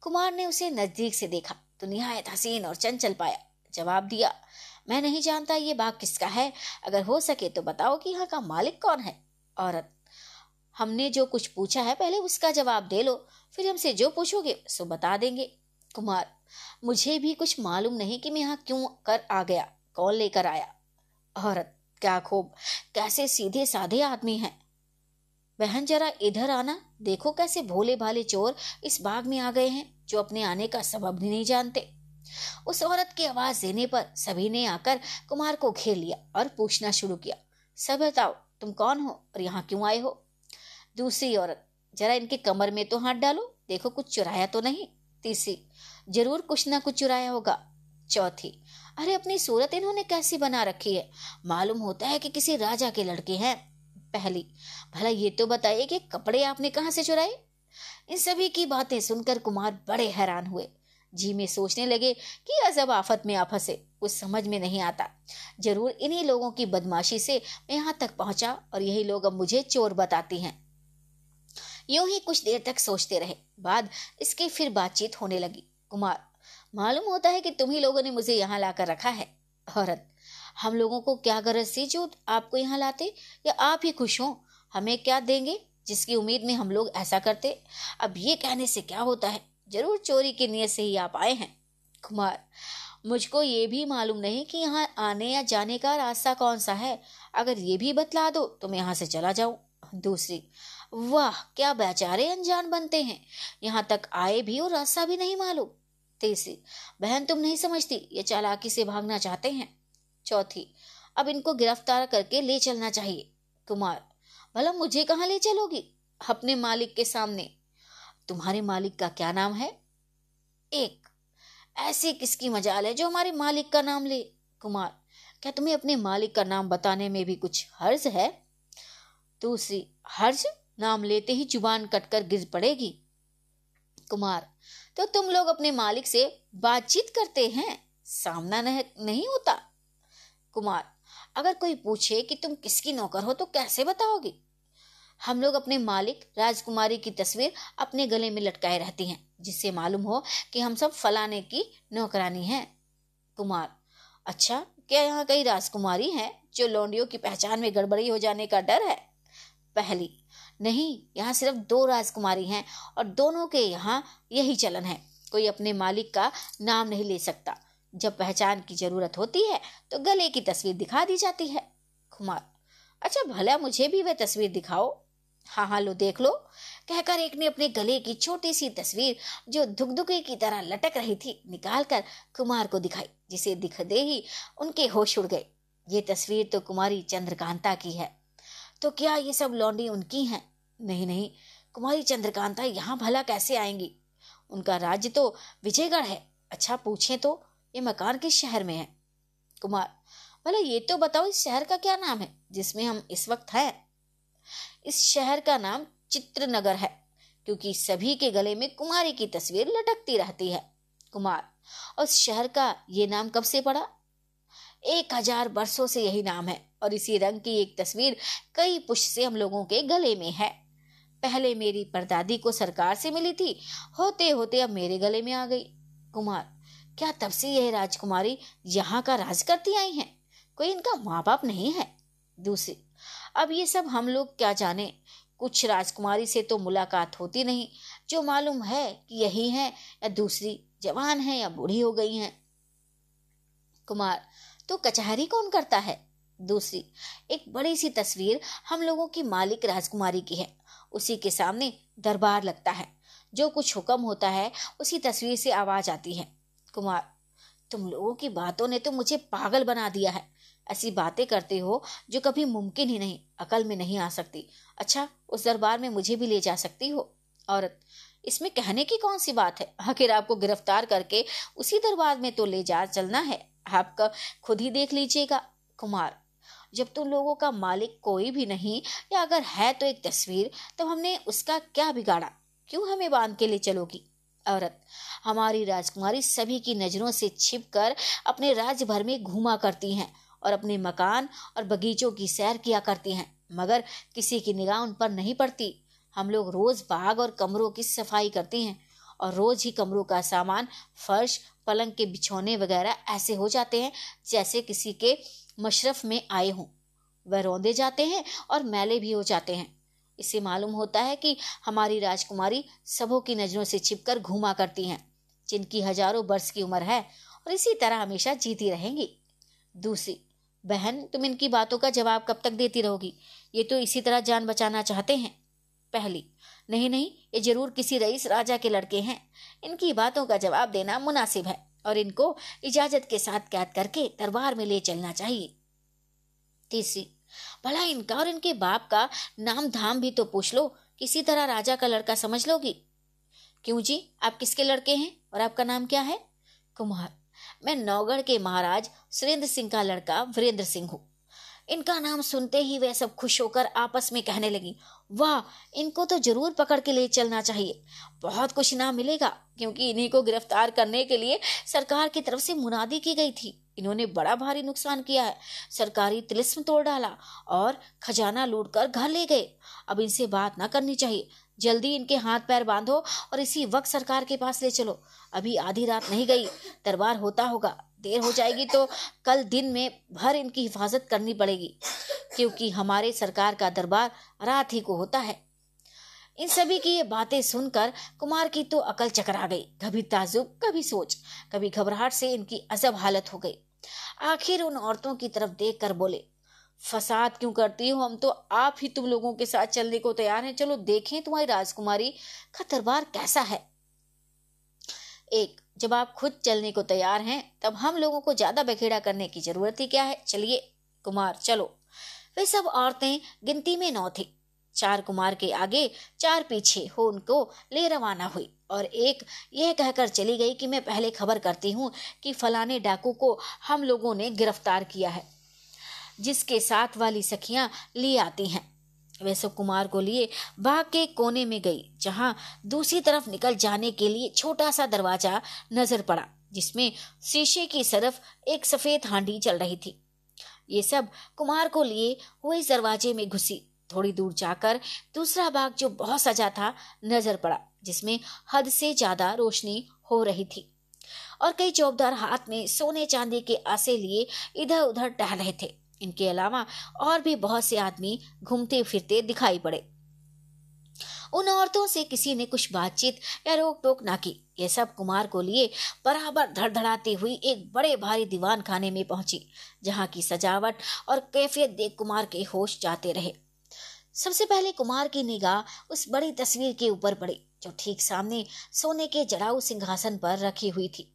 कुमार ने उसे नज़दीक से देखा तो निहायत हसीन और चंचल पाया। जवाब दिया, मैं नहीं जानता ये बाग किसका है। अगर हो सके तो बताओ कि यहाँ का मालिक कौन है। औरत, हमने जो कुछ पूछा है पहले उसका जवाब दे लो, फिर हमसे जो पूछोगे सो बता देंगे। कुमार, मुझे भी कुछ मालूम नहीं कि मैं यहाँ क्यों कर आ गया, कौन लेकर आया? औरत, क्या खूब, कैसे सीधे साधे आदमी हैं? बहन जरा इधर आना, देखो कैसे भोले भाले चोर इस बाग में आ गए हैं, जो अपने आने का सबब भी नहीं जानते। उस औरत की आवाज़ देने पर सभी ने आकर कुमार को घेर लिया और पूछना शुरू किया सब बताओ, तुम कौन हो और यहाँ क्यों आए हो? दूसरी औरत, जरा इनके कमर में तो हाथ डालो, देखो कुछ चुराया तो नहीं। तीसरी, ज़रूर कुछ ना कुछ चुराया होगा। चौथी, अरे, अपनी सूरत इन्होंने कैसी बना रखी है? मालूम होता है कि किसी राजा के लड़के हैं। पहली, भला ये तो बताइए कि कपड़े आपने कहाँ से चुराए? इन सभी की बातें सुनकर कुमार बड़े हैरान हुए। जी में सोचने लगे कि अजब आफत में आप फंसे, कुछ समझ में नहीं आता। ज़रूर इन्हीं लोगों की बदमाशी से मैं यहाँ तक पहुँचा और यही लोग अब मुझे चोर बताती हैं। यूँ ही कुछ देर तक सोचते रहे, बाद इसकी फिर बातचीत होने लगी। कुमार, मालूम होता है कि तुम ही लोगों ने मुझे यहाँ लाकर रखा है। औरत, हम लोगों को क्या गरज थी जो आपको यहाँ लाते? या आप ही खुश हो? हमें क्या देंगे? जिसकी उम्मीद में हम लोग ऐसा करते। अब ये कहने से क्या होता है? ज़रूर चोरी की नीयत से ही आप आए हैं। कुमार, मुझको ये भी मालूम नहीं कि यहाँ आने या जाने का रास्ता कौन सा है। अगर ये भी बतला दो तो मैं यहाँ से चला जाऊँ। दूसरी, वाह, क्या बेचारे अनजान बनते हैं। यहाँ तक आए भी और रास्ता भी नहीं मालूम। तीसरी, बहन तुम नहीं समझती, ये चालाकी से भागना चाहते हैं। चौथी, अब इनको गिरफ़्तार करके ले चलना चाहिए। कुमार, भला मुझे कहाँ ले चलोगी? अपने मालिक के सामने तुम्हारे मालिक का क्या नाम है? एक। ऐसी किसकी मजाल है जो हमारे मालिक का नाम ले? कुमार, क्या तुम्हें अपने मालिक का नाम बताने में भी कुछ हर्ज है? दूसरी, हर्ज? नाम लेते ही ज़ुबान कटकर गिर पड़ेगी। कुमार तो तुम लोग अपने मालिक से बातचीत करते हैं? सामना नहीं होता। कुमार, अगर कोई पूछे कि तुम किसकी नौकर हो तो कैसे बताओगी? हम लोग अपने मालिक राजकुमारी की तस्वीर अपने गले में लटकाए रहती हैं, जिससे मालूम हो कि हम सब फलाने की नौकरानी हैं। कुमार अच्छा क्या यहाँ कई राजकुमारी हैं जो लौंडियों की पहचान में गड़बड़ी हो जाने का डर है? पहली, नहीं, यहाँ सिर्फ़ दो राजकुमारी हैं और दोनों के यहाँ यही चलन है। कोई अपने मालिक का नाम नहीं ले सकता। जब पहचान की ज़रूरत होती है तो गले की तस्वीर दिखा दी जाती है। कुमार अच्छा भला मुझे भी वह तस्वीर दिखाओ। हाँ हाँ लो, देख लो। कहकर एक ने अपने गले की छोटी सी तस्वीर, जो धुकधुके की तरह लटक रही थी, निकालकर कुमार को दिखाई, जिसे दिख दे ही उनके होश उड़ गए। ये तस्वीर तो कुमारी चंद्रकांता की है। तो क्या ये सब लौंडी उनकी हैं? नहीं नहीं, कुमारी चंद्रकांता यहाँ भला कैसे आएँगी? उनका राज्य तो विजयगढ़ है। अच्छा पूछे तो ये मकान किस शहर में है? कुमार, भला ये तो बताओ, इस शहर का क्या नाम है, जिसमें हम इस वक्त हैं? इस शहर का नाम चित्रनगर है, क्योंकि सभी के गले में कुमारी की तस्वीर लटकती रहती है। कुमार, और शहर का ये नाम कब से पड़ा? एक हज़ार वर्षों से यही नाम है, और इसी रंग की एक तस्वीर कई पुष्प से हम लोगों के गले में है। पहले मेरी परदादी को सरकार से मिली थी होते होते अब मेरे गले में आ गई। कुमार, क्या तब से यह राजकुमारी यहाँ का राज करती आई है? कोई इनका माँ बाप नहीं है। दूसरी अब ये सब हम लोग क्या जाने? कुछ राजकुमारी से तो मुलाकात होती नहीं। जो मालूम है कि यही है, या दूसरी जवान है, या बूढ़ी हो गई है। कुमार तो कचहरी कौन करता है? दूसरी, एक बड़ी सी तस्वीर हम लोगों की मालिक राजकुमारी की है। उसी के सामने दरबार लगता है। जो कुछ हुक्म होता है, उसी तस्वीर से आवाज़ आती है। कुमार, तुम लोगों की बातों ने तो मुझे पागल बना दिया है। ऐसी बातें करते हो जो कभी मुमकिन ही नहीं, अकल में नहीं आ सकती। अच्छा उस दरबार में मुझे भी ले जा सकती हो? औरत, इसमें कहने की कौन सी बात है? आखिर आपको गिरफ़्तार करके उसी दरबार में तो ले जा चलना है। आपका खुद ही देख लीजिएगा। कुमार, जब तुम लोगों का मालिक कोई भी नहीं या अगर है तो एक तस्वीर तो हमने उसका क्या बिगाड़ा? क्यों हमें बाँध के ले चलोगी? औरत, हमारी राजकुमारी सभी की नज़रों से छिप कर अपने राज्य भर में घूमा करती हैं। और अपने मकान और बगीचों की सैर किया करती हैं, मगर किसी की निगाह उन पर नहीं पड़ती। हम लोग रोज बाग और कमरों की सफ़ाई करते हैं और रोज ही कमरों का सामान, फर्श, पलंग के बिछौने वगैरह ऐसे हो जाते हैं, जैसे किसी के मशरफ में आए हों। वह रौंदे जाते हैं और मैले भी हो जाते हैं। इससे मालूम होता है कि हमारी राजकुमारी सबों की नज़रों से छिपकर घूमा करती हैं, जिनकी हज़ारों वर्ष की उम्र है और इसी तरह हमेशा जीती रहेंगी। दूसरी बहन, तुम इनकी बातों का जवाब कब तक देती रहोगी? ये तो इसी तरह जान बचाना चाहते हैं। पहली, नहीं नहीं, ये ज़रूर किसी रईस राजा के लड़के हैं। इनकी बातों का जवाब देना मुनासिब है और इनको इजाज़त के साथ कैद करके दरबार में ले चलना चाहिए। तीसरी, भला इनका और इनके बाप का नाम धाम भी तो पूछ लो। किसी तरह राजा का लड़का समझ लोगी? क्यों जी, आप किसके लड़के हैं और आपका नाम क्या है? कुमार मैं नौगढ़ के महाराज सुरेंद्र सिंह का लड़का वीरेंद्र सिंह हूँ। इनका नाम सुनते ही वे सब खुश होकर आपस में कहने लगी, वाह, इनको तो ज़रूर पकड़ के ले चलना चाहिए। बहुत कुछ इनाम मिलेगा, क्योंकि इन्हीं को गिरफ़्तार करने के लिए सरकार की तरफ़ से मुनादी की गई थी। इन्होंने बड़ा भारी नुकसान किया है। सरकारी तिलिस्म तोड़ डाला और खजाना लूट कर घर ले गए। अब इनसे बात ना करनी चाहिए। जल्दी इनके हाथ पैर बांधो और इसी वक्त सरकार के पास ले चलो। अभी आधी रात नहीं गई, दरबार होता होगा, देर हो जाएगी तो कल दिन में भर इनकी हिफाजत करनी पड़ेगी, क्योंकि हमारे सरकार का दरबार रात ही को होता है। इन सभी की ये बातें सुनकर कुमार की तो अकल चकरा गई, कभी ताजुब, कभी सोच, कभी घबराहट से इनकी अजब हालत हो गई। आखिर उन औरतों की तरफ़ देख कर बोले फसाद क्यों करती हो? हम तो आप ही तुम लोगों के साथ चलने को तैयार हैं। चलो, देखें तुम्हारी राजकुमारी का दरबार कैसा है। एक, जब आप खुद चलने को तैयार हैं, तब हम लोगों को ज़्यादा बखेड़ा करने की ज़रूरत ही क्या है? चलिए, कुमार, चलो। वे सब औरतें गिनती में नौ थी। चार कुमार के आगे, चार पीछे हो उनको ले रवाना हुई और एक यह कहकर चली गई कि मैं पहले खबर करती हूँ कि फलाने डाकू को हम लोगों ने गिरफ़्तार किया है। जिसके साथ वाली सखियाँ ली आती हैं। वैसे कुमार को लिए बाग के कोने में गई, जहाँ दूसरी तरफ़ निकल जाने के लिए छोटा सा दरवाज़ा नज़र पड़ा, जिसमें शीशे की तरफ़ एक सफ़ेद हांडी चल रही थी। ये सब कुमार को लिए हुए दरवाजे में घुसी। थोड़ी दूर जाकर दूसरा बाग जो बहुत सजा था, नज़र पड़ा, जिसमें हद से ज़्यादा रोशनी हो रही थी और कई चौबदार हाथ में सोने चांदी के आसे लिए इधर उधर टहल रहे थे। इनके अलावा और भी बहुत से आदमी घूमते फिरते दिखाई पड़े। उन औरतों से किसी ने कुछ बातचीत या रोक टोक ना की। ये सब कुमार को लिए बराबर धड़धड़ाती हुई एक बड़े भारी दीवान खाने में पहुँची, जहाँ की सजावट और कैफियत देख कुमार के होश जाते रहे। सबसे पहले कुमार की निगाह उस बड़ी तस्वीर के ऊपर पड़ी, जो ठीक सामने सोने के जड़ाऊ सिंहासन पर रखी हुई थी।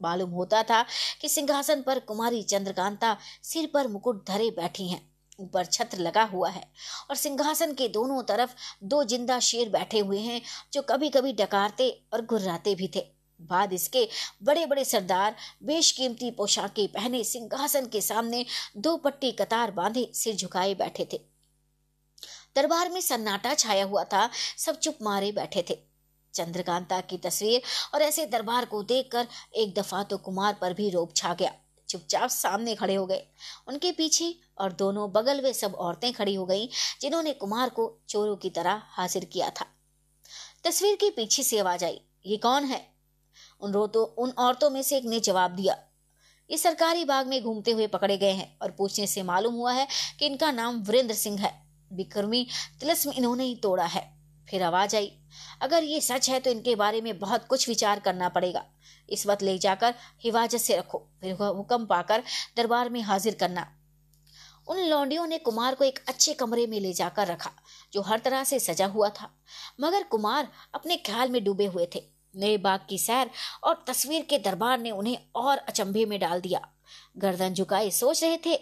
मालूम होता था कि सिंहासन पर कुमारी चंद्रकांता सिर पर मुकुट धरे बैठी हैं। ऊपर छत्र लगा हुआ है और सिंहासन के दोनों तरफ़ दो ज़िंदा शेर बैठे हुए हैं जो कभी कभी डकारते और गुर्राते भी थे। बाद इसके बड़े बड़े सरदार बेशकीमती पोशाकें पहने सिंहासन के सामने दो पट्टी कतार बांधे सिर झुकाए बैठे थे। दरबार में सन्नाटा छाया हुआ था, सब चुप मारे बैठे थे। चंद्रकांता की तस्वीर और ऐसे दरबार को देखकर एक दफ़ा तो कुमार पर भी रोप छा गया। चुपचाप सामने खड़े हो गए। उनके पीछे और दोनों बगल वे सब औरतें खड़ी हो गईं, जिन्होंने कुमार को चोरों की तरह हाजिर किया था। तस्वीर के पीछे से आवाज़ आई, ये कौन है? उन रोतो उन औरतों में से एक ने जवाब दिया, ये सरकारी बाग में घूमते हुए पकड़े गए हैं और पूछने से मालूम हुआ है कि इनका नाम वीरेंद्र सिंह है। विक्रमी तिलस्म इन्होंने ही तोड़ा है। फिर आवाज़ आई, अगर ये सच है तो इनके बारे में बहुत कुछ विचार करना पड़ेगा। इस वक्त ले जाकर हिफाजत से रखो, फिर हुक्म पाकर दरबार में हाजिर करना। उन लौंडियों ने कुमार को एक अच्छे कमरे में ले जाकर रखा, जो हर तरह से सजा हुआ था, मगर कुमार अपने ख्याल में डूबे हुए थे। नए बाग की सैर और तस्वीर के दरबार ने उन्हें और अचंभे में डाल दिया। गर्दन झुकाए सोच रहे थे,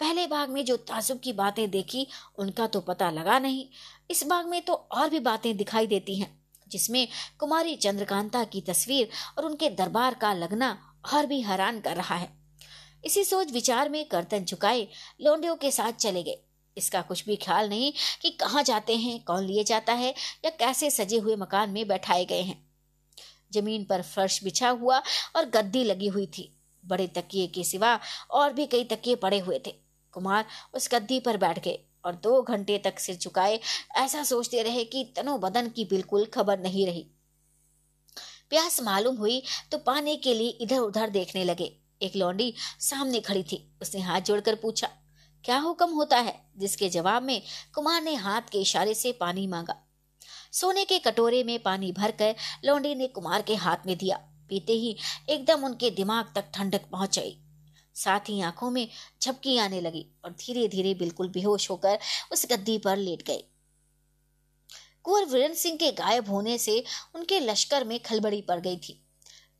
पहले भाग में जो ताजुब की बातें देखी, उनका तो पता लगा नहीं इस बाग में तो और भी बातें दिखाई देती हैं, जिसमें कुमारी चंद्रकांता की तस्वीर और उनके दरबार का लगना और भी हैरान कर रहा है। इसी सोच विचार में गर्दन झुकाए लोंडियों के साथ चले गए। इसका कुछ भी ख्याल नहीं कि कहाँ जाते हैं, कौन लिए जाता है या कैसे सजे हुए मकान में बैठाए गए हैं। ज़मीन पर फर्श बिछा हुआ और गद्दी लगी हुई थी। बड़े तकिए के सिवा और भी कई तकिए पड़े हुए थे। कुमार उस गद्दी पर बैठ गए। और दो घंटे तक सिर झुकाए, ऐसा सोचते रहे कि तनो बदन की बिल्कुल खबर नहीं रही। प्यास मालूम हुई तो पाने के लिए इधर उधर देखने लगे। एक लौंडी सामने खड़ी थी। उसने हाथ जोड़कर पूछा, क्या हुक्म होता है? जिसके जवाब में कुमार ने हाथ के इशारे से पानी मांगा। सोने के कटोरे में पानी भरकर लौंडी ने कुमार के हाथ में दिया। पीते ही एकदम उनके दिमाग तक ठंडक पहुँच गई साथ ही आँखों में झपकी आने लगी और धीरे धीरे बिल्कुल बेहोश होकर उस गद्दी पर लेट गए कुंवर वीरेंद्र सिंह के गायब होने से उनके लश्कर में खलबड़ी पड़ गई थी।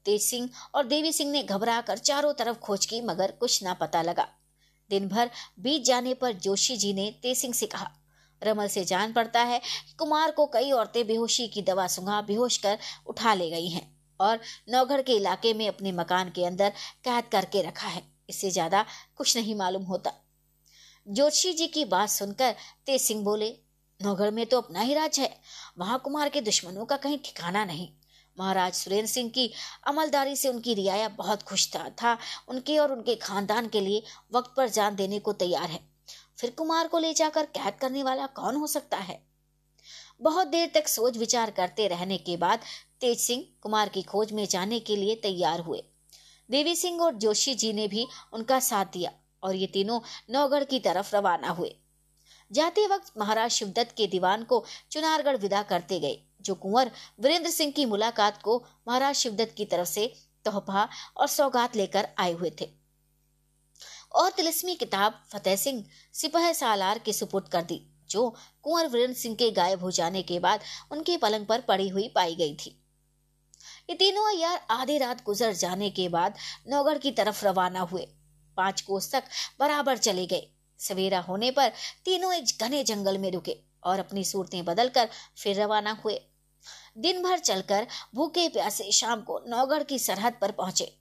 तेज सिंह और देवी सिंह ने घबरा कर चारों तरफ़ खोज की, मगर कुछ ना पता लगा। दिन भर बीत जाने पर जोशी जी ने तेज सिंह से कहा, रमल से जान पड़ता है कि कुमार को कई औरतें बेहोशी की दवा सुंघा बेहोश कर उठा ले गई हैं और नौगढ़ के इलाके में अपने मकान के अंदर कैद करके रखा है। इससे ज़्यादा कुछ नहीं मालूम होता। जोशी जी की बात सुनकर तेज सिंह बोले नौगढ़ में तो अपना ही राज है वहाँ कुमार के दुश्मनों का कहीं ठिकाना नहीं। महाराज सुरेंद्र सिंह की अमलदारी से उनकी रियाया बहुत खुश था, था उनके और उनके खानदान के लिए वक्त पर जान देने को तैयार है। फिर कुमार को ले जाकर कैद करने वाला कौन हो सकता है? बहुत देर तक सोच विचार करते रहने के बाद तेज सिंह कुमार की खोज में जाने के लिए तैयार हुए। देवी सिंह और जोशी जी ने भी उनका साथ दिया और ये तीनों नौगढ़ की तरफ़ रवाना हुए। जाते वक्त महाराज शिवदत्त के दीवान को चुनारगढ़ विदा करते गए, जो कुंवर वीरेंद्र सिंह की मुलाकात को महाराज शिवदत्त की तरफ़ से तोहफा और सौगात लेकर आए हुए थे। और तिलस्मी किताब फतेह सिंह सिपह सालार के सुपुर्द कर दी, जो कुंवर वीरेंद्र सिंह के गायब हो जाने के बाद उनके पलंग पर पड़ी हुई पाई गई थी। ये तीनों यार आधी रात गुजर जाने के बाद नौगढ़ की तरफ़ रवाना हुए। पाँच कोस तक बराबर चले गए। सवेरा होने पर तीनों एक घने जंगल में रुके और अपनी सूरतें बदलकर फिर रवाना हुए। दिन भर चलकर भूखे प्यासे शाम को नौगढ़ की सरहद पर पहुँचे।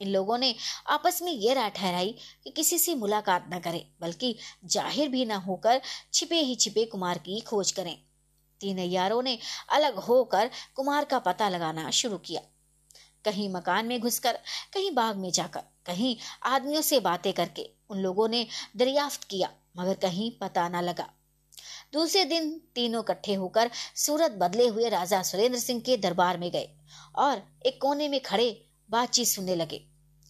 इन लोगों ने आपस में यह राय ठहराई कि किसी से मुलाकात न करें, बल्कि ज़ाहिर भी न होकर छिपे ही छिपे कुमार की खोज करें। तीन यारों ने अलग होकर कुमार का पता लगाना शुरू किया। कहीं मकान में घुसकर, कहीं बाग में जाकर, कहीं आदमियों से बातें करके उन लोगों ने दरियाफ्त किया, मगर कहीं पता न लगा। दूसरे दिन तीनों इकट्ठे होकर सूरत बदले हुए राजा सुरेंद्र सिंह के दरबार में गए और एक कोने में खड़े बातचीत सुनने लगे।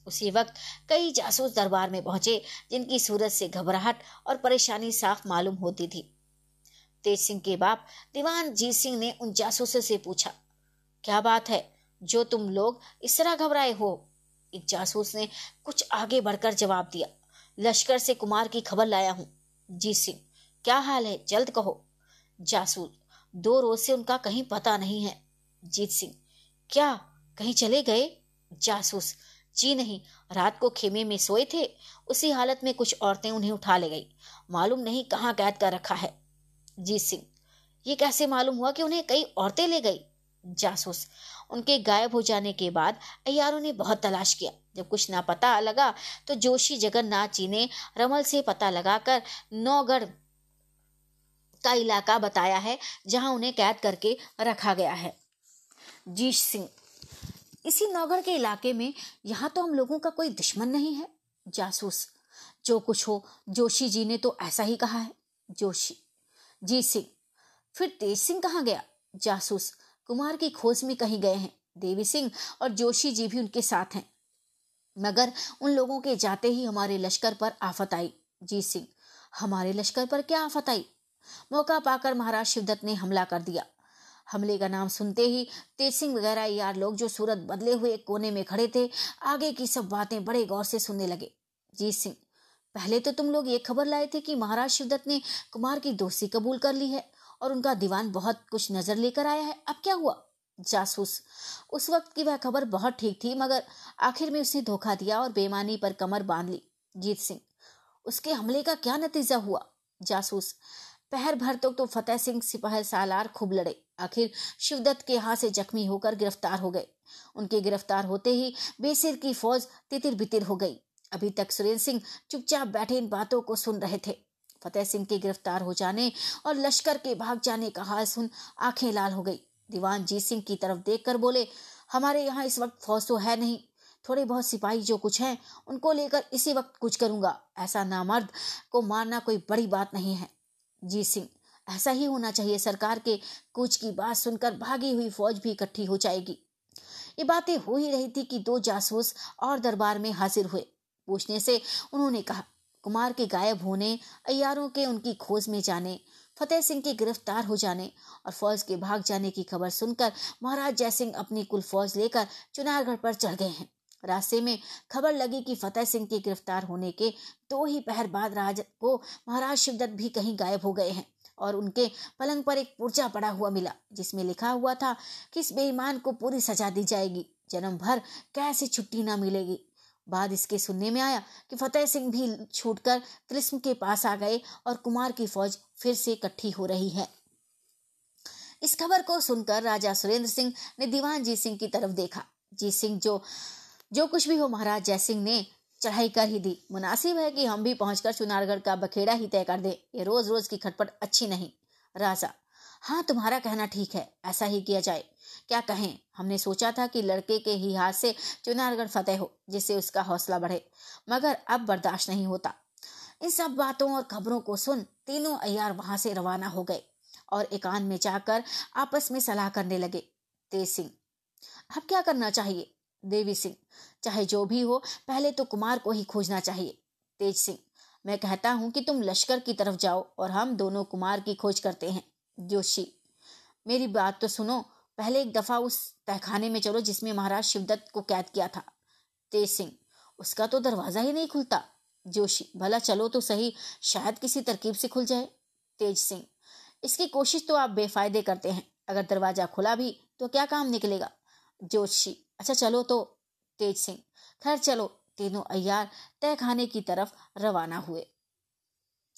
उसी वक्त कई जासूस दरबार में पहुँचे, जिनकी सूरत से घबराहट और परेशानी साफ़ मालूम होती थी। तेज सिंह के बाप दीवान जीत सिंह ने उन जासूसों से पूछा, क्या बात है? जो तुम लोग इस तरह घबराए हो? एक जासूस ने कुछ आगे बढ़कर जवाब दिया, लश्कर से कुमार की खबर लाया हूँ। जीत सिंह, क्या हाल है? जल्द कहो। जासूस, दो रोज से उनका कहीं पता नहीं है। जीत सिंह, क्या कहीं चले गए? जासूस, जी नहीं, रात को खेमे में सोए थे। उसी हालत में कुछ औरतें उन्हें उठा ले गई। मालूम नहीं कहाँ कैद कर रखा है। जीत सिंह। ये कैसे मालूम हुआ कि उन्हें कई औरतें ले गई? जासूस, उनके गायब हो जाने के बाद अयारों ने बहुत तलाश किया। जब कुछ ना पता लगा तो जोशी जगन्नाथ जी ने रमल से पता लगाकर नौगढ़ का इलाका बताया है, जहाँ उन्हें कैद करके रखा गया है। जीत सिंह, इसी नौगढ़ के इलाके में यहाँ तो हम लोगों का कोई दुश्मन नहीं है? जासूस, जो कुछ हो, जोशी जी ने तो ऐसा ही कहा है। जोशी जी सिंह। फिर तेज सिंह कहाँ गया? जासूस, कुमार की खोज में कहीं गए हैं। देवी सिंह और जोशी जी भी उनके साथ हैं। मगर उन लोगों के जाते ही हमारे लश्कर पर आफत आई। जी सिंह, हमारे लश्कर पर क्या आफत आई? मौका पाकर महाराज शिवदत्त ने हमला कर दिया। हमले का नाम सुनते ही तेज सिंह वगैरह यार लोग जो सूरत बदले हुए कोने में खड़े थे, आगे की सब बातें बड़े गौर से सुनने लगे। जीत सिंह पहले तो तुम लोग ये खबर लाए थे कि महाराज शिवदत्त ने कुमार की दोस्ती कबूल कर ली है और उनका दीवान बहुत कुछ नज़र लेकर आया है। अब क्या हुआ? जासूस। उस वक्त की वह खबर बहुत ठीक थी मगर आखिर में उसने धोखा दिया और बेमानी पर कमर बाँध ली। जीत सिंह उसके हमले का क्या नतीजा हुआ? जासूस पहर भर तक तो, तो फतेह सिंह सिपाही सालार खूब लड़े। आखिर शिवदत्त के हाथ से जख्मी होकर गिरफ़्तार हो गए। उनके गिरफ़्तार होते ही बेसिर की फौज तितिर बितिर हो गई। अभी तक सुरेंद्र सिंह चुपचाप बैठे इन बातों को सुन रहे थे। फतेह सिंह के गिरफ़्तार हो जाने और लश्कर के भाग जाने का हाल सुन आँखें लाल हो गई। दीवान जीत सिंह की तरफ़ देखकर बोले, हमारे यहाँ इस वक्त फौज तो है नहीं। थोड़े बहुत सिपाही जो कुछ हैं, उनको लेकर इसी वक्त कुछ करूँगा। ऐसा नामर्द को मारना कोई बड़ी बात नहीं है। जी सिंह, ऐसा ही होना चाहिए। सरकार के कुछ की बात सुनकर भागी हुई फौज भी इकट्ठी हो जाएगी। ये बातें हो ही रही थी कि दो जासूस और दरबार में हाजिर हुए। पूछने से उन्होंने कहा, कुमार के गायब होने अयारों के उनकी खोज में जाने, फतेह सिंह के गिरफ़्तार हो जाने और फौज के भाग जाने की खबर सुनकर महाराज जयसिंह अपनी कुल फौज लेकर चुनारगढ़ पर चढ़ गए हैं। रास्ते में खबर लगी कि फतेह सिंह के गिरफ़्तार होने के दो ही पहर बाद राज को महाराज शिवदत्त भी कहीं गायब हो गए हैं और उनके पलंग पर एक पुर्जा पड़ा हुआ मिला, जिसमें लिखा हुआ था कि इस बेईमान को पूरी सजा दी जाएगी। जन्म भर कैसे छुट्टी ना मिलेगी। बाद इसके सुनने में आया कि फतेह सिंह भी छूटकर तिलिस्म के पास आ गए और कुमार की फौज फिर से इकट्ठी हो रही है। इस खबर को सुनकर राजा सुरेंद्र सिंह ने दीवान जीत सिंह की तरफ़ देखा। जीत सिंह जो जो कुछ भी हो, महाराज जयसिंह ने चढ़ाई कर ही दी। मुनासिब है कि हम भी पहुंचकर चुनारगढ़ का बखेड़ा ही तय कर दे। ये रोज रोज की खटपट अच्छी नहीं। राजा हाँ तुम्हारा कहना ठीक है। ऐसा ही किया जाए। क्या कहें? हमने सोचा था कि लड़के के ही हाथ से चुनारगढ़ फतेह हो, जिससे उसका हौसला बढ़े। मगर अब बर्दाश्त नहीं होता। इन सब बातों और खबरों को सुन तीनों अयार वहाँ से रवाना हो गए और एकांत में जाकर आपस में सलाह करने लगे। तेज सिंह, अब क्या करना चाहिए? देवी सिंह, चाहे जो भी हो, पहले तो कुमार को ही खोजना चाहिए। तेज सिंह, मैं कहता हूँ कि तुम लश्कर की तरफ़ जाओ और हम दोनों कुमार की खोज करते हैं। जोशी, मेरी बात तो सुनो पहले एक दफ़ा उस तहखाने में चलो जिसमें महाराज शिवदत्त को कैद किया था, तेज सिंह। उसका तो दरवाज़ा ही नहीं खुलता। जोशी, भला चलो तो सही, शायद किसी तरकीब से खुल जाए। तेज सिंह, इसकी कोशिश तो आप बेफायदे करते हैं। अगर दरवाज़ा खुला भी तो क्या काम निकलेगा? जोशी अच्छा चलो तो। तेज सिंह, खैर चलो, तीनों अयार तय खाने की तरफ़ रवाना हुए।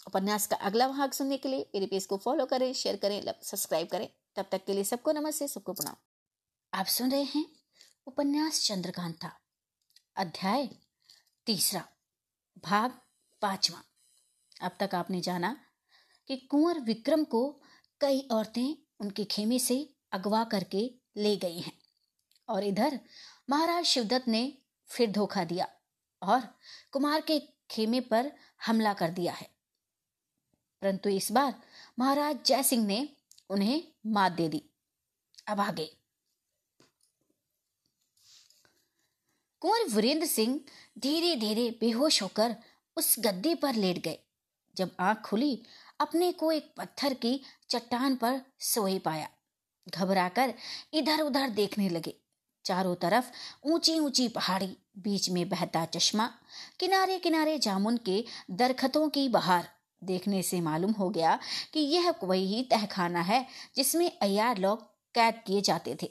उपन्यास का अगला भाग सुनने के लिए मेरे पेज को फॉलो करें शेयर करें सब्सक्राइब करें। तब तक के लिए सबको नमस्ते, सबको प्रणाम। आप सुन रहे हैं उपन्यास चंद्रकांता, अध्याय तीसरा, भाग पांचवा। अब तक आपने जाना कि कुंवर विक्रम को कई औरतें उनके खेमे से अगवा करके ले गई हैं और इधर महाराज शिवदत्त ने फिर धोखा दिया और कुमार के खेमे पर हमला कर दिया है। परंतु इस बार महाराज जय सिंह ने उन्हें मात दे दी। अब आगे। कुंवर वीरेंद्र सिंह धीरे धीरे बेहोश होकर उस गद्दे पर लेट गए, जब आँख खुली, अपने को एक पत्थर की चट्टान पर सोए पाया। घबराकर इधर उधर देखने लगे। चारों तरफ़ ऊँची ऊँची पहाड़ी, बीच में बहता चश्मा किनारे किनारे जामुन के दरखतों की बहार। देखने से मालूम हो गया कि यह वही तहखाना है जिसमें अयार लोग कैद किए जाते थे।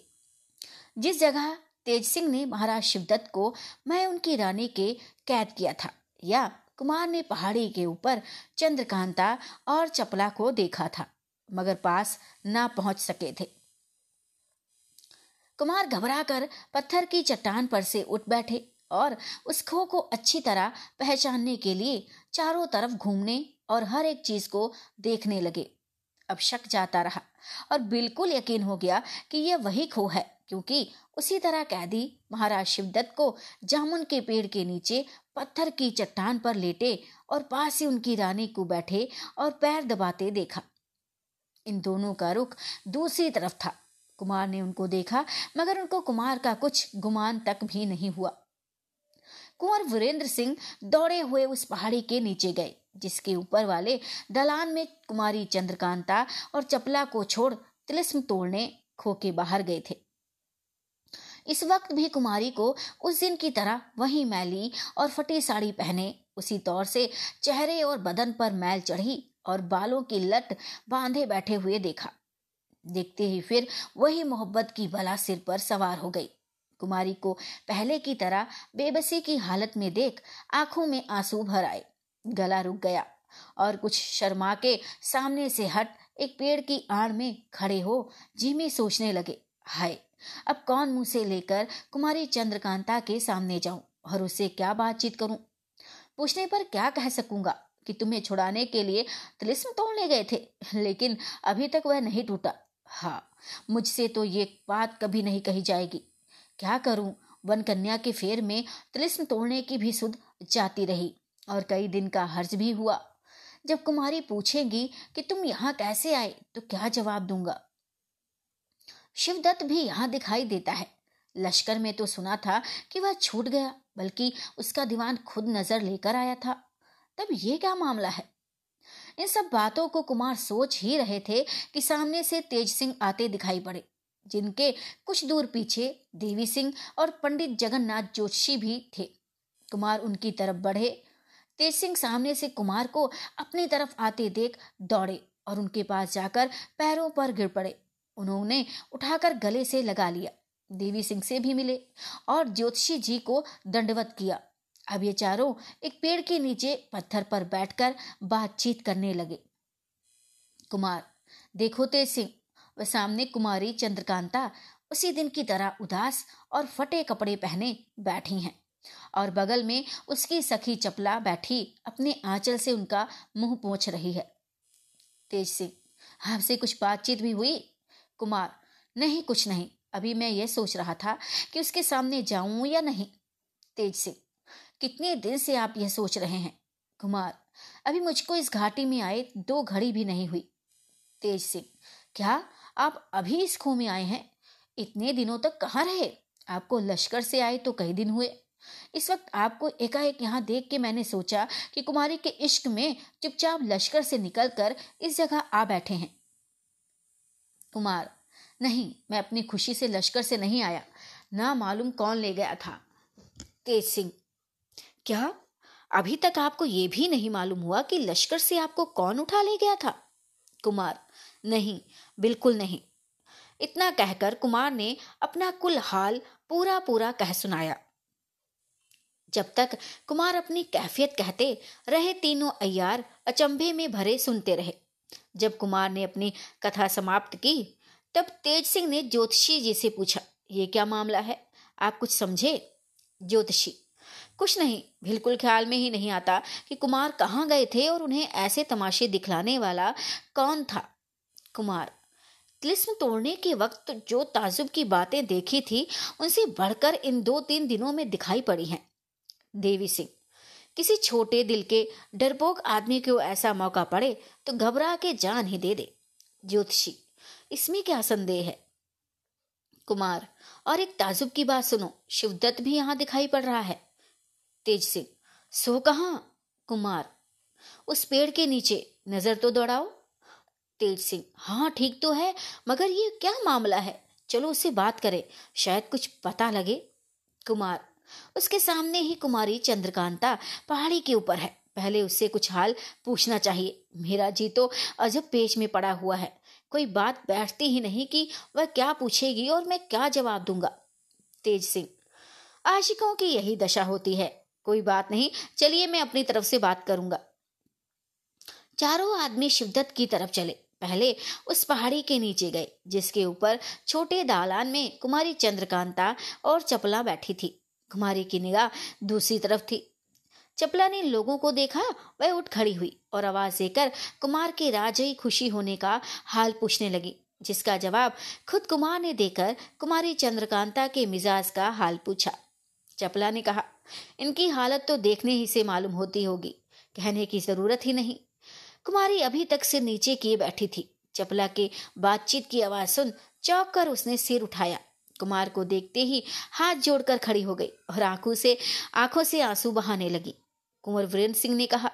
जिस जगह तेज सिंह ने महाराज शिवदत्त को मैं उनकी रानी के कैद किया था या कुमार ने पहाड़ी के ऊपर चंद्रकांता और चपला को देखा था, मगर पास ना पहुँच सके थे। कुमार घबराकर पत्थर की चट्टान पर से उठ बैठे और उस खो को अच्छी तरह पहचानने के लिए चारों तरफ़ घूमने और हर एक चीज़ को देखने लगे। अब शक जाता रहा और बिल्कुल यकीन हो गया कि यह वही खो है, क्योंकि उसी तरह कैदी महाराज शिवदत्त को जामुन के पेड़ के नीचे पत्थर की चट्टान पर लेटे और पास ही उनकी रानी को बैठे और पैर दबाते देखा। इन दोनों का रुख दूसरी तरफ़ था। कुमार ने उनको देखा, मगर उनको कुमार का कुछ गुमान तक भी नहीं हुआ। कुंवर वीरेंद्र सिंह दौड़े हुए उस पहाड़ी के नीचे गए, जिसके ऊपर वाले दलान में कुमारी चंद्रकांता और चपला को छोड़ तिलिस्म तोड़ने खो के बाहर गए थे। इस वक्त भी कुमारी को उस दिन की तरह वही मैली और फटी साड़ी पहने, उसी तौर से चेहरे और बदन पर मैल चढ़ी और बालों की लट बांधे बैठे हुए देखा। देखते ही फिर वही मोहब्बत की बला सिर पर सवार हो गई। कुमारी को पहले की तरह बेबसी की हालत में देख आँखों में आँसू भर आए। गला रुक गया और कुछ शर्मा के सामने से हट एक पेड़ की आड़ में खड़े हो जिमी सोचने लगे, हाय, अब कौन मुँह से लेकर कुमारी चंद्रकांता के सामने जाऊँ और उससे क्या बातचीत करूँ? पूछने पर क्या कह सकूँगा कि तुम्हें छुड़ाने के लिए तिलिस्म तोड़ने गए थे, लेकिन अभी तक वह नहीं टूटा। हाँ मुझसे तो ये बात कभी नहीं कही जाएगी। क्या करूँ? वन कन्या के फेर में तिलिस्म तोड़ने की भी सुध जाती रही और कई दिन का हर्ज भी हुआ। जब कुमारी पूछेगी कि तुम यहाँ कैसे आए तो क्या जवाब दूँगा? शिवदत्त भी यहाँ दिखाई देता है। लश्कर में तो सुना था कि वह छूट गया, बल्कि उसका दीवान खुद नज़र लेकर आया था। तब ये क्या मामला है? इन सब बातों को कुमार सोच ही रहे थे कि सामने से तेज सिंह आते दिखाई पड़े। जिनके कुछ दूर पीछे देवी सिंह और पंडित जगन्नाथ जोशी भी थे। कुमार उनकी तरफ़ बढ़े। तेज सिंह सामने से कुमार को अपनी तरफ़ आते देख दौड़े और उनके पास जाकर पैरों पर गिर पड़े। उन्होंने उठाकर गले से लगा लिया। देवी सिंह से भी मिले और ज्योतिषी जी को दंडवत किया। अब ये चारों एक पेड़ के नीचे पत्थर पर बैठकर बातचीत करने लगे। कुमार, देखो तेज सिंह वह सामने कुमारी चंद्रकांता उसी दिन की तरह उदास और फटे कपड़े पहने बैठी हैं और बगल में उसकी सखी चपला बैठी अपने आंचल से उनका मुँह पोछ रही है। तेज सिंह आपसे कुछ बातचीत भी हुई? कुमार, नहीं, कुछ नहीं। अभी मैं ये सोच रहा था कि उसके सामने जाऊँ या नहीं। तेज सिंह कितने दिन से आप यह सोच रहे हैं? कुमार, अभी मुझको इस घाटी में आए दो घड़ी भी नहीं हुई। तेज सिंह क्या? आप अभी इस खो में आए हैं? इतने दिनों तक कहाँ रहे? आपको लश्कर से आए तो कई दिन हुए। इस वक्त आपको एकाएक यहाँ देख के मैंने सोचा कि कुमारी के इश्क में चुपचाप लश्कर से निकलकर इस जगह आ बैठे हैं। कुमार, नहीं, मैं अपनी खुशी से लश्कर से नहीं आया। ना मालूम कौन ले गया था। तेज सिंह, क्या? अभी तक आपको यह भी नहीं मालूम हुआ कि लश्कर से आपको कौन उठा ले गया था? कुमार, नहीं बिल्कुल नहीं। इतना कहकर कुमार ने अपना कुल हाल पूरा पूरा कह सुनाया। जब तक कुमार अपनी कैफियत कहते रहे, तीनों अयार अचंभे में भरे सुनते रहे। जब कुमार ने अपनी कथा समाप्त की, तब तेज सिंह ने ज्योतिषी जी से पूछा, ये क्या मामला है? आप कुछ समझे? ज्योतिषी, कुछ नहीं, बिल्कुल ख्याल में ही नहीं आता कि कुमार कहाँ गए थे और उन्हें ऐसे तमाशे दिखलाने वाला कौन था? कुमार तिलिस्म तोड़ने के वक्त जो ताजुब की बातें देखी थी, उनसे बढ़कर इन दो तीन दिनों में दिखाई पड़ी हैं। देवी सिंह, किसी छोटे दिल के डरपोक आदमी को ऐसा मौका पड़े तो घबरा के जान ही दे दे। ज्योतिषी, इसमें क्या संदेह है? कुमार, और एक ताजुब की बात सुनो, शिवदत्त भी यहाँ दिखाई पड़ रहा है। तेज सिंह, सो कहा? कुमार, उस पेड़ के नीचे नज़र तो दौड़ाओ। तेज सिंह। हाँ ठीक तो है, मगर ये क्या मामला है? चलो उससे बात करें। शायद कुछ पता लगे। कुमार। उसके सामने ही कुमारी चंद्रकांता पहाड़ी के ऊपर है। पहले उससे कुछ हाल पूछना चाहिए। मेरा जी तो अजब पेच में पड़ा हुआ है। कोई बात बैठती ही नहीं कि वह क्या पूछेगी और मैं क्या जवाब दूँगा। तेज सिंह। आशिकों की यही दशा होती है। कोई बात नहीं, चलिए मैं अपनी तरफ़ से बात करूँगा। चारों आदमी शिवदत्त की तरफ़ चले। पहले उस पहाड़ी के नीचे गए, जिसके ऊपर छोटे दालान में कुमारी चंद्रकांता और चपला बैठी थी। कुमारी की निगाह दूसरी तरफ़ थी। चपला ने लोगों को देखा, वह उठ खड़ी हुई और आवाज़ देकर कुमार के राजई खुशी होने का हाल पूछने लगी, जिसका जवाब खुद कुमार ने देकर कुमारी चंद्रकांता के मिजाज का हाल पूछा। चपला ने कहा, इनकी हालत तो देखने ही से मालूम होती होगी, कहने की ज़रूरत ही नहीं। कुमारी अभी तक सिर नीचे किए बैठी थी। चपला के बातचीत की आवाज़ सुन चौक कर उसने सिर उठाया। कुमार को देखते ही हाथ जोड़कर खड़ी हो गई और आँखों से आँखों से आँसू बहाने लगी। कुंवर वीरेंद्र सिंह ने कहा,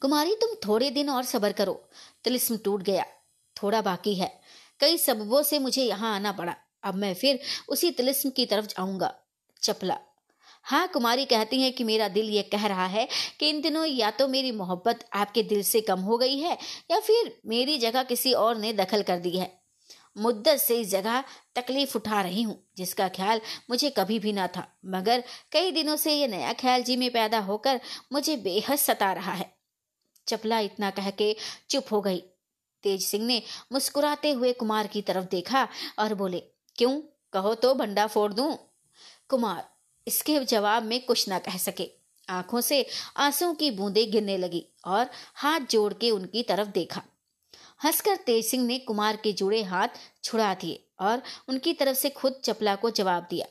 कुमारी, तुम थोड़े दिन और सबर करो। तिलिस्म टूट गया। थोड़ा बाकी है। कई सबबों से मुझे यहाँ आना पड़ा। अब मैं फिर उसी तिलिस्म की तरफ़ जाऊँगा। चपला हाँ कुमारी कहती है कि मेरा दिल ये कह रहा है कि इन दिनों या तो मेरी मोहब्बत आपके दिल से कम हो गई है या फिर मेरी जगह किसी और ने दखल कर दी है। मुद्दत से इस जगह तकलीफ़ उठा रही हूँ, जिसका ख्याल मुझे कभी भी ना था, मगर कई दिनों से ये नया ख्याल जी में पैदा होकर मुझे बेहद सता रहा है। चपला इतना कह के चुप हो गई। तेज सिंह ने मुस्कुराते हुए कुमार की तरफ़ देखा और बोले, क्यों? कहो तो भंडा फोड़ दूँ? कुमार इसके जवाब में कुछ ना कह सके। आँखों से आँसू की बूंदें गिरने लगी और हाथ जोड़ के उनकी तरफ़ देखा। हंसकर तेज सिंह ने कुमार के जुड़े हाथ छुड़ा दिए और उनकी तरफ़ से खुद चपला को जवाब दिया।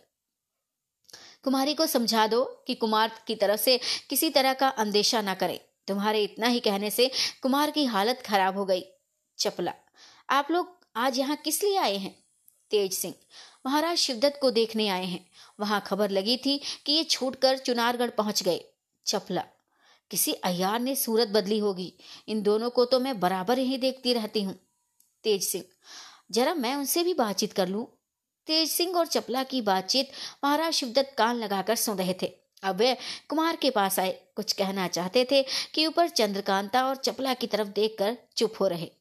कुमारी को समझा दो कि कुमार की तरफ़ से किसी तरह का अंदेशा ना करे। तुम्हारे इतना ही कहने से कुमार की हालत खराब हो गई। चपला, आप लोग आज यहाँ किस लिए आए हैं? तेज सिंह। महाराज शिवदत्त को देखने आए हैं। वहाँ खबर लगी थी कि ये छूटकर चुनारगढ़ पहुँच गए। चपला। किसी अयार ने सूरत बदली होगी। इन दोनों को तो मैं बराबर ही देखती रहती हूँ। तेज सिंह। जरा मैं उनसे भी बातचीत कर लूँ? तेज सिंह और चपला की बातचीत महाराज शिवदत्त कान लगाकर सुन रहे थे। अब वे कुमार के पास आए। कुछ कहना चाहते थे कि ऊपर चंद्रकांता और चपला की तरफ़ देखकर चुप हो रहे।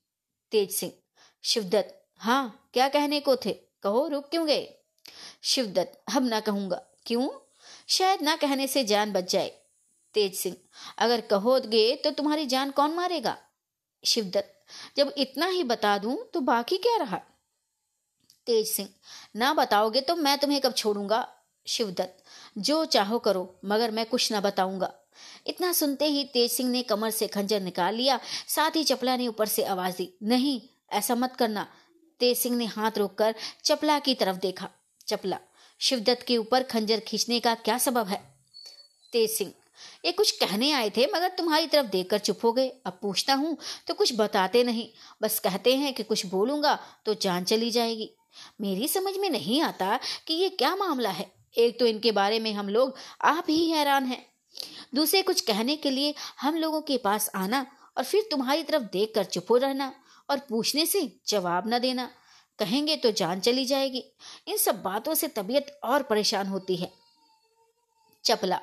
तेज सिंह। शिवदत्त। हाँ क्या कहने को थे? कहो, रुक क्यों गए? शिवदत्त हम ना कहूँगा। क्यों? शायद ना कहने से जान बच जाए। तेज सिंह, अगर कहोगे तो तुम्हारी जान कौन मारेगा? शिवदत्त, जब इतना ही बता दूँ तो बाकी क्या रहा? तेज सिंह, ना बताओगे तो मैं तुम्हें कब छोड़ूँगा? शिवदत्त, जो चाहो करो, मगर मैं कुछ ना बताऊँगा। इतना सुनते ही तेज सिंह ने कमर से खंजर निकाल लिया। साथ ही चपला ने ऊपर से आवाज़ दी, नहीं, ऐसा मत करना। तेज सिंह ने हाथ रोककर चपला की तरफ़ देखा। चपला, शिवदत्त के ऊपर खंजर खींचने का क्या सबब है? तेज सिंह, ये कुछ कहने आए थे, मगर तुम्हारी तरफ़ देखकर चुप हो गए। अब पूछता हूँ तो कुछ बताते नहीं। बस कहते हैं कि कुछ बोलूँगा तो जान चली जाएगी। मेरी समझ में नहीं आता कि ये क्या मामला है। एक तो इनके बारे में हम लोग आप ही हैरान हैं। दूसरे कुछ कहने के लिए हम लोगों के पास आना और फिर तुम्हारी तरफ़ देख कर चुप हो रहना। और पूछने से जवाब न देना। कहेंगे तो जान चली जाएगी। इन सब बातों से तबीयत और परेशान होती है। चपला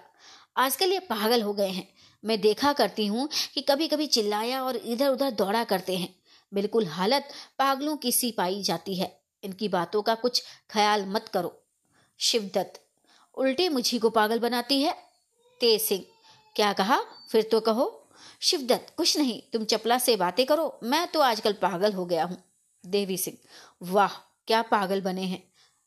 आजकल ये पागल हो गए हैं। मैं देखा करती हूँ कि कभी कभी चिल्लाया और इधर उधर दौड़ा करते हैं। बिल्कुल हालत पागलों की सी पाई जाती है। इनकी बातों का कुछ ख्याल मत करो। शिवदत्त, उल्टे मुझी को पागल बनाती है? तेज सिंह, क्या कहा? फिर तो कहो। शिवदत्त, कुछ नहीं, तुम चपला से बातें करो, मैं तो आजकल पागल हो गया हूँ। देवी सिंह, वाह, क्या पागल बने हैं।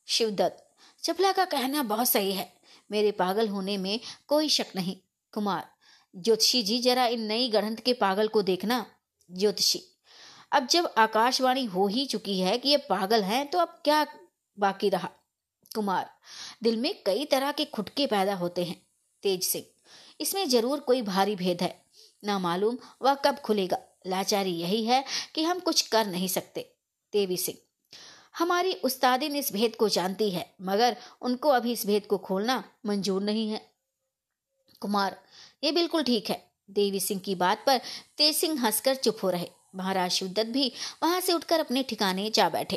शिवदत्त, चपला का कहना बहुत सही है, मेरे पागल होने में कोई शक नहीं। कुमार, ज्योतिषी जी जरा इन नई गढ़ंत के पागल को देखना। ज्योतिषी, अब जब आकाशवाणी हो ही चुकी है कि ये पागल हैं तो अब क्या बाकी रहा? कुमार, दिल में कई तरह के खुटके पैदा होते हैं। तेज सिंह, इसमें ज़रूर कोई भारी भेद है। ना मालूम वह कब खुलेगा। लाचारी यही है कि हम कुछ कर नहीं सकते, देवी सिंह। हमारी उस्तादिन इस भेद को जानती है, मगर उनको अभी इस भेद को खोलना मंजूर नहीं है। कुमार, ये बिल्कुल ठीक है। देवी सिंह की बात पर तेज सिंह हंसकर चुप हो रहे। महाराज शिवदत्त भी वहाँ से उठकर अपने ठिकाने जा बैठे।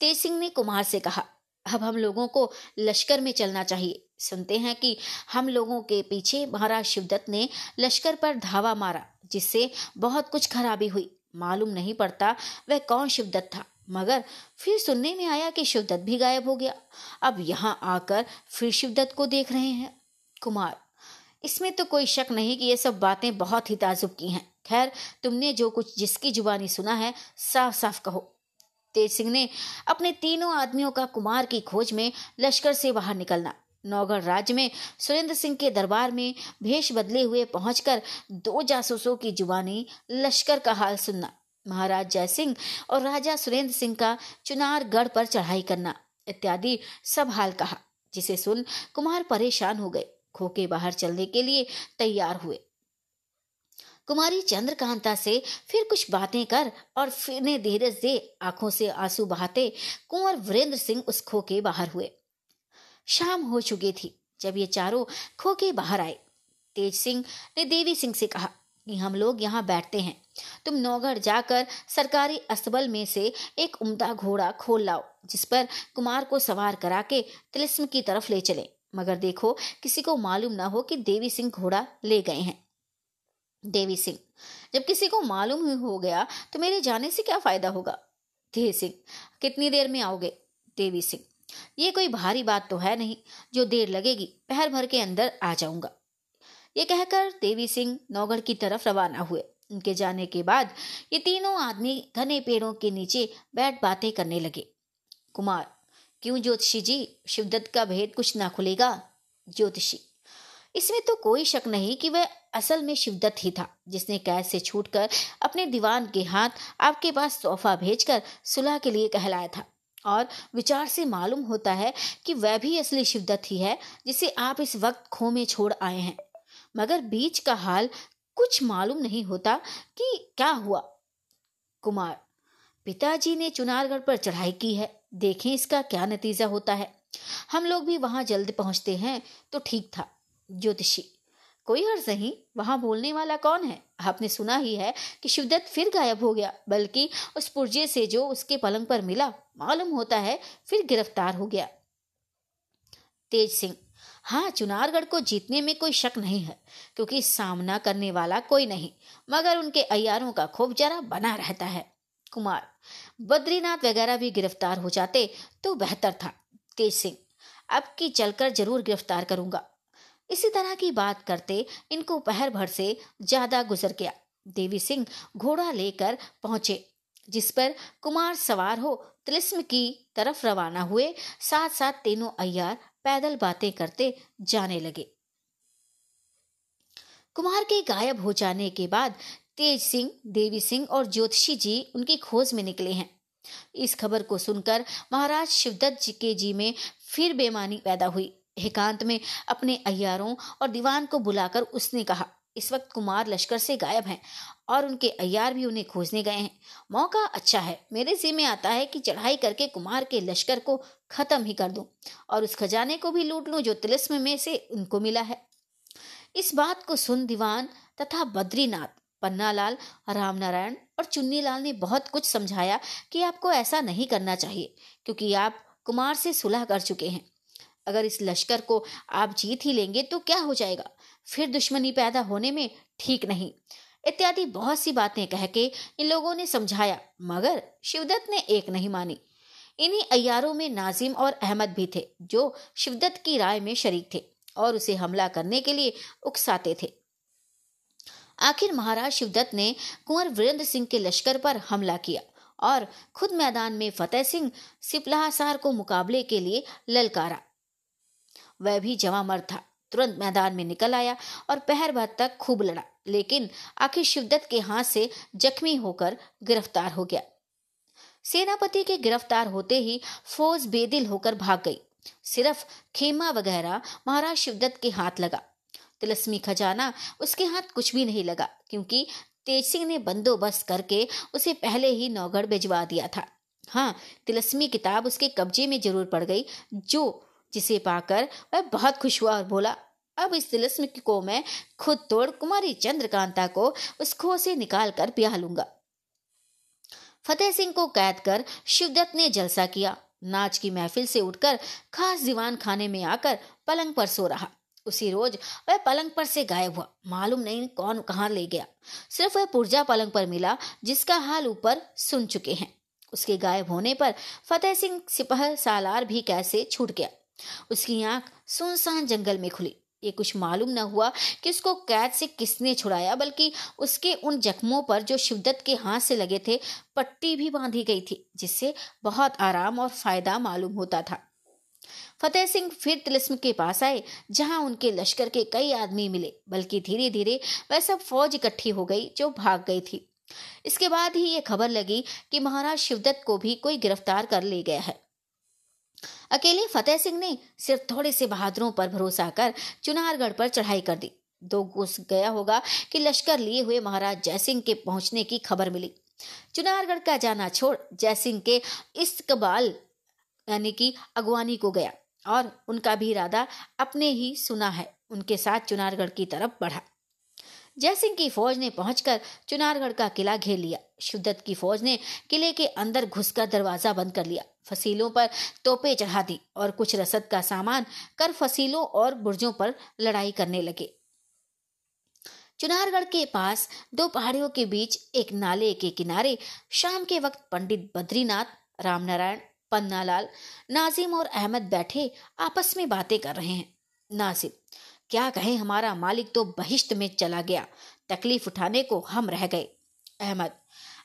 तेज सिंह ने कुमार से कहा अब हम लोगों को लश्कर में चलना चाहिए। सुनते हैं कि हम लोगों के पीछे महाराज शिवदत्त ने लश्कर पर धावा मारा, जिससे बहुत कुछ खराबी हुई। मालूम नहीं पड़ता वह कौन शिवदत्त था, मगर फिर सुनने में आया कि शिवदत्त भी गायब हो गया। अब यहाँ आकर फिर शिवदत्त को देख रहे हैं। कुमार, इसमें तो कोई शक नहीं कि ये सब बातें बहुत ही ताजुब की हैं। खैर, तुमने जो कुछ जिसकी जुबानी सुना है साफ़ साफ़ कहो। तेज सिंह ने अपने तीनों आदमियों का कुमार की खोज में लश्कर से बाहर निकलना। नौगढ़ राज्य में सुरेंद्र सिंह के दरबार में भेष बदले हुए पहुंचकर दो जासूसों की जुबानी लश्कर का हाल सुनना, महाराज जय सिंह और राजा सुरेंद्र सिंह का चुनार गढ़ पर चढ़ाई करना, इत्यादि सब हाल कहा, जिसे सुन कुमार परेशान हो गए, खोके बाहर चलने के लिए तैयार हुए। कुमारी चंद्रकांता से फिर कुछ बातें कर और फिर ने धीरज दे आँखों से आँसू बहाते कुंवर वीरेंद्र सिंह उस खो के बाहर हुए। शाम हो चुकी थी जब ये चारों खो के बाहर आए। तेज सिंह ने देवी सिंह से कहा कि हम लोग यहाँ बैठते हैं। तुम नौगढ़ जाकर सरकारी अस्तबल में से एक उम्दा घोड़ा खोल लाओ, जिस पर कुमार को सवार करा के तिलिस्म की तरफ़ ले चले। मगर देखो, किसी को मालूम ना हो कि देवी सिंह घोड़ा ले गए हैं। देवी सिंह। जब किसी को मालूम ही हो गया तो मेरे जाने से क्या फ़ायदा होगा? देवी सिंह, कितनी देर में आओगे? देवी सिंह, ये कोई भारी बात तो है नहीं। जो देर लगेगी, पहर भर के अंदर आ जाऊँगा। ये कहकर देवी सिंह नौगढ़ की तरफ़ रवाना हुए। उनके जाने के बाद ये तीनों आदमी घने पेड़ों के नीचे बैठ बातें करने लगे। कुमार, क्यों ज्योतिषी जी, शिवदत्त का भेद कुछ ना खुलेगा? ज्योतिषी इसमें तो कोई शक नहीं कि वह असल में शिवदत्त ही था, जिसने कैद से छूटकर अपने दीवान के हाथ आपके पास तोहफा भेजकर सुलह के लिए कहलाया था। और विचार से मालूम होता है कि वह भी असली शिवदत्त ही है, जिसे आप इस वक्त खो में छोड़ आए हैं। मगर बीच का हाल कुछ मालूम नहीं होता कि क्या हुआ। कुमार, पिताजी ने चुनारगढ़ पर चढ़ाई की है, देखें इसका क्या नतीजा होता है। हम लोग भी वहाँ जल्द पहुँचते हैं तो ठीक था। ज्योतिषी कोई हर्ज नहीं वहाँ बोलने वाला कौन है? आपने सुना ही है कि शिवदत्त फिर गायब हो गया, बल्कि उस पुर्जे से जो उसके पलंग पर मिला, मालूम होता है, फिर गिरफ़्तार हो गया। तेज सिंह हाँ चुनारगढ़ को जीतने में कोई शक नहीं है, क्योंकि सामना करने वाला कोई नहीं, मगर उनके अयारों का खूब जरा बना रहता है। कुमार, बद्रीनाथ वगैरह भी गिरफ़्तार हो जाते तो बेहतर था। तेज सिंह, अब की चलकर ज़रूर गिरफ़्तार करूँगा। इसी तरह की बात करते इनको पहर भर से ज़्यादा गुजर गया। देवी सिंह घोड़ा लेकर पहुँचे, जिस पर कुमार सवार हो तिलिस्म की तरफ़ रवाना हुए। साथ साथ तीनों अय्यार पैदल बातें करते जाने लगे। कुमार के गायब हो जाने के बाद तेज सिंह, देवी सिंह और ज्योतिषी जी उनकी खोज में निकले हैं। इस खबर को सुनकर महाराज शिवदत्त जी के जी में फिर बेमानी पैदा हुई। एकांत में अपने अयारों और दीवान को बुलाकर उसने कहा, इस वक्त कुमार लश्कर से गायब हैं और उनके अयार भी उन्हें खोजने गए हैं। मौका अच्छा है। मेरे जिम्मे आता है कि चढ़ाई करके कुमार के लश्कर को खत्म ही कर दूँ और उस खजाने को भी लूट लूँ जो तिलस्म में से उनको मिला है। इस बात को सुन दीवान तथा बद्रीनाथ, पन्नालाल राम नारायण और चुन्नीलाल ने बहुत कुछ समझाया कि आपको ऐसा नहीं करना चाहिए, क्योंकि आप कुमार से सुलह कर चुके हैं। अगर इस लश्कर को आप जीत ही लेंगे तो क्या हो जाएगा? फिर दुश्मनी पैदा होने में ठीक नहीं। इत्यादि बहुत सी बातें कह के इन लोगों ने समझाया, मगर शिवदत्त ने एक नहीं मानी। इन्हीं अयारों में नाजिम और अहमद भी थे, जो शिवदत्त की राय में शरीक थे और उसे हमला करने के लिए उकसाते थे। आखिर महाराज शिवदत्त ने कुंवर वीरेंद्र सिंह के लश्कर पर हमला किया और खुद मैदान में फतेह सिंह सिपलासार को मुकाबले के लिए ललकारा। वह भी जमा मर था। तुरंत मैदान में निकल आया और पहर भर तक खूब लड़ा, लेकिन आखिर शिवदत्त के हाथ से जख्मी होकर गिरफ़्तार हो गया। सेनापति के गिरफ़्तार होते ही फौज बेदिल होकर भाग गई। सिर्फ़ खेमा वगैरह महाराज शिवदत्त के हाथ लगा। तिलस्मी खजाना उसके हाथ कुछ भी नहीं लगा, क्योंकि तेज सिंह ने बंदोबस्त करके उसे पहले ही नौगढ़ भिजवा दिया था। हाँ तिलस्मी किताब उसके कब्जे में ज़रूर पड़ गई, जो जिसे पाकर वह बहुत खुश हुआ और बोला, अब इस तिलस्म को मैं खुद तोड़ कुमारी चंद्रकांता को उस खो से निकाल कर ब्याह लूँगा। फतेह सिंह को कैद कर शिवदत्त ने जलसा किया। नाच की महफिल से उठकर खास दीवान खाने में आकर पलंग पर सो रहा। उसी रोज वह पलंग पर से गायब हुआ। मालूम नहीं कौन कहाँ ले गया। सिर्फ़ वह पुर्जा पलंग पर मिला, जिसका हाल ऊपर सुन चुके हैं। उसके गायब होने पर फतेह सिंह सिपह सालार भी कैसे छूट गया। उसकी आँख सुनसान जंगल में खुली। ये कुछ मालूम न हुआ कि उसको कैद से किसने छुड़ाया, बल्कि उसके उन जख्मों पर जो शिवदत्त के हाथ से लगे थे, पट्टी भी बांधी गई थी, जिससे बहुत आराम और फ़ायदा मालूम होता था। फतेह सिंह फिर तिलिस्म के पास आए, जहाँ उनके लश्कर के कई आदमी मिले, बल्कि धीरे धीरे वह सब फौज इकट्ठी हो गई, जो भाग गई थी। इसके बाद ही ये खबर लगी कि महाराज शिवदत्त को भी कोई गिरफ़्तार कर ले गया है। अकेले फतेह सिंह ने सिर्फ़ थोड़े से बहादुरों पर भरोसा कर चुनारगढ़ पर चढ़ाई कर दी। दो गुस गया होगा कि लश्कर लिए हुए महाराज जयसिंह के पहुँचने की खबर मिली। चुनारगढ़ का जाना छोड़ जयसिंह के इस्तकबाल यानी कि अगवानी को गया और उनका भी इरादा अपने ही सुना है। उनके साथ चुनारगढ़ की तरफ़ बढ़ा। जयसिंह की फौज ने पहुंचकर चुनारगढ़ का किला घेर लिया। शिवदत्त की फौज ने किले के अंदर घुसकर दरवाज़ा बंद कर लिया। फसीलों पर तोपे चढ़ा दी और कुछ रसद का सामान कर फसीलों और बुर्जों पर लड़ाई करने लगे। चुनारगढ़ के पास दो पहाड़ियों के बीच एक नाले के किनारे शाम के वक्त पंडित बद्रीनाथ, रामनारायण, पन्नालाल, नाजिम और अहमद बैठे आपस में बातें कर रहे हैं। नाजिम क्या कहें, हमारा मालिक तो बहिश्त में चला गया। तकलीफ़ उठाने को हम रह गए। अहमद,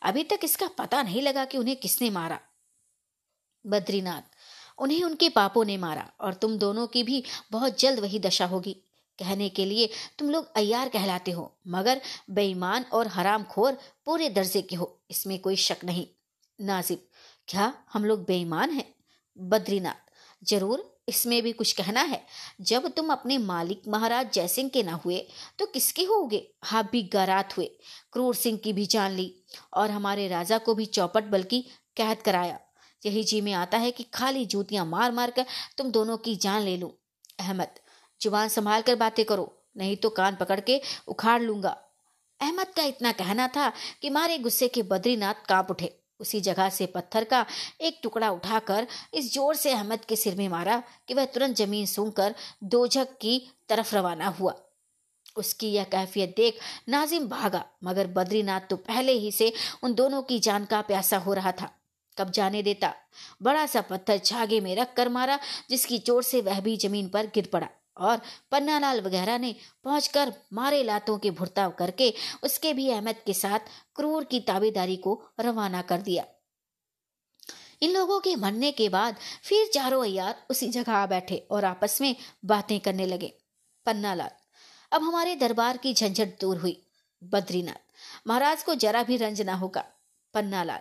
अभी तक इसका पता नहीं लगा कि उन्हें किसने मारा। बद्रीनाथ, उन्हें उनके पापों ने मारा और तुम दोनों की भी बहुत जल्द वही दशा होगी। कहने के लिए तुम लोग अयार कहलाते हो, मगर बेईमान और हराम खोर पूरे दर्जे के हो। इसमें कोई शक नहीं। नाजिब, क्या हम लोग बेईमान हैं? बद्रीनाथ, ज़रूर। इसमें भी कुछ कहना है। जब तुम अपने मालिक महाराज जयसिंह के ना हुए तो किसके होगे? आप भी गरात हुए। क्रूर सिंह की भी जान ली और हमारे राजा को भी चौपट बल्कि कैद कराया। यही जी में आता है कि खाली जूतियाँ मार मार कर तुम दोनों की जान ले लूँ। अहमद, ज़ुबान संभाल कर बातें करो, नहीं तो कान पकड़ के उखाड़ लूँगा। अहमद का इतना कहना था कि मारे गुस्से के बद्रीनाथ काँप उठे। उसी जगह से पत्थर का एक टुकड़ा उठाकर इस ज़ोर से अहमद के सिर में मारा कि वह तुरंत ज़मीन सूंघकर दोझक की तरफ़ रवाना हुआ। उसकी यह कैफियत देख नाजिम भागा, मगर बद्रीनाथ तो पहले ही से उन दोनों की जान का प्यासा हो रहा था। कब जाने देता? बड़ा सा पत्थर छागे में रख कर मारा, जिसकी चोट से वह भी ज़मीन पर गिर पड़ा। और पन्नालाल वगैरह ने पहुंचकर मारे लातों के भुरताव करके उसके भी अहमद के साथ क्रूर की ताबेदारी को रवाना कर दिया। इन लोगों के मरने के बाद फिर चारों अयार उसी जगह आ बैठे और आपस में बातें करने लगे। पन्नालाल, अब हमारे दरबार की झंझट दूर हुई। बद्रीनाथ, महाराज को जरा भी रंज ना होगा। पन्नालाल,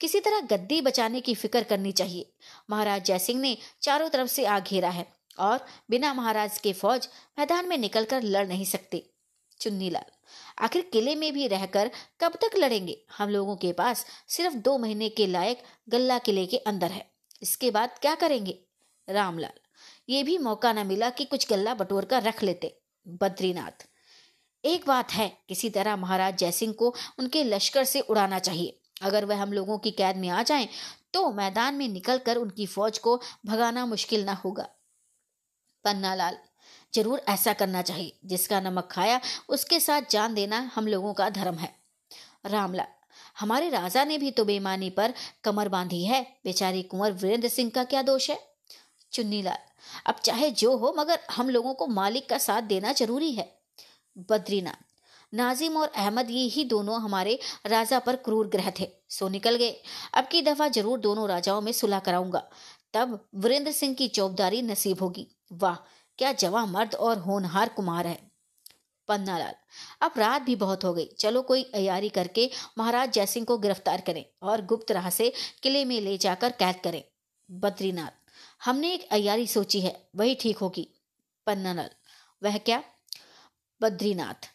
किसी तरह गद्दी बचाने की फ़िक्र करनी चाहिए। महाराज जयसिंह ने चारों तरफ़ से आग घेरा है। और बिना महाराज के फौज मैदान में निकलकर लड़ नहीं सकते। चुन्नीलाल, आखिर किले में भी रहकर कब तक लड़ेंगे? हम लोगों के पास सिर्फ़ दो महीने के लायक गल्ला किले के अंदर है। इसके बाद क्या करेंगे? रामलाल, ये भी मौका न मिला कि कुछ गल्ला बटोर कर रख लेते। बद्रीनाथ, एक बात है किसी तरह महाराज जयसिंह को उनके लश्कर से उड़ाना चाहिए। अगर वह हम लोगों की कैद में आ जाएँ तो मैदान में निकलकर उनकी फौज को भगाना मुश्किल ना होगा। पन्नालाल ज़रूर ऐसा करना चाहिए। जिसका नमक खाया, उसके साथ जान देना हम लोगों का धर्म है। रामलाल हमारे राजा ने भी तो बेमानी पर कमर बांधी है। बेचारी कुंवर वीरेंद्र सिंह का क्या दोष है? चुन्नीलाल, अब चाहे जो हो, मगर हम लोगों को मालिक का साथ देना ज़रूरी है। बद्रीनाथ, नाजिम और अहमद ये ही दोनों हमारे राजा पर क्रूर ग्रह थे। सो निकल गए। अब की दफ़ा ज़रूर दोनों राजाओं में सुलह कराऊँगा। तब वीरेंद्र सिंह की चौबदारी नसीब होगी। वाह, क्या जवा मर्द और होनहार कुमार है। पन्नालाल, अब रात भी बहुत हो गई। चलो कोई अयारी करके महाराज जयसिंह को गिरफ़्तार करें और गुप्त राह से किले में ले जाकर कैद करें। बद्रीनाथ, हमने एक अयारी सोची है, वही ठीक होगी। पन्नालाल, वह क्या? बद्रीनाथ,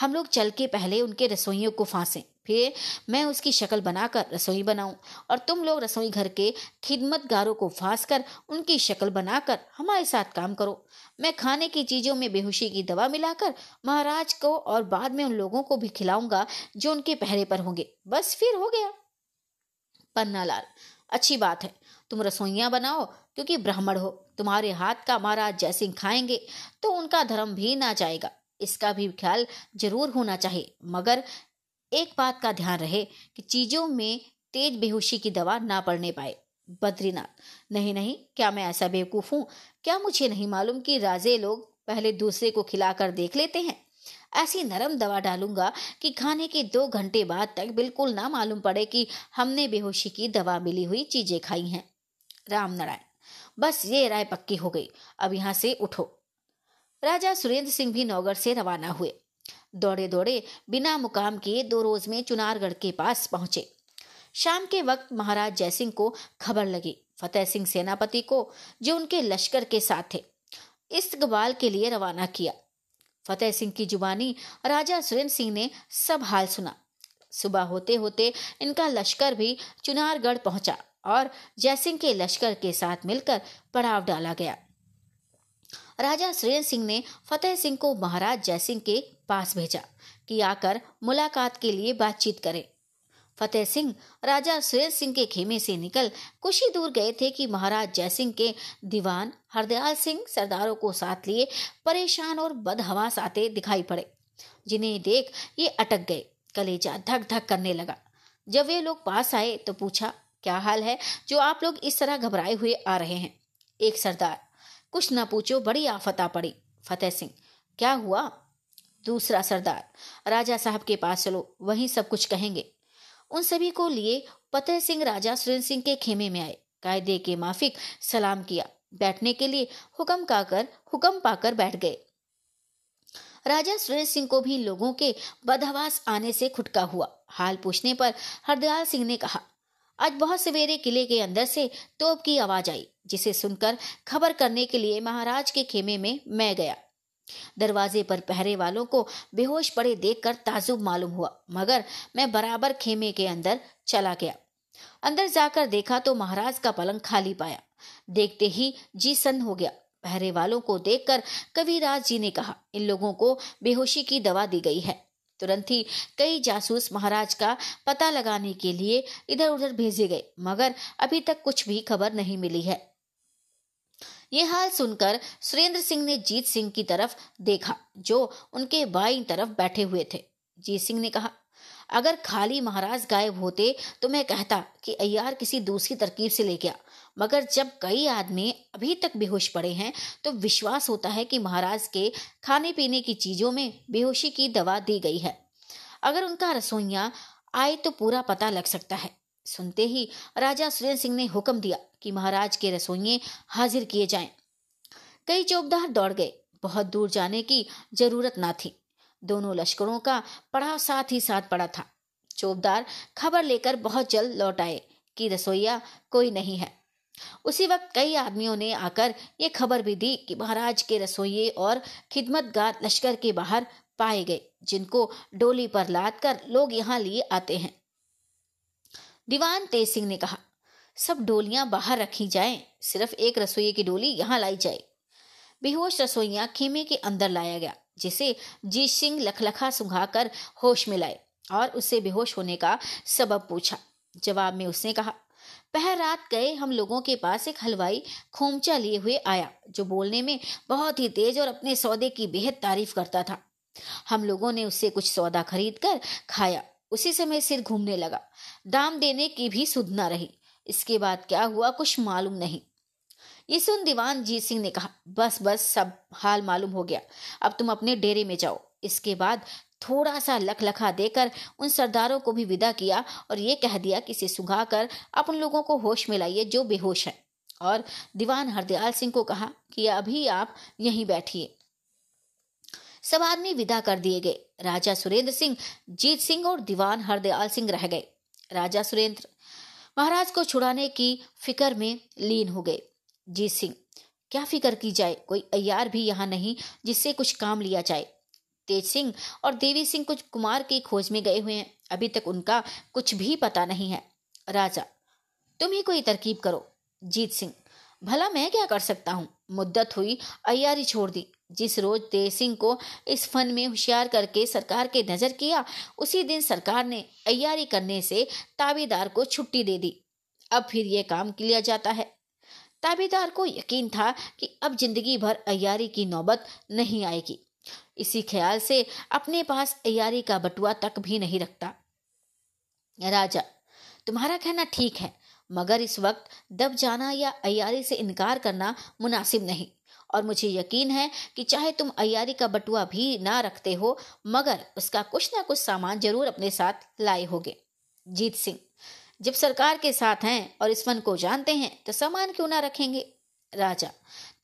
हम लोग चल के पहले उनके रसोइयों को फांसें। फिर मैं उसकी शक्ल बनाकर रसोई बनाऊँ और तुम लोग रसोई घर के खिदमतगारों को फांस कर उनकी शक्ल बनाकर हमारे साथ काम करो। मैं खाने की चीज़ों में बेहोशी की दवा मिलाकर महाराज को और बाद में उन लोगों को भी खिलाऊँगा जो उनके पहरे पर होंगे। बस फिर हो गया। पन्नालाल, अच्छी बात है। तुम रसोइया बनाओ क्योंकि ब्राह्मण हो। तुम्हारे हाथ का महाराज जयसिंह खाएँगे तो उनका धर्म भी ना जाएगा। इसका भी ख्याल ज़रूर होना चाहिए। मगर एक बात का ध्यान रहे कि चीज़ों में तेज बेहोशी की दवा ना पड़ने पाए। बद्रीनाथ, नहीं नहीं, क्या मैं ऐसा बेवकूफ़ हूँ? क्या मुझे नहीं मालूम कि राजे लोग पहले दूसरे को खिलाकर देख लेते हैं? ऐसी नरम दवा डालूँगा कि खाने के दो घंटे बाद तक बिल्कुल ना मालूम पड़े कि हमने बेहोशी की दवा मिली हुई चीज़ें खाई हैं। राम नारायण, बस ये राय पक्की हो गई। अब यहाँ से उठो। राजा सुरेंद्र सिंह भी नौगढ़ से रवाना हुए। दौड़े दौड़े बिना मुकाम किए दो रोज में चुनारगढ़ के पास पहुँचे। शाम के वक्त महाराज जयसिंह को खबर लगी। फतेह सिंह सेनापति को, जो उनके लश्कर के साथ थे इस्तकबाल के लिए रवाना किया। फतेह सिंह की जुबानी राजा सुरेंद्र सिंह ने सब हाल सुना। सुबह होते होते इनका लश्कर भी चुनारगढ़ पहुँचा और जयसिंह के लश्कर के साथ मिलकर पड़ाव डाला गया। राजा सुरेंद्र सिंह ने फतेह सिंह को महाराज जयसिंह के पास भेजा कि आकर मुलाकात के लिए बातचीत करें। फतेह सिंह राजा सुरेंद्र सिंह के खेमे से निकल कुछ ही दूर गए थे कि महाराज जयसिंह के दीवान हरदयाल सिंह सरदारों को साथ लिए परेशान और बदहवास आते दिखाई पड़े, जिन्हें देख ये अटक गए, कलेजा धक धक करने लगा। जब वे लोग पास आए तो पूछा, क्या हाल है? जो आप लोग इस तरह घबराए हुए आ रहे हैं? एक सरदार कुछ न पूछो, बड़ी आफत आ पड़ी। फतेह सिंह, क्या हुआ? दूसरा सरदार, राजा साहब के पास चलो, वहीं सब कुछ कहेंगे। उन सभी को लिए फतेह सिंह राजा सुरेंद्र सिंह के खेमे में आए। कायदे के माफिक सलाम किया। बैठने के लिए हुक्म काकर हुक्म पाकर बैठ गए। राजा सुरेंद्र सिंह को भी लोगों के बदहवास आने से खुटका हुआ। हाल पूछने पर हरदयाल सिंह ने कहा, आज बहुत सवेरे किले के अंदर से तोप की आवाज़ आई। जिसे सुनकर खबर करने के लिए महाराज के खेमे में मैं गया। दरवाजे पर पहरे वालों को बेहोश पड़े देखकर ताजुब मालूम हुआ, मगर मैं बराबर खेमे के अंदर चला गया। अंदर जाकर देखा तो महाराज का पलंग खाली पाया। देखते ही जी सन हो गया। पहरे वालों को देखकर कविराज जी ने कहा, इन लोगों को बेहोशी की दवा दी गई है। तुरंत ही कई जासूस महाराज का पता लगाने के लिए इधर उधर भेजे गए, मगर अभी तक कुछ भी खबर नहीं मिली है। ये हाल सुनकर सुरेंद्र सिंह ने जीत सिंह की तरफ़ देखा, जो उनके बाई तरफ़ बैठे हुए थे। जीत सिंह ने कहा, अगर खाली महाराज गायब होते तो मैं कहता कि अय्यार किसी दूसरी तरकीब से ले गया मगर जब कई आदमी अभी तक बेहोश पड़े हैं तो विश्वास होता है कि महाराज के खाने पीने की चीज़ों में बेहोशी की दवा दी गई है। अगर उनका रसोईया आए तो पूरा पता लग सकता है। सुनते ही राजा सुरेंद्र सिंह ने हुक्म दिया कि महाराज के रसोइये हाजिर किए जाएँ। कई चौबदार दौड़ गए। बहुत दूर जाने की ज़रूरत ना थी। दोनों लश्करों का पड़ाव साथ ही साथ पड़ा था। चौबदार खबर लेकर बहुत जल्द लौट आए कि रसोईया कोई नहीं है। उसी वक्त कई आदमियों ने आकर ये खबर भी दी कि महाराज के रसोइये और खिदमतगार लश्कर के बाहर पाए गए, जिनको डोली पर लाद कर लोग यहाँ लिए आते हैं। दीवान तेज सिंह ने कहा सब डोलियाँ बाहर रखी जाएँ, सिर्फ़ एक रसोई की डोली यहाँ लाई जाए। बेहोश रसोइया खेमे के अंदर लाया गया जिसे जीत सिंह लखलखा सुंघाकर होश में लाए और उससे बेहोश होने का सबब पूछा। जवाब में उसने कहा पहर रात गए हम लोगों के पास एक हलवाई खोमचा लिए हुए आया जो बोलने में बहुत ही तेज और अपने सौदे की बेहद तारीफ़ करता था। हम लोगों ने उससे कुछ सौदा खरीद कर खाया उसी समय सिर घूमने लगा। दाम देने की भी सुध न रही। इसके बाद क्या हुआ कुछ मालूम नहीं। ये सुन दीवान जीत सिंह ने कहा, बस बस, सब हाल मालूम हो गया। अब तुम अपने डेरे में जाओ। इसके बाद थोड़ा सा लखलखा देकर उन सरदारों को भी विदा किया और ये कह दिया कि इसे सुखा कर आप उन लोगों को होश में लाइए जो बेहोश है। और दीवान हरदयाल सिंह को कहा कि अभी आप यहीं बैठिए। सब आदमी विदा कर दिए गए। राजा सुरेंद्र सिंह, जीत सिंह और दीवान हरदयाल सिंह रह गए। राजा सुरेंद्र महाराज को छुड़ाने की फ़िक्र में लीन हो गए। जीत सिंह, क्या फ़िक्र की जाए? कोई अयार भी यहाँ नहीं जिससे कुछ काम लिया जाए। तेज सिंह और देवी सिंह कुछ कुमार की खोज में गए हुए हैं। अभी तक उनका कुछ भी पता नहीं है। राजा, तुम ही कोई तरकीब करो। जीत सिंह, भला मैं क्या कर सकता हूँ? मुद्दत हुई अयारी छोड़ दी। जिस रोज तेज सिंह को इस फन में होशियार करके सरकार के नज़र किया, उसी दिन सरकार ने अयारी करने से ताबेदार को छुट्टी दे दी। अब फिर यह काम किया जाता है। ताबेदार को यकीन था कि अब ज़िंदगी भर अयारी की नौबत नहीं आएगी। इसी ख्याल से अपने पास अयारी का बटुआ तक भी नहीं रखता। राजा, तुम्हारा कहना ठीक है, मगर इस वक्त दब जाना या अयारी से इनकार करना मुनासिब नहीं। और मुझे यकीन है कि चाहे तुम अयारी का बटुआ भी ना रखते हो, मगर उसका कुछ ना कुछ सामान ज़रूर अपने साथ लाए होगे। जीत सिंह, जब सरकार के साथ हैं और इस फन को जानते हैं तो सामान क्यों ना रखेंगे? राजा,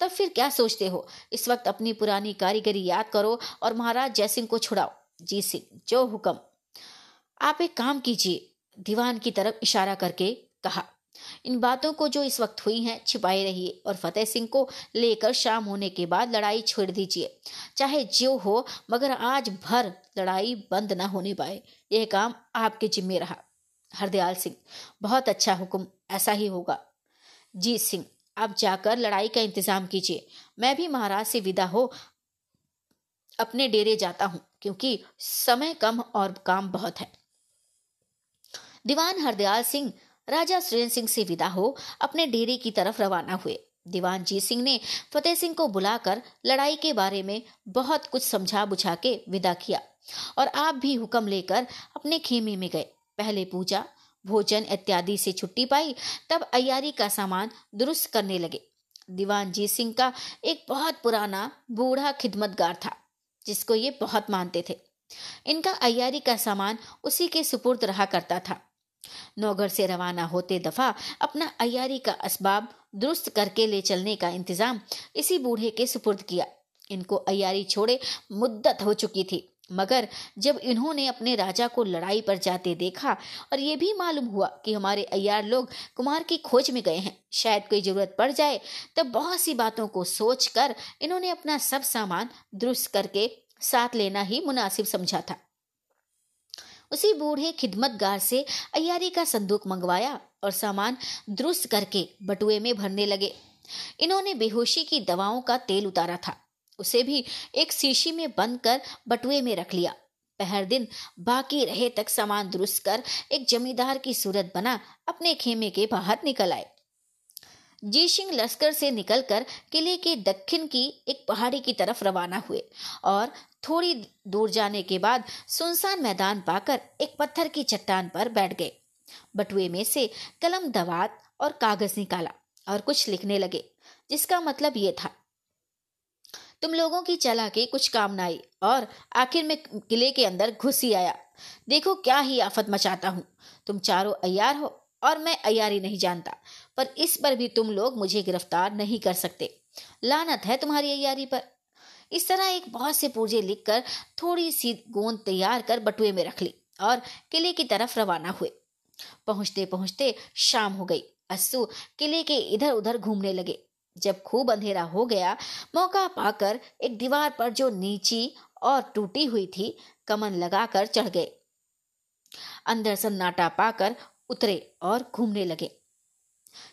तब फिर क्या सोचते हो? इस वक्त अपनी पुरानी कारीगरी याद करो और महाराज जयसिंह को छुड़ाओ। जीत सिंह, जो हुक्म। आप एक काम कीजिए, दीवान की तरफ़ इशारा करके कहा इन बातों को जो इस वक्त हुई हैं छिपाए रहिए और फतेह सिंह को लेकर शाम होने के बाद लड़ाई छोड़ दीजिए। चाहे जो हो, मगर आज भर लड़ाई बंद ना होने पाए। यह काम आपके जिम्मे रहा। हरदयाल सिंह, बहुत अच्छा हुक्म, ऐसा ही होगा। जीत सिंह आप जाकर लड़ाई का इंतज़ाम कीजिए। मैं भी महाराज से विदा हो, अपने डेरे जाता हूँ, क्योंकि समय कम और काम बहुत है। दीवान हरदयाल सिंह राजा सुरेंद्र सिंह से विदा हो अपने डेरे की तरफ़ रवाना हुए। दीवान जीत सिंह ने फतेह सिंह को बुलाकर लड़ाई के बारे में बहुत कुछ समझा बुझा के विदा किया और आप भी हुक्म लेकर अपने खेमे में गए। पहले पूजा, भोजन इत्यादि से छुट्टी पाई, तब अयारी का सामान दुरुस्त करने लगे। दीवान जीत सिंह का एक बहुत पुराना बूढ़ा खिदमतगार था, जिसको ये बहुत मानते थे। इनका अयारी का सामान उसी के सुपुर्द रहा करता था। नौगर से रवाना होते दफ़ा अपना अयारी का असबाब दुरुस्त करके ले चलने का इंतज़ाम इसी बूढ़े के सुपुर्द किया। इनको अयारी छोड़े मुद्दत हो चुकी थी। मगर जब इन्होंने अपने राजा को लड़ाई पर जाते देखा और ये भी मालूम हुआ कि हमारे अयार लोग कुमार की खोज में गए हैं, शायद कोई ज़रूरत पड़ जाए, तब बहुत सी बातों को सोचकर इन्होंने अपना सब सामान दुरुस्त करके साथ लेना ही मुनासिब समझा था। उसी बूढ़े खिदमतगार से अयारी का संदूक मंगवाया और सामान दुरुस्त करके बटुए में भरने लगे। इन्होंने बेहोशी की दवाओं का तेल उतारा था। उसे भी एक शीशी में बंद कर बटुए में रख लिया। पहर दिन बाकी रहे तक सामान दुरुस्त कर एक जमींदार की सूरत बना अपने खेमे के बाहर निकल आए। जी सिंह लश्कर से निकलकर किले के दक्षिण की एक पहाड़ी की तरफ़ रवाना हुए और थोड़ी दूर जाने के बाद सुनसान मैदान पाकर एक पत्थर की चट्टान पर बैठ गए। बटुए में से कलम दवात और कागज़ निकाला और कुछ लिखने लगे, जिसका मतलब ये था, तुम लोगों की चला के कुछ काम न आई और आखिर में किले के अंदर घुस ही आया। देखो क्या ही आफत मचाता हूँ। तुम चारों अयार हो और मैं अयारी नहीं जानता, पर इस पर भी तुम लोग मुझे गिरफ़्तार नहीं कर सकते। लानत है तुम्हारी अयारी पर। इस तरह एक बहुत से पूजे लिखकर थोड़ी सी गोंद तैयार कर बटुए में रख ली और किले की तरफ़ रवाना हुए। पहुँचते पहुँचते शाम हो गई। अस्सू किले के इधर उधर घूमने लगे। जब खूब अंधेरा हो गया, मौका पाकर एक दीवार पर जो नीची और टूटी हुई थी, कमन लगाकर चढ़ गए। अंदर सन्नाटा पाकर उतरे और घूमने लगे।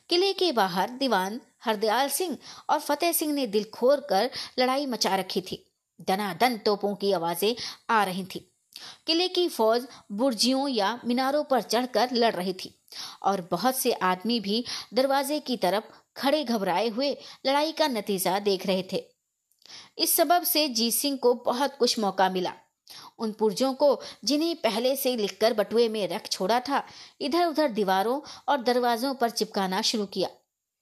किले के बाहर दीवान हरदयाल सिंह और फतेह सिंह ने दिल खोर कर लड़ाई मचा रखी थी। दनादन तोपों की आवाज़ें आ रही थी। किले की फौज बुर्जियों या मीनारों पर चढ़कर लड़ रही थी और बहुत से आदमी भी दरवाजे की तरफ़ खड़े घबराए हुए लड़ाई का नतीजा देख रहे थे। इस सबब से जीत सिंह को बहुत कुछ मौका मिला। उन पुर्जों को जिन्हें पहले से लिखकर बटुए में रख छोड़ा था इधर उधर दीवारों और दरवाजों पर चिपकाना शुरू किया।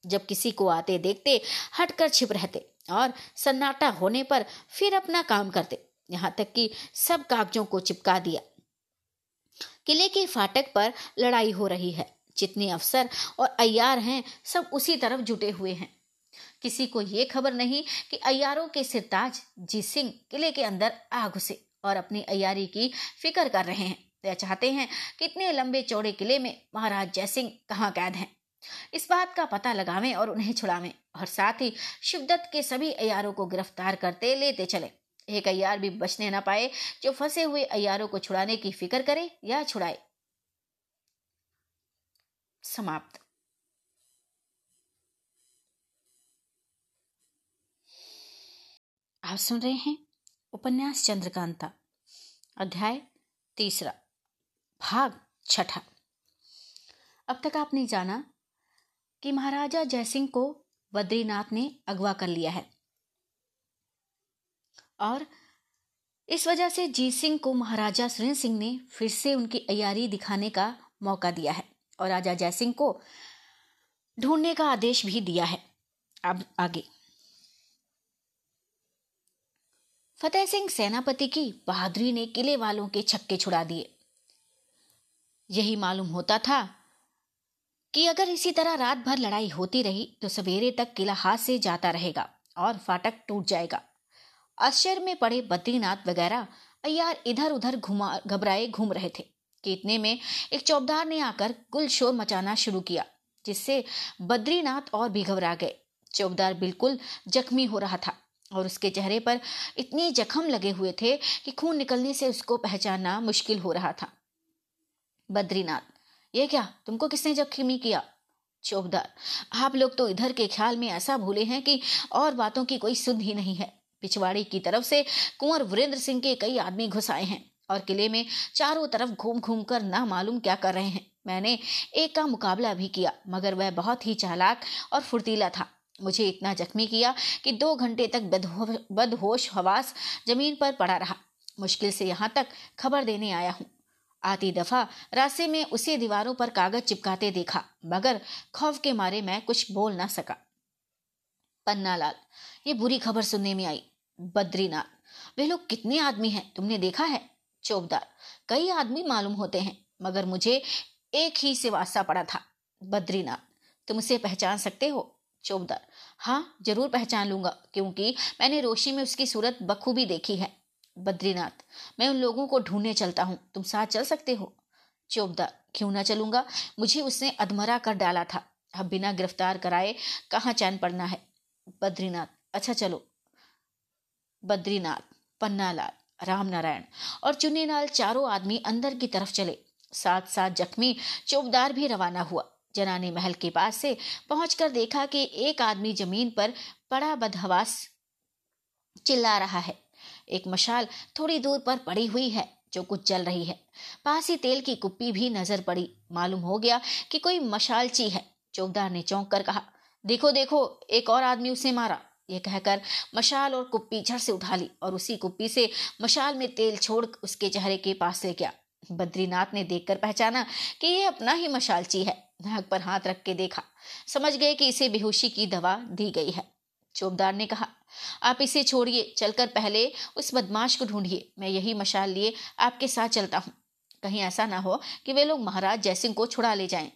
जब किसी को आते देखते हटकर छिप रहते और सन्नाटा होने पर फिर अपना काम करते, यहाँ तक कि सब कागजों को चिपका दिया। किले के फाटक पर लड़ाई हो रही है। जितने अफसर और अयार हैं, सब उसी तरफ़ जुटे हुए हैं। किसी को ये खबर नहीं कि अयारों के सिरताज जी सिंह किले के अंदर आ घुसे और अपनी अयारी की फ़िक्र कर रहे हैं। वे चाहते हैं, कितने लंबे चौड़े किले में महाराज जयसिंह कहाँ कैद हैं। इस बात का पता लगावें और उन्हें छुड़ावें और साथ ही शिवदत्त के सभी अयारों को गिरफ़्तार करते लेते चले। एक अयार भी बचने ना पाए, जो फंसे हुए अयारों को छुड़ाने की फ़िक्र करे या छुड़ाए। समाप्त। आप सुन रहे हैं उपन्यास चंद्रकांता, अध्याय तीसरा, भाग छठा। अब तक आपने जाना कि महाराजा जयसिंह को बद्रीनाथ ने अगवा कर लिया है। और इस वजह से जीत सिंह को महाराजा सुरेंद्र सिंह ने फिर से उनकी अयारी दिखाने का मौका दिया है और राजा जयसिंह को ढूँढने का आदेश भी दिया है। अब आगे। फतेह सिंह सेनापति की बहादुरी ने किले वालों के छक्के छुड़ा दिए। यही मालूम होता था कि अगर इसी तरह रात भर लड़ाई होती रही तो सवेरे तक किला हाथ से जाता रहेगा और फाटक टूट जाएगा। आश्चर्य में पड़े बद्रीनाथ वगैरह अयार इधर उधर घुमा, घबराए घूम रहे थे। कि इतने में एक चौबदार ने आकर गुल शोर मचाना शुरू किया, जिससे बद्रीनाथ और भी घबरा गए। चौबदार बिल्कुल जख्मी हो रहा था और उसके चेहरे पर इतने जख्म लगे हुए थे कि खून निकलने से उसको पहचानना मुश्किल हो रहा था। बद्रीनाथ ये क्या? तुमको किसने जख्मी किया? चौबदार आप लोग तो इधर के ख्याल में ऐसा भूले हैं कि और बातों की कोई सुध ही नहीं है। पिछवाड़ी की तरफ़ से कुंवर वीरेंद्र सिंह के कई आदमी घुस आए हैं और किले में चारों तरफ़ घूम घूम कर ना मालूम क्या कर रहे हैं। मैंने एक का मुकाबला भी किया, मगर वह बहुत ही चालाक और फुर्तीला था। मुझे इतना जख्मी किया कि दो घंटे तक बदहो, बदहोश हवास ज़मीन पर पड़ा रहा। मुश्किल से यहाँ तक खबर देने आया हूँ। आती दफ़ा रास्ते में उसे दीवारों पर कागज़ चिपकाते देखा, मगर खौफ के मारे मैं कुछ बोल ना सका। पन्नालाल, ये बुरी खबर सुनने में आई। बद्रीनाथ, वे लोग कितने आदमी हैं? तुमने देखा है? चौबदार, कई आदमी मालूम होते हैं, मगर मुझे एक ही से वास्ता पड़ा था। बद्रीनाथ, तुम उसे पहचान सकते हो? चौबदार हाँ ज़रूर पहचान लूँगा, क्योंकि मैंने रोशनी में उसकी सूरत बखूबी देखी है। बद्रीनाथ, मैं उन लोगों को ढूँढने चलता हूँ। तुम साथ चल सकते हो? चौबदार क्यों ना चलूँगा? मुझे उसने अधमरा कर डाला था। अब बिना गिरफ़्तार कराए कहाँ चैन पड़ना है? बद्रीनाथ अच्छा चलो। बद्रीनाथ, पन्नालाल राम नारायण और चुन्नीलाल चारों आदमी अंदर की तरफ़ चले। साथ साथ जख्मी चौबदार भी रवाना हुआ। जनानी महल के पास से पहुंचकर देखा कि एक आदमी ज़मीन पर पड़ा बदहवास चिल्ला रहा है। एक मशाल थोड़ी दूर पर पड़ी हुई है, जो कुछ जल रही है। पास ही तेल की कुप्पी भी नज़र पड़ी। मालूम हो गया कि कोई मशालची है चौकदार ने चौंक कर कहा। देखो देखो, एक और आदमी उसे मारा। यह कहकर मशाल और कुप्पी झड़ से उठा ली और उसी कुप्पी से मशाल में तेल छोड़ उसके चेहरे के पास ले गया। बद्रीनाथ ने देखकर पहचाना कि यह अपना ही मशालची है। नाक पर हाथ रख के देखा। समझ गए कि इसे बेहोशी की दवा दी गई है। चौबदार ने कहा, आप इसे छोड़िए, चलकर पहले उस बदमाश को ढूंढिए। मैं यही मशाल लिए आपके साथ चलता हूँ। कहीं ऐसा ना हो कि वे लोग महाराज जयसिंह को छुड़ा ले जाएँ।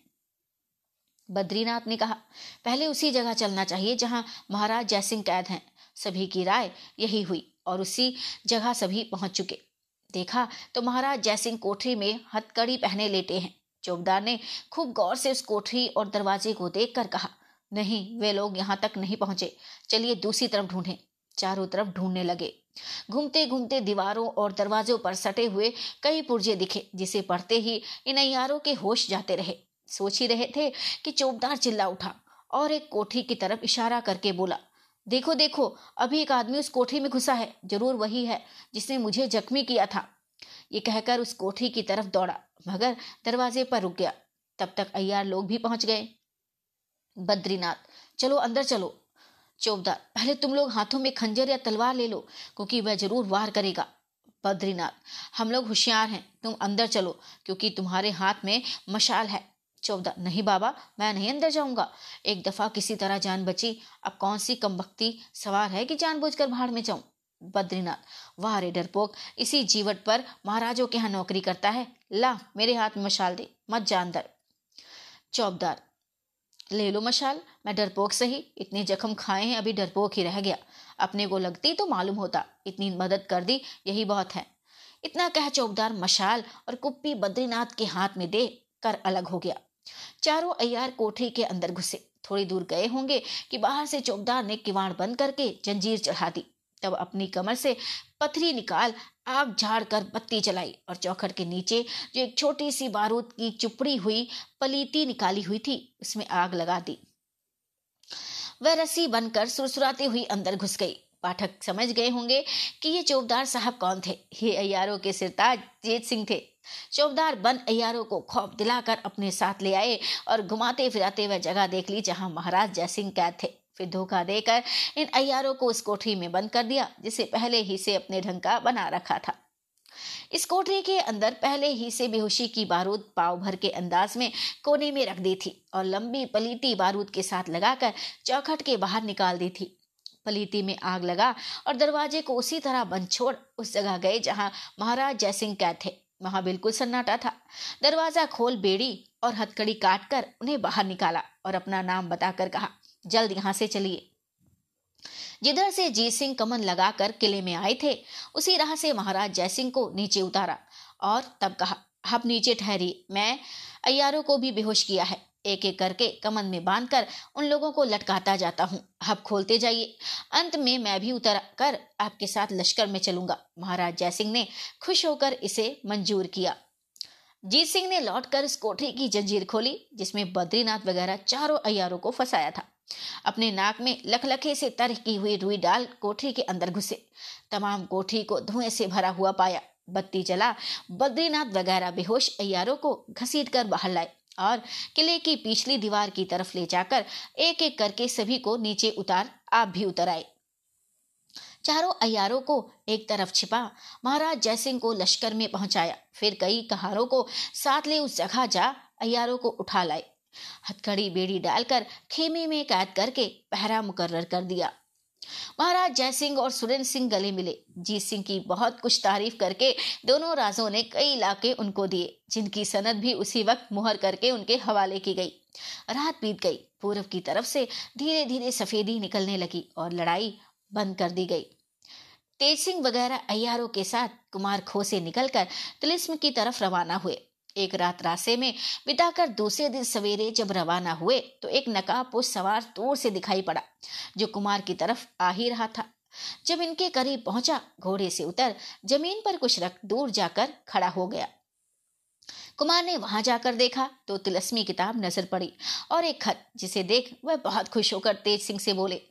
बद्रीनाथ ने कहा, पहले उसी जगह चलना चाहिए जहाँ महाराज जयसिंह कैद हैं। सभी की राय यही हुई और उसी जगह सभी पहुँच चुके। देखा तो महाराज जयसिंह कोठरी में हथकड़ी पहने लेटे हैं। चौबदार ने खूब गौर से उस कोठरी और दरवाजे को देखकर कहा नहीं, वे लोग यहाँ तक नहीं पहुँचे। चलिए दूसरी तरफ़ ढूंढें। चारों तरफ़ ढूँढने लगे। घूमते घूमते दीवारों और दरवाजों पर सटे हुए कई पुर्जे दिखे, जिसे पढ़ते ही इन अयारों के होश जाते रहे। सोच ही रहे थे कि चौबदार चिल्ला उठा और एक कोठी की तरफ़ इशारा करके बोला, देखो देखो, अभी एक आदमी उस कोठी में घुसा है। ज़रूर वही है जिसने मुझे जख्मी किया था। ये कहकर उस कोठी की तरफ़ दौड़ा, मगर दरवाजे पर रुक गया। तब तक अयार लोग भी पहुँच गए। बद्रीनाथ। चलो, अंदर चलो। चौबदार पहले तुम लोग हाथों में खंजर या तलवार ले लो, क्योंकि वह ज़रूर वार करेगा। बद्रीनाथ, हम लोग होशियार हैं। तुम अंदर चलो, क्योंकि तुम्हारे हाथ में मशाल है। चौदह नहीं बाबा, मैं नहीं अंदर जाऊँगा। एक दफ़ा किसी तरह जान बची। अब कौन सी कमबख्ती सवार है कि जानबूझकर भाड़ में जाऊँ? बद्रीनाथ, वाह रे डरपोक, इसी जीवट पर महाराजों के यहाँ नौकरी करता है। ला, मेरे हाथ में मशाल दे, मत जान दर चौबदार ले लो मशाल। मैं डरपोक सही इतने जख्म खाए हैं, अभी डरपोक ही रह गया। अपने को लगती तो मालूम होता, इतनी मदद कर दी, यही बहुत है। इतना कह चौकदार मशाल और कुप्पी बद्रीनाथ के हाथ में दे, कर अलग हो गया। चारों अयार कोठरी के अंदर घुसे। थोड़ी दूर गए होंगे कि बाहर से चौकदार ने किवाड़ बंद करके जंजीर चढ़ा दी। तब अपनी कमर से पथरी निकाल आग झाड़ कर बत्ती जलाई और चौखट के नीचे जो एक छोटी सी बारूद की चुपड़ी हुई पलीती निकाली हुई थी, उसमें आग लगा दी। वह रस्सी बनकर सुरसुराती हुई अंदर घुस गई। पाठक समझ गए होंगे कि ये चौबदार साहब कौन थे? ये अयारों के सिरताज जेत सिंह थे। चौबदार बन अयारों को खौफ दिलाकर अपने साथ ले आए और घुमाते फिराते वह जगह देख ली जहाँ महाराज जयसिंह कैद थे। फिर धोखा देकर इन अयारों को उस कोठरी में बंद कर दिया, जिसे पहले ही से अपने ढंग का बना रखा था। इस कोठरी के अंदर पहले ही से बेहोशी की बारूद पाव भर के अंदाज में कोने में रख दी थी और लंबी पलीती बारूद के साथ लगाकर चौखट के बाहर निकाल दी थी। पलीती में आग लगा और दरवाजे को उसी तरह बंद छोड़ उस जगह गए जहाँ महाराज जयसिंह कैद थे। वहाँ बिल्कुल सन्नाटा था। दरवाज़ा खोल बेड़ी और हथकड़ी काट कर उन्हें बाहर निकाला और अपना नाम बताकर कहा जल्द यहाँ से चलिए। जिधर से जीत सिंह कमन लगाकर किले में आए थे, उसी राह से महाराज जयसिंह को नीचे उतारा और तब कहा, अब नीचे ठहरी मैं अयारों को भी बेहोश किया है। एक एक करके कमन में बांधकर उन लोगों को लटकाता जाता हूँ। अब खोलते जाइए। अंत में मैं भी उतर कर आपके साथ लश्कर में चलूँगा। महाराज जयसिंह ने खुश होकर इसे मंजूर किया। जीत सिंह ने लौटकर इस कोठरी की जंजीर खोली, जिसमें बद्रीनाथ वगैरह चारों अयारों को फंसाया था। अपने नाक में लखलखे से तर की हुई रुई डाल कोठरी के अंदर घुसे। तमाम कोठरी को धुएँ से भरा हुआ पाया। बत्ती जला। बद्रीनाथ वगैरह बेहोश अयारों को घसीट कर बाहर लाए और किले की पिछली दीवार की तरफ़ ले जाकर एक एक करके सभी को नीचे उतार आप भी उतर आए। चारों अयारों को एक तरफ़ छिपा। महाराज जयसिंह को लश्कर में पहुँचाया। फिर कई कहारों को साथ ले उस जगह जा अयारों को उठा लाए। हथकड़ी बेड़ी डालकर खेमे में कैद करके पहरा मुकर्र कर दिया। महाराज जयसिंह और सुरेंद्र सिंह गले मिले। जीत सिंह की बहुत कुछ तारीफ़ करके दोनों राजों ने कई इलाके उनको दिए, जिनकी सनद भी उसी वक्त मुहर करके उनके हवाले की गई। रात बीत गई। पूर्व की तरफ़ से धीरे धीरे सफेदी निकलने लगी और लड़ाई बंद कर दी गई। तेज सिंह वगैरह अयारों के साथ कुमार खो से निकलकर तिलिस्म की तरफ़ रवाना हुए। एक रात रास्ते में बिताकर दूसरे दिन सवेरे जब रवाना हुए तो एक नकाबपोश सवार दूर से दिखाई पड़ा, जो कुमार की तरफ़ आ ही रहा था। जब इनके करीब पहुँचा, घोड़े से उतर ज़मीन पर कुछ रख दूर जाकर खड़ा हो गया। कुमार ने वहाँ जाकर देखा तो तिलस्मी किताब नज़र पड़ी और एक खत, जिसे देख वह बहुत खुश होकर तेज सिंह से बोले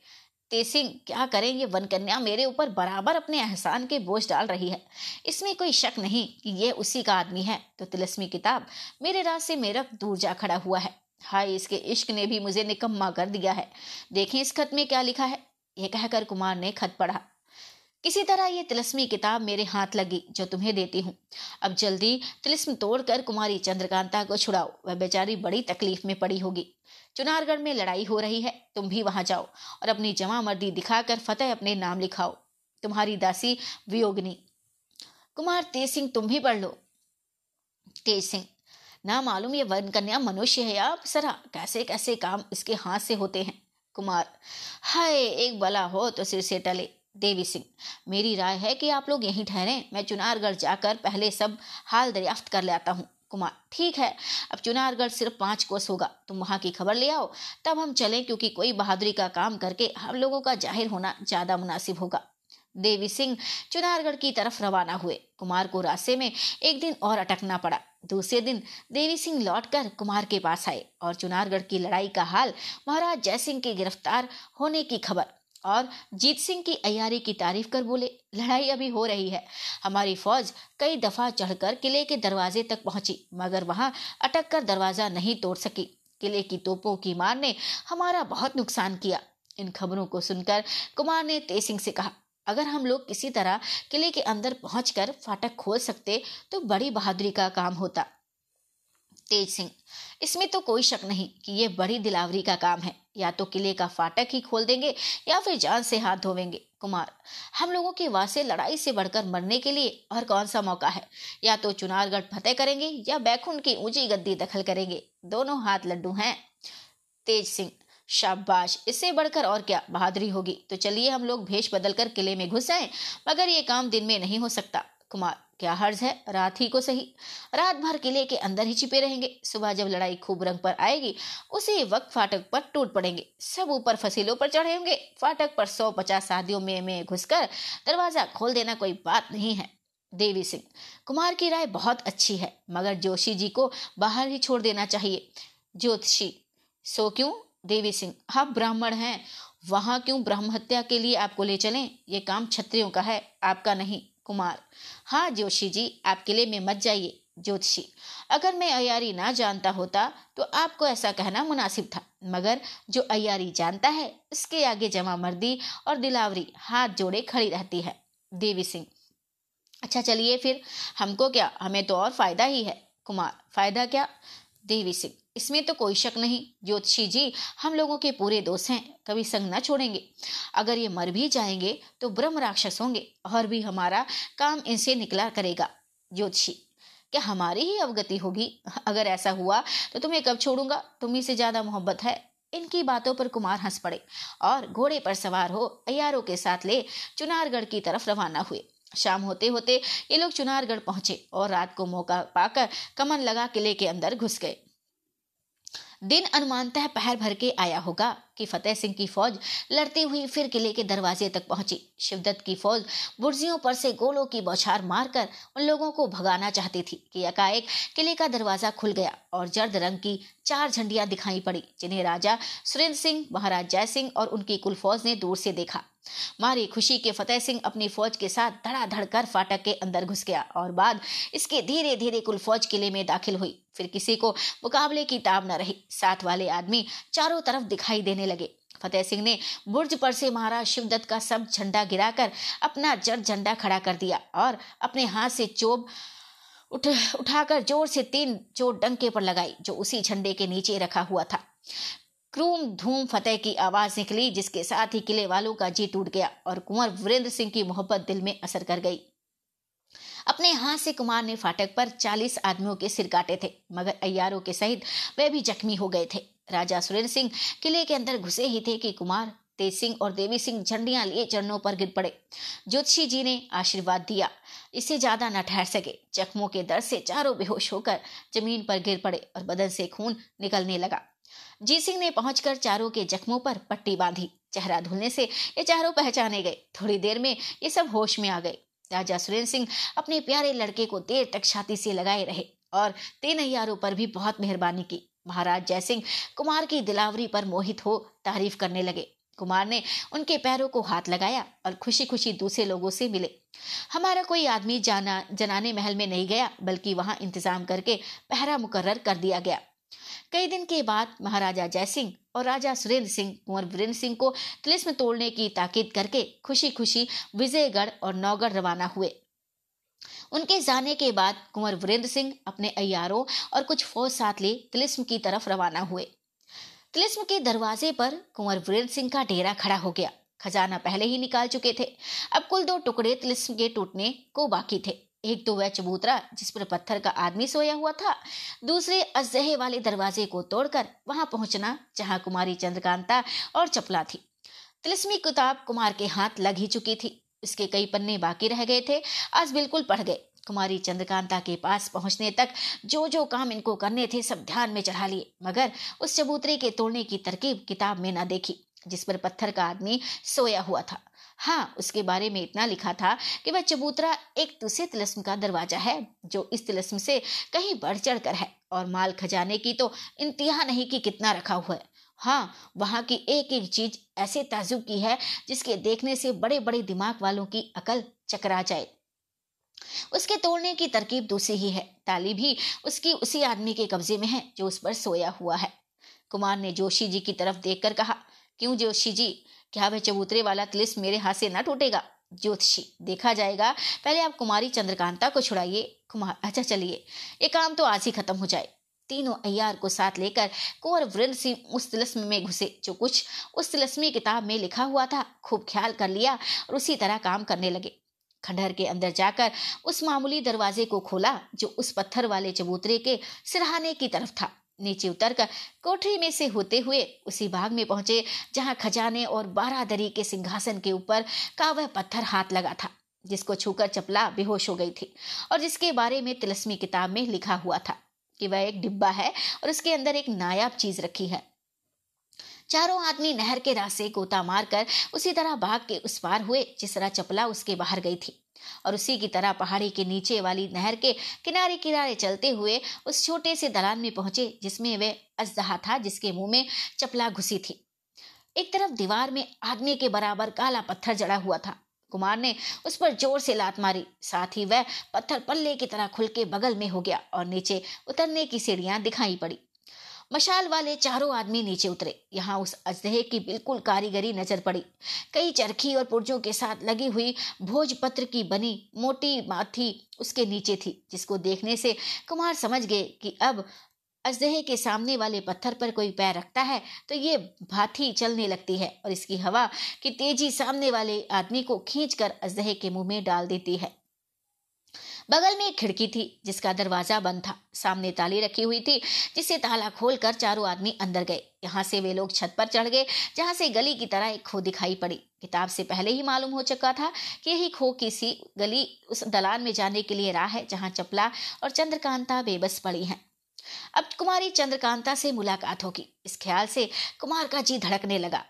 तेसिंग क्या करें, ये वन कन्या मेरे ऊपर बराबर अपने एहसान के बोझ डाल रही है। इसमें कोई शक नहीं कि ये उसी का आदमी है। तो तिलस्मी किताब, मेरे राज से मेरा दूर जा खड़ा हुआ है। हाय, इसके इश्क ने भी मुझे निकम्मा कर दिया है। देखें इस खत में क्या लिखा है। ये कहकर कुमार ने खत पढ़ा। किसी तरह ये तिलस्मी किताब मेरे हाथ लगी, जो तुम्हें देती हूँ। अब जल्दी तिलस्म तोड़कर कुमारी चंद्रकांता को छुड़ाओ। वह बेचारी बड़ी तकलीफ़ में पड़ी होगी। चुनारगढ़ में लड़ाई हो रही है, तुम भी वहाँ जाओ और अपनी जमा मर्दी दिखाकर फतेह अपने नाम लिखाओ। तुम्हारी दासी वियोगनी। कुमार, तेज सिंह, तुम भी पढ़ लो। तेज सिंह, ना मालूम ये वन कन्या मनुष्य है या सरा कैसे कैसे काम इसके हाथ से होते हैं? कुमार, हाय, एक बला हो तो सिर से टले। देवी सिंह, मेरी राय है कि आप लोग यहीं ठहरें। मैं चुनारगढ़ जाकर पहले सब हाल दरियाफ्त कर लेता हूँ। कुमार, ठीक है, अब चुनारगढ़ सिर्फ़ पाँच कोस होगा, तुम वहाँ की खबर ले आओ, तब हम चलें क्योंकि कोई बहादुरी का काम करके हम लोगों का ज़ाहिर होना ज़्यादा मुनासिब होगा। देवी सिंह चुनारगढ़ की तरफ़ रवाना हुए, कुमार को रास्ते में एक दिन और अटकना पड़ा। दूसरे दिन देवी सिंह लौटकर कुमार के पास आए और चुनारगढ़ की लड़ाई का हाल महाराज जयसिंह के गिरफ़्तार होने की खबर और जीत सिंह की अयारी की तारीफ़ कर बोले, लड़ाई अभी हो रही है। हमारी फौज कई दफ़ा चढ़कर किले के दरवाजे तक पहुँची, मगर वहाँ अटक कर दरवाज़ा नहीं तोड़ सकी। किले की तोपों की मार ने हमारा बहुत नुकसान किया। इन खबरों को सुनकर कुमार ने तेज सिंह से कहा, अगर हम लोग किसी तरह किले के अंदर पहुंचकर फाटक खोल सकते तो बड़ी बहादुरी का काम होता। तेज सिंह, इसमें तो कोई शक नहीं कि यह बड़ी दिलावरी का काम है। या तो किले का फाटक ही खोल देंगे या फिर जान से हाथ धोवेंगे। कुमार, हम लोगों के वास्ते लड़ाई से बढ़कर मरने के लिए और कौन सा मौका है? या तो चुनारगढ़ फतेह करेंगे या बैकुंठ की ऊँची गद्दी दखल करेंगे। दोनों हाथ लड्डू हैं। तेज सिंह, शाबाश, इससे बढ़कर और क्या बहादुरी होगी। तो चलिए हम लोग भेष बदल कर किले में घुस जाएँ, मगर ये काम दिन में नहीं हो सकता। कुमार क्या हर्ज है? रात ही को सही। रात भर किले के अंदर ही छिपे रहेंगे। सुबह जब लड़ाई खूब रंग पर आएगी, उसी वक्त फाटक पर टूट पड़ेंगे। सब ऊपर फसीलों पर चढ़े होंगे। फाटक पर सौ पचास शादियों में में घुसकर दरवाज़ा खोल देना कोई बात नहीं है। देवी सिंह, कुमार की राय बहुत अच्छी है, मगर जोशी जी को बाहर ही छोड़ देना चाहिए। ज्योतिषी, सो क्यों? देवी सिंह, आप ब्राह्मण हैं। वहाँ क्यों ब्रह्म हत्या के लिए आपको ले चलें? ये काम क्षत्रियों का है, आपका नहीं। कुमार हाँ जोशी जी आप किले में मत जाइए, ज्योतिषी। अगर मैं अयारी ना जानता होता तो आपको ऐसा कहना मुनासिब था। मगर जो अयारी जानता है उसके आगे जमा मर्दी और दिलावरी हाथ जोड़े खड़ी रहती है। देवी सिंह अच्छा चलिए फिर, हमको क्या, हमें तो और फ़ायदा ही है। कुमार, फ़ायदा क्या? देवी सिंह इसमें तो कोई शक नहीं। ज्योतिषी जी, हम लोगों के पूरे दोस्त हैं, कभी संग न छोड़ेंगे। अगर ये मर भी जाएँगे तो ब्रह्म राक्षस होंगे और भी हमारा काम इनसे निकला करेगा। ज्योतिषी, क्या हमारी ही अवगति होगी? अगर ऐसा हुआ तो तुम्हें कब छोड़ूँगा? तुम्ही से ज़्यादा मोहब्बत है। इनकी बातों पर कुमार हंस पड़े और घोड़े पर सवार हो अयारों के साथ ले चुनारगढ़ की तरफ़ रवाना हुए। शाम होते होते ये लोग चुनारगढ़ पहुँचे और रात को मौका पाकर कमन लगा किले के अंदर घुस गए। दिन अनुमानतः पहर भर के आया होगा। कि फतेह सिंह की फौज लड़ती हुई फिर किले के दरवाजे तक पहुँची। शिवदत्त की फौज बुर्जियों पर से गोलों की बौछार मारकर उन लोगों को भगाना चाहती थी कि एकाएक किले का दरवाज़ा खुल गया और जर्द रंग की चार झंडियाँ दिखाई पड़ी, जिन्हें राजा सुरेंद्र सिंह, महाराज जय सिंह और उनकी कुल फौज ने दूर से देखा। मारी खुशी के फतेह सिंह अपनी फौज के साथ धड़ाधड़ कर फाटक के अंदर घुस गया और बाद इसके धीरे धीरे कुल फौज किले में दाखिल हुई। फिर किसी को मुकाबले की ताब न रही। साथ वाले आदमी चारों तरफ़ दिखाई देने लगे। फतेह सिंह ने बुर्ज पर से महाराज शिवदत्त का सब झंडा गिराकर अपना जड़ झंडा खड़ा कर दिया और अपने हाथ से चोब उठ, उठाकर ज़ोर से तीन चोट डंके पर लगाई, जो उसी झंडे के नीचे रखा हुआ था। क्रूम धूम फतेह की आवाज़ निकली, जिसके साथ ही किले वालों का जी टूट गया और कुंवर वीरेंद्र सिंह की मोहब्बत दिल में असर कर गई। अपने हाथ से कुमार ने फाटक पर चालीस आदमियों के सिर काटे थे, मगर अयारों के सहित वे भी जख्मी हो गए थे। राजा सुरेंद्र सिंह किले के अंदर घुसे ही थे कि कुमार, तेज सिंह और देवी सिंह झंडियाँ लिए चरणों पर गिर पड़े। ज्योतिषी जी ने आशीर्वाद दिया। इससे ज़्यादा न ठहर सके। जख्मों के दर्द से चारों बेहोश होकर ज़मीन पर गिर पड़े और बदन से खून निकलने लगा। जी सिंह ने पहुंचकर चारों के जख्मों पर पट्टी बांधी। चेहरा धुलने से ये चारों पहचाने गए। थोड़ी देर में ये सब होश में आ गए। राजा सुरेंद्र सिंह अपने प्यारे लड़के को देर तक छाती से लगाए रहे और तीन अयारों पर भी बहुत मेहरबानी की। महाराज जयसिंह कुमार की दिलावरी पर मोहित हो तारीफ़ करने लगे। कुमार ने उनके पैरों को हाथ लगाया और खुशी खुशी दूसरे लोगों से मिले। हमारा कोई आदमी जाना, जनाने महल में नहीं गया, बल्कि वहाँ इंतज़ाम करके पहरा मुकर्र कर दिया गया। कई दिन के बाद महाराजा जयसिंह और राजा सुरेंद्र सिंह, कुंवर वीरेंद्र सिंह को तिलिस्म तोड़ने की ताकीद करके खुशी खुशी विजयगढ़ और नौगढ़ रवाना हुए। उनके जाने के बाद कुंवर वीरेंद्र सिंह अपने अयारों और कुछ फौज साथ ले तिलिस्म की तरफ़ रवाना हुए। तिलिस्म के दरवाजे पर कुंवर वीरेंद्र सिंह का डेरा खड़ा हो गया। खजाना पहले ही निकाल चुके थे। अब कुल दो टुकड़े तिलिस्म के टूटने को बाकी थे। एक तो वह चबूतरा, जिस पर पत्थर का आदमी सोया हुआ था, दूसरे अजहे वाले दरवाजे को तोड़कर वहाँ पहुँचना, जहाँ कुमारी चंद्रकांता और चपला थी। तिलस्मी किताब कुमार के हाथ लग ही चुकी थी। इसके कई पन्ने बाकी रह गए थे। आज बिल्कुल पढ़ गए। कुमारी चंद्रकांता के पास पहुँचने तक जो जो काम इनको करने थे सब ध्यान में चढ़ा लिए, मगर उस चबूतरे के तोड़ने की तरकीब किताब में न देखी, जिस पर पत्थर का आदमी सोया हुआ था। हाँ उसके बारे में इतना लिखा था कि वह चबूतरा एक दूसरे तिलस्म का दरवाज़ा है, जो इस तिलस्म से कहीं बढ़ चढ़ कर है, और माल खजाने की तो इंतहा नहीं कि कितना रखा हुआ है। हाँ वहाँ की एक एक चीज़ ऐसे ताजुब की है, जिसके देखने से बड़े बड़े दिमाग वालों की अकल चकरा जाए। उसके तोड़ने की तरकीब दूसरी ही है। ताली भी उसकी उसी आदमी के कब्जे में है, जो उस पर सोया हुआ है। कुमार ने जोशी जी की तरफ़ देखकर कहा, क्यों जोशी जी? क्या वह चबूतरे वाला तिलिस मेरे हाथ से न टूटेगा? ज्योतिषी देखा जाएगा। पहले आप कुमारी चंद्रकांता को छुड़ाइए। कुमार अच्छा चलिए। ये काम तो आज ही खत्म हो जाए। तीनों अयार को साथ लेकर कुंवर वृंद सिंह उस तिलस्म में घुसे, जो कुछ उस तिलस्मी किताब में लिखा हुआ था, खूब ख्याल कर लिया और उसी तरह काम करने लगे। खंडहर के अंदर जाकर उस मामूली दरवाजे को खोला, जो उस पत्थर वाले चबूतरे के सिरहाने की तरफ़ था। नीचे उतरकर कोठरी में से होते हुए उसी बाग में पहुँचे, जहाँ खजाने और बारादरी के सिंहासन के ऊपर का वह पत्थर हाथ लगा था, जिसको छूकर चपला बेहोश हो गई थी और जिसके बारे में तिलस्मी किताब में लिखा हुआ था। कि वह एक डिब्बा है और उसके अंदर एक नायाब चीज़ रखी है। चारों आदमी नहर के रास्ते गोता मारकर उसी तरह बाग के उस पार हुए, जिस तरह चपला उसके बाहर गई थी। और उसी की तरह पहाड़ी के नीचे वाली नहर के किनारे किनारे चलते हुए उस छोटे से दलान में पहुँचे, जिसमें वह अजदहा था, जिसके मुँह में चपला घुसी थी। एक तरफ़ दीवार में आदमी के बराबर काला पत्थर जड़ा हुआ था। कुमार ने उस पर ज़ोर से लात मारी। साथ ही वह पत्थर पल्ले की तरह खुल के बगल में हो गया और नीचे उतरने की सीढ़ियाँ दिखाई पड़ी। मशाल वाले चारों आदमी नीचे उतरे। यहाँ उस अजदहे की बिल्कुल कारीगरी नज़र पड़ी। कई चरखी और पुर्जों के साथ लगी हुई भोजपत्र की बनी मोटी माथी उसके नीचे थी, जिसको देखने से कुमार समझ गए कि अब अजदहे के सामने वाले पत्थर पर कोई पैर रखता है तो ये भाथी चलने लगती है और इसकी हवा की तेज़ी सामने वाले आदमी को खींचकर अजदहे के मुँह में डाल देती है। बगल में एक खिड़की थी, जिसका दरवाज़ा बंद था। सामने ताली रखी हुई थी, जिसे ताला खोलकर चारों आदमी अंदर गए। यहाँ से वे लोग छत पर चढ़ गए, जहाँ से गली की तरह एक खो दिखाई पड़ी। किताब से पहले ही मालूम हो चुका था कि यही खो किसी गली उस दलान में जाने के लिए राह है, जहाँ चपला और चंद्रकांता बेबस पड़ी हैं। अब कुमारी चंद्रकांता से मुलाकात होगी। इस ख्याल से कुमार का जी धड़कने लगा।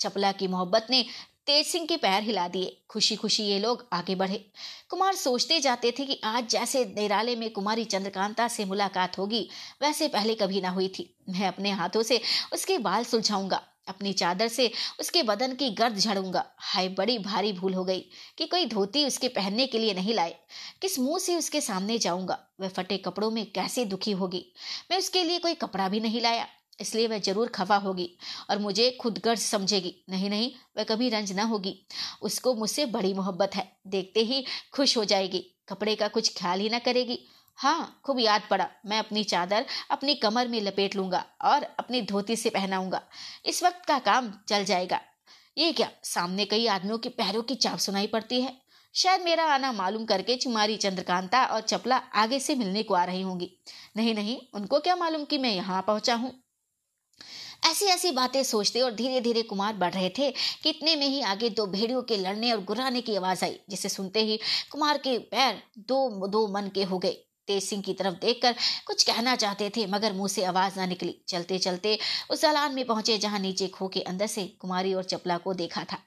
चपला की मोहब्बत ने तेज सिंह के पैर हिला दिए। खुशी खुशी ये लोग आगे बढ़े। कुमार सोचते जाते थे कि आज जैसे निराले में कुमारी चंद्रकांता से मुलाकात होगी, वैसे पहले कभी ना हुई थी। मैं अपने हाथों से उसके बाल सुलझाऊँगा। अपनी चादर से उसके बदन की गर्द झड़ूँगा। हाय, बड़ी भारी भूल हो गई कि कोई धोती उसके पहनने के लिए नहीं लाए। किस मुँह से उसके सामने जाऊँगा? वह फटे कपड़ों में कैसे दुखी होगी? मैं उसके लिए कोई कपड़ा भी नहीं लाया, इसलिए वह ज़रूर खफा होगी और मुझे खुद गर्ज समझेगी। नहीं नहीं, वह कभी रंज न होगी। उसको मुझसे बड़ी मोहब्बत है, देखते ही खुश हो जाएगी। कपड़े का कुछ ख्याल ही ना करेगी। हाँ खूब याद पड़ा। मैं अपनी चादर अपनी कमर में लपेट लूँगा और अपनी धोती से पहनाऊँगा। इस वक्त का काम चल जाएगा। ये क्या, सामने कई आदमियों के पैरों की चाप सुनाई पड़ती है? शायद मेरा आना मालूम करके चुमारी चंद्रकांता और चपला आगे से मिलने को आ रही होंगी। नहीं नहीं, उनको क्या मालूम कि मैं यहाँ पहुँचा हूँ? ऐसी ऐसी बातें सोचते और धीरे धीरे कुमार बढ़ रहे थे कि इतने में ही आगे दो भेड़ियों के लड़ने और गुर्राने की आवाज़ आई, जिसे सुनते ही कुमार के पैर दो दो मन के हो गए। तेज सिंह की तरफ़ देखकर कुछ कहना चाहते थे, मगर मुँह से आवाज़ ना निकली। चलते चलते उस दलान में पहुँचे जहाँ नीचे खो के अंदर से कुमारी और चपला को देखा था।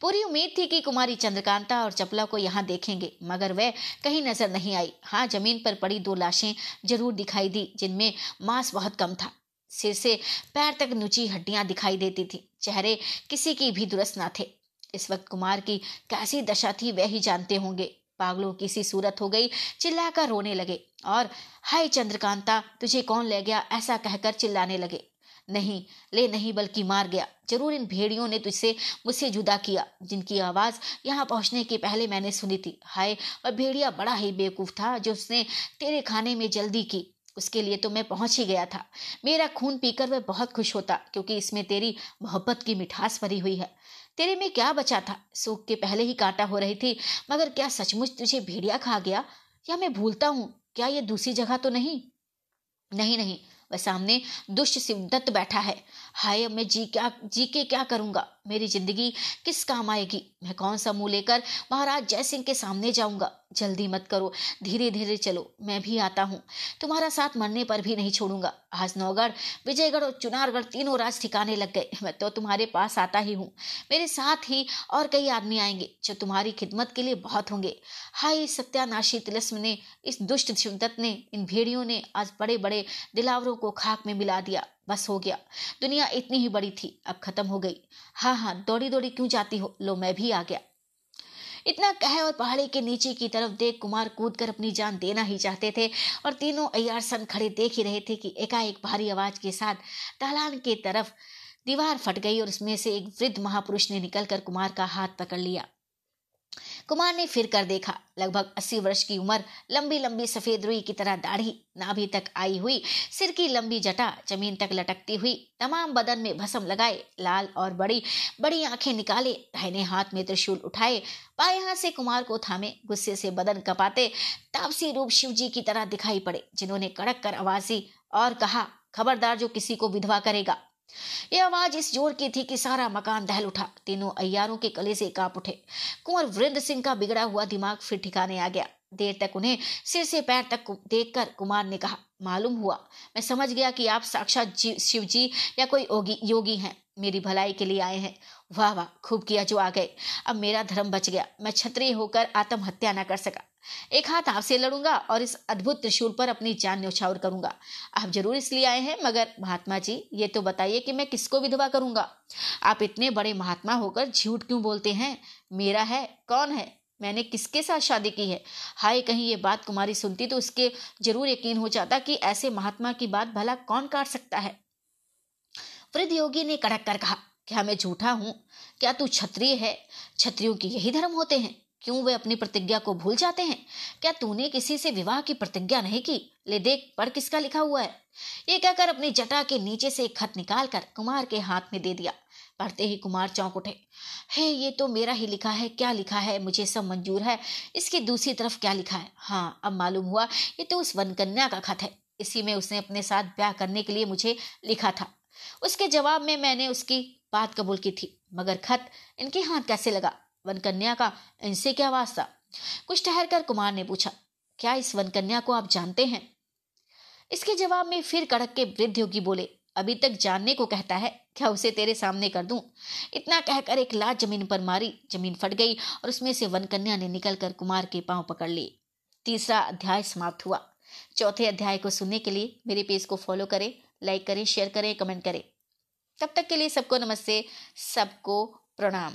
पूरी उम्मीद थी कि कुमारी चंद्रकांता और चपला को यहाँ देखेंगे, मगर वह कहीं नज़र नहीं आई। हाँ ज़मीन पर पड़ी दो लाशें ज़रूर दिखाई दी, जिनमें मांस बहुत कम था। सिर से पैर तक नुची हड्डियाँ दिखाई देती थी। चेहरे किसी की भी दुरुस्त ना थे। इस वक्त कुमार की कैसी दशा थी, वह ही जानते होंगे। पागलों की सी सूरत हो गई। चिल्लाकर रोने लगे। और, हाय चंद्रकांता, तुझे कौन ले गया? ऐसा कहकर चिल्लाने लगे। नहीं, ले नहीं, बल्कि मार गया। ज़रूर इन भेड़ियों ने तुझसे मुझसे जुदा किया, जिनकी आवाज़ यहाँ पहुँचने के पहले मैंने सुनी थी। हाय और भेड़िया बड़ा ही बेवकूफ़ था, जो उसने तेरे खाने में जल्दी की। उसके लिए तो मैं पहुँच ही गया था। मेरा खून पीकर वह बहुत खुश होता, क्योंकि इसमें तेरी मोहब्बत की मिठास भरी हुई है। तेरे में क्या बचा था? सूख के पहले ही कांटा हो रही थी, मगर क्या सचमुच तुझे भेड़िया खा गया? या मैं भूलता हूँ? क्या ये दूसरी जगह तो नहीं? नहीं नहीं, वह सामने दुष्ट शिवदत्त बैठा है। हाय अब मैं जी क्या, जी के क्या करूँगा? मेरी ज़िंदगी किस काम आएगी? मैं कौन सा मुँह लेकर महाराज जय सिंह के सामने जाऊँगा? जल्दी मत करो धीरे धीरे चलो, मैं भी आता हूँ। तुम्हारा साथ मरने पर भी नहीं छोड़ूँगा। आज नौगढ़, विजयगढ़ और चुनारगढ़ तीनों राज ठिकाने लग गए। मैं तो तुम्हारे पास आता ही हूँ। मेरे साथ ही और कई आदमी आएँगे, जो तुम्हारी खिदमत के लिए बहुत होंगे। हाय सत्यानाशी तिलस्म ने, इस दुष्ट शिवदत्त ने, इन भेड़ियों ने आज बड़े बड़े दिलावरों को खाक में मिला दिया। बस हो गया। दुनिया इतनी ही बड़ी थी, अब खत्म हो गई। हाँ हाँ दौड़ी दौड़ी क्यों जाती हो? लो, मैं भी आ गया। इतना कहे और पहाड़ी के नीचे की तरफ़ देख कुमार कूद कर अपनी जान देना ही चाहते थे और तीनों अयार सन खड़े देख ही रहे थे कि एकाएक भारी आवाज़ के साथ ढलान की तरफ़ दीवार फट गई और उसमें से एक वृद्ध महापुरुष ने निकलकर कुमार का हाथ पकड़ लिया। कुमार ने फिर कर देखा। लगभग अस्सी वर्ष की उम्र, लंबी लंबी सफ़ेद रुई की तरह दाढ़ी नाभि तक आई हुई, सिर की लंबी जटा ज़मीन तक लटकती हुई, तमाम बदन में भसम लगाए, लाल और बड़ी बड़ी आँखें निकाले, दाहिने हाथ में त्रिशूल उठाए पाए हाथ से कुमार को थामे, गुस्से से बदन कपाते, तापसी रूप शिव जी की तरह दिखाई पड़े, जिन्होंने कड़क कर आवाजी और कहा, खबरदार जो किसी को विधवा करेगा यह आवाज़ इस ज़ोर की थी कि सारा मकान दहल उठा। तीनों अयारों के कले से काँप उठे। कुंवर वृंद सिंह का बिगड़ा हुआ दिमाग फिर ठिकाने आ गया। देर तक उन्हें सिर से पैर तक देखकर कुमार ने कहा, मालूम हुआ, मैं समझ गया कि आप साक्षात शिव जी या कोई योगी हैं। मेरी भलाई के लिए आए हैं। वाह वाह, खूब किया जो आ गए। अब मेरा धर्म बच गया। मैं क्षत्रिय होकर आत्महत्या न कर सका। एक हाथ आपसे लड़ूँगा और इस अद्भुत त्रिशूल पर अपनी जान न्यौछावर करूँगा। आप ज़रूर इसलिए आए हैं, मगर महात्मा जी, ये तो बताइए कि मैं किसको विधवा करूँगा? आप इतने बड़े महात्मा होकर झूठ क्यों बोलते हैं? मेरा है? कौन है? मैंने किसके साथ शादी की है? हाय, कहीं ये बात कुमारी सुनती तो उसके ज़रूर यकीन हो जाता कि ऐसे महात्मा की बात भला कौन काट सकता है? वृद्ध योगी ने कड़क कर कहा क्या मैं झूठा हूँ। क्या तू क्षत्रिय है? क्षत्रियों के यही धर्म होते हैं। क्यों वे अपनी प्रतिज्ञा को भूल जाते हैं? क्या तूने किसी से विवाह की प्रतिज्ञा नहीं की? ले देख पढ़ किसका लिखा हुआ है? ये कहकर अपनी जटा के नीचे से एक खत निकालकर कुमार के हाथ में दे दिया। पढ़ते ही कुमार चौंक उठे। हे, ये तो मेरा ही लिखा है। क्या लिखा है? मुझे सब मंजूर है। इसकी दूसरी तरफ़ क्या लिखा है? हाँ अब मालूम हुआ, ये तो उस वनकन्या का खत है। इसी में उसने अपने साथ ब्याह करने के लिए मुझे लिखा था। उसके जवाब में मैंने उसकी बात कबूल की थी, मगर खत इनके हाथ कैसे लगा? वनकन्या का इनसे क्या वास्ता? कुछ ठहर कर कुमार ने पूछा, क्या इस वनकन्या को आप जानते हैं? इसके जवाब में फिर कड़क के वृद्ध योगी बोले, अभी तक जानने को कहता है, क्या उसे तेरे सामने कर दूँ? इतना कहकर एक लात ज़मीन पर मारी, ज़मीन फट गई और उसमें से वनकन्या ने निकलकर कुमार के पाँव पकड़ लिए। तीसरा अध्याय समाप्त हुआ। चौथे अध्याय को सुनने के लिए मेरे पेज को फॉलो करें, लाइक करें, शेयर करें, कमेंट करें। तब तक के लिए सबको नमस्ते सबको प्रणाम।